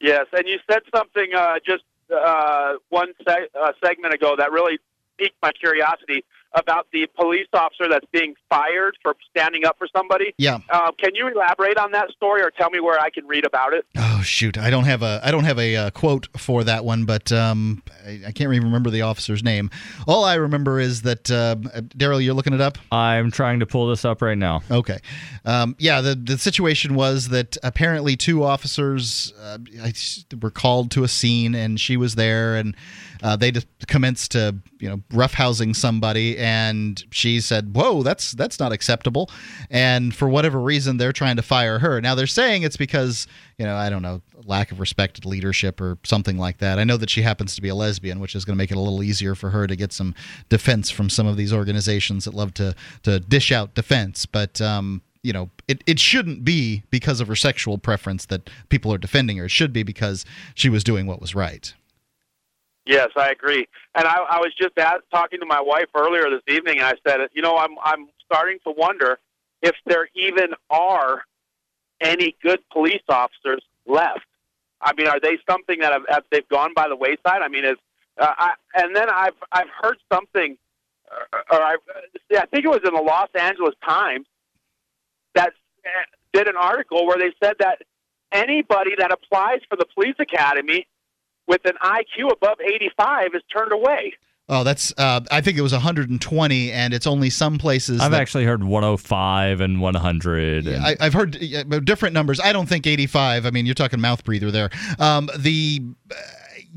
Yes, and you said something uh, just uh, one uh, segment ago that really piqued my curiosity about the police officer that's being fired for standing up for somebody. Yeah. Uh, can you elaborate on that story, or tell me where I can read about it? Shoot, I don't have a I don't have a uh, quote for that one, but um, I, I can't even remember the officer's name. All I remember is that uh, Daryl, you're looking it up. I'm trying to pull this up right now. Okay, um, yeah. The the situation was that apparently two officers uh, were called to a scene, and she was there, and uh, they just commenced to you know roughhousing somebody, and she said, "Whoa, that's that's not acceptable," and for whatever reason, they're trying to fire her. Now they're saying it's because you know I don't know lack of respected leadership or something like that. I know that she happens to be a lesbian, which is going to make it a little easier for her to get some defense from some of these organizations that love to to dish out defense, but. Um, you know, it, it shouldn't be because of her sexual preference that people are defending her. It should be because she was doing what was right. Yes, I agree. And I, I was just at, talking to my wife earlier this evening, and I said, you know, I'm I'm starting to wonder if there even are any good police officers left. I mean, are they something that have, have they've gone by the wayside? I mean, is uh, I, and then I've I've heard something, uh, or I, I think it was in the Los Angeles Times that did an article where they said that anybody that applies for the police academy with an IQ above 85 is turned away. Oh, that's. Uh, I think it was 120, and it's only some places. I've that- actually heard 105 and 100. and- I, I've heard uh, different numbers. I don't think 85. I mean, you're talking mouth breather there. Um, the. uh,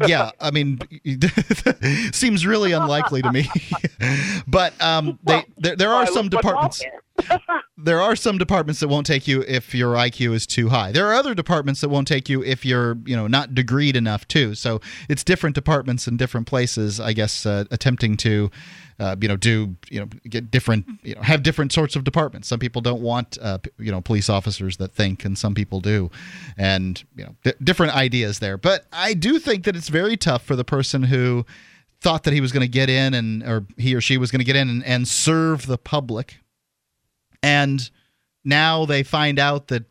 yeah, I mean, (laughs) seems really unlikely to me. (laughs) but um, they, there, there are some departments. There are some departments that won't take you if your IQ is too high. There are other departments that won't take you if you're, you know, not degreed enough too. So it's different departments in different places. I guess uh, attempting to, uh, you know, do you know get different, you know, have different sorts of departments. Some people don't want, uh, you know, police officers that think, and some people do, and you know, d- different ideas there. But I do think that it's very tough for the person who thought that he was going to get in and or he or she was going to get in and, and serve the public and now they find out that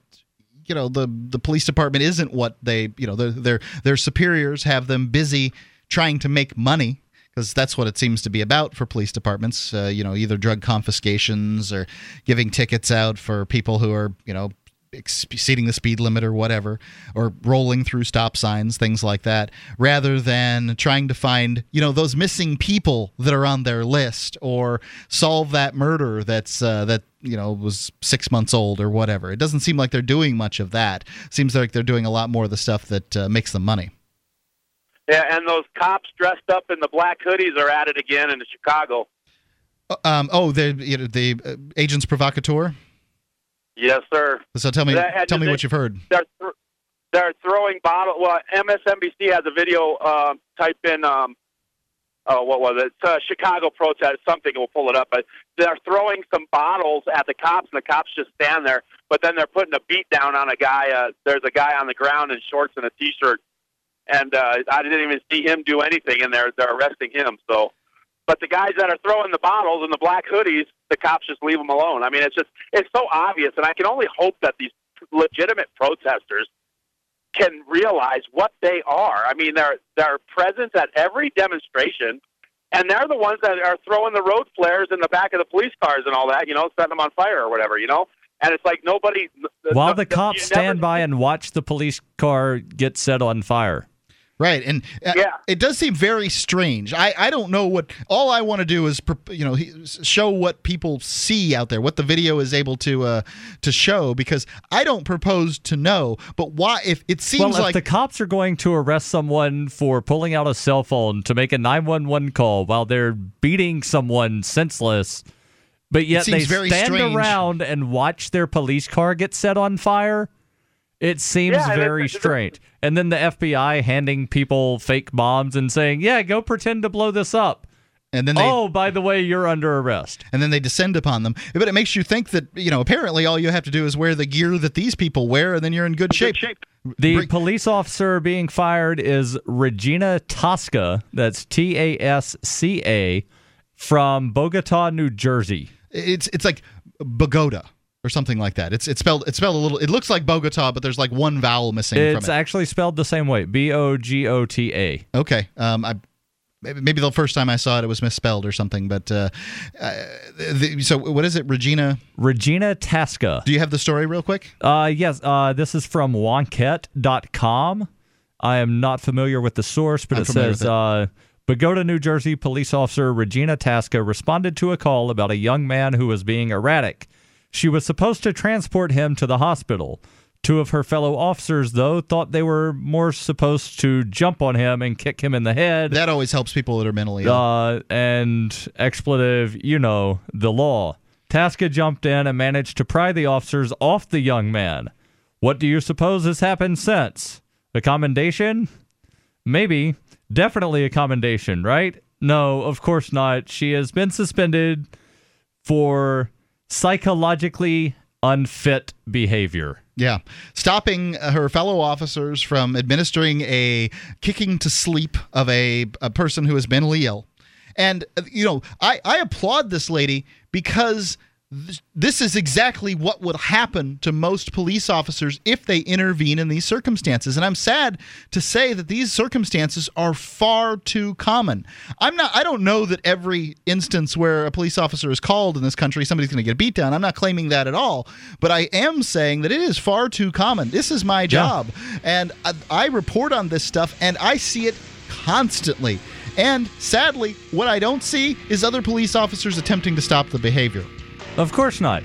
you know the the police department isn't what they you know their their their superiors have them busy trying to make money because that's what it seems to be about for police departments uh, you know either drug confiscations or giving tickets out for people who are you know exceeding the speed limit or whatever or rolling through stop signs things like that rather than trying to find you know those missing people that are on their list or solve that murder that's uh, that you know was 6 months old or whatever. It doesn't seem like they're doing much of that. Seems like they're doing a lot more of the stuff that uh, makes them money. Yeah, and those cops dressed up in the black hoodies are at it again in Chicago. um, oh the you know, the uh, agents provocateur Yes, sir. so tell me That tell me what you've heard They're th- they're throwing bottle. Well, MSNBC has a video. Um, type in um, oh, what was it? It's, uh, Chicago protest. Something. We'll pull it up. But they're throwing some bottles at the cops, and the cops just stand there. But then they're putting a beat down on a guy. Uh, there's a guy on the ground in shorts and a t-shirt, and uh, I didn't even see him do anything, and they're they're arresting him. So. But the guys that are throwing the bottles in the black hoodies, the cops just leave them alone. I mean, it's just it's so obvious, and I can only hope that these legitimate protesters can realize what they are. I mean, they're they're present at every demonstration, and they're the ones that are throwing the road flares in the back of the police cars and all that. You know, setting them on fire or whatever. You know, and it's like nobody. While no- the cops stand never- by and watch the police car get set on fire. Right, and uh, it does seem very strange. I, I don't know what. All I want to do is you know show what people see out there, what the video is able to uh, to show, because I don't propose to know. But why? If it seems well, if like the cops are going to arrest someone for pulling out a cell phone to make a 911 call while they're beating someone senseless, but yet they seems very stand strange. around and watch their police car get set on fire, it seems Yeah, very it's- it's- strange. And then the FBI handing people fake bombs and saying, "Yeah, go pretend to blow this up." And then they, oh, by the way, you're under arrest. and then they descend upon them. But it makes you think that you know apparently all you have to do is wear the gear that these people wear, and then you're in good shape. Good shape. The police officer being fired is Regina Tasca. That's T A S C A from Bogota, New Jersey. It's it's like Bogota or something like that. It's it's spelled it's spelled a little. It looks like Bogota, but there's like one vowel missing It's it. actually spelled the same way B O G O T A. Okay. Um, I maybe, maybe the first time I saw it, it was misspelled or something. But uh, uh, the, so what is it, Regina? Regina Tasca. Do you have the story real quick? Uh, yes, uh, this is from Wonkette.com. I am not familiar with the source, but I'm it says it. Uh, Bogota, New Jersey police officer Regina Tasca responded to a call about a young man who was being erratic. She was supposed to transport him to the hospital. Two of her fellow officers, though, thought they were more supposed to jump on him and kick him in the head. That always helps people that are mentally ill. Uh, and expletive, you know, the law. Tasca jumped in and managed to pry the officers off the young man. What do you suppose has happened since? A commendation? Maybe. Definitely a commendation, right? No, of course not. She has been suspended for psychologically unfit behavior. Yeah. Stopping her fellow officers from administering a kicking to sleep of a, a person who is mentally ill. And, uh, you know, I, I applaud this lady because this is exactly what would happen to most police officers if they intervene in these circumstances. And i'm sad to say that these circumstances are far too common. I'm not i don't know that every instance where a police officer is called in this country somebody's going to get beat down. I'm not claiming that at all. But i am saying that it is far too common. This is my job. Yeah. and I, I report on this stuff and i see it constantly. And sadly what i don't see is other police officers attempting to stop the behavior of course not.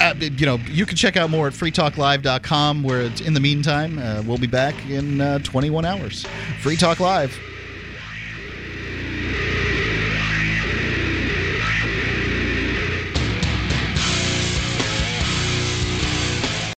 Uh, you know, you can check out more at freetalklive.com, where in the meantime, uh, we'll be back in uh, 21 hours. Free Talk Live.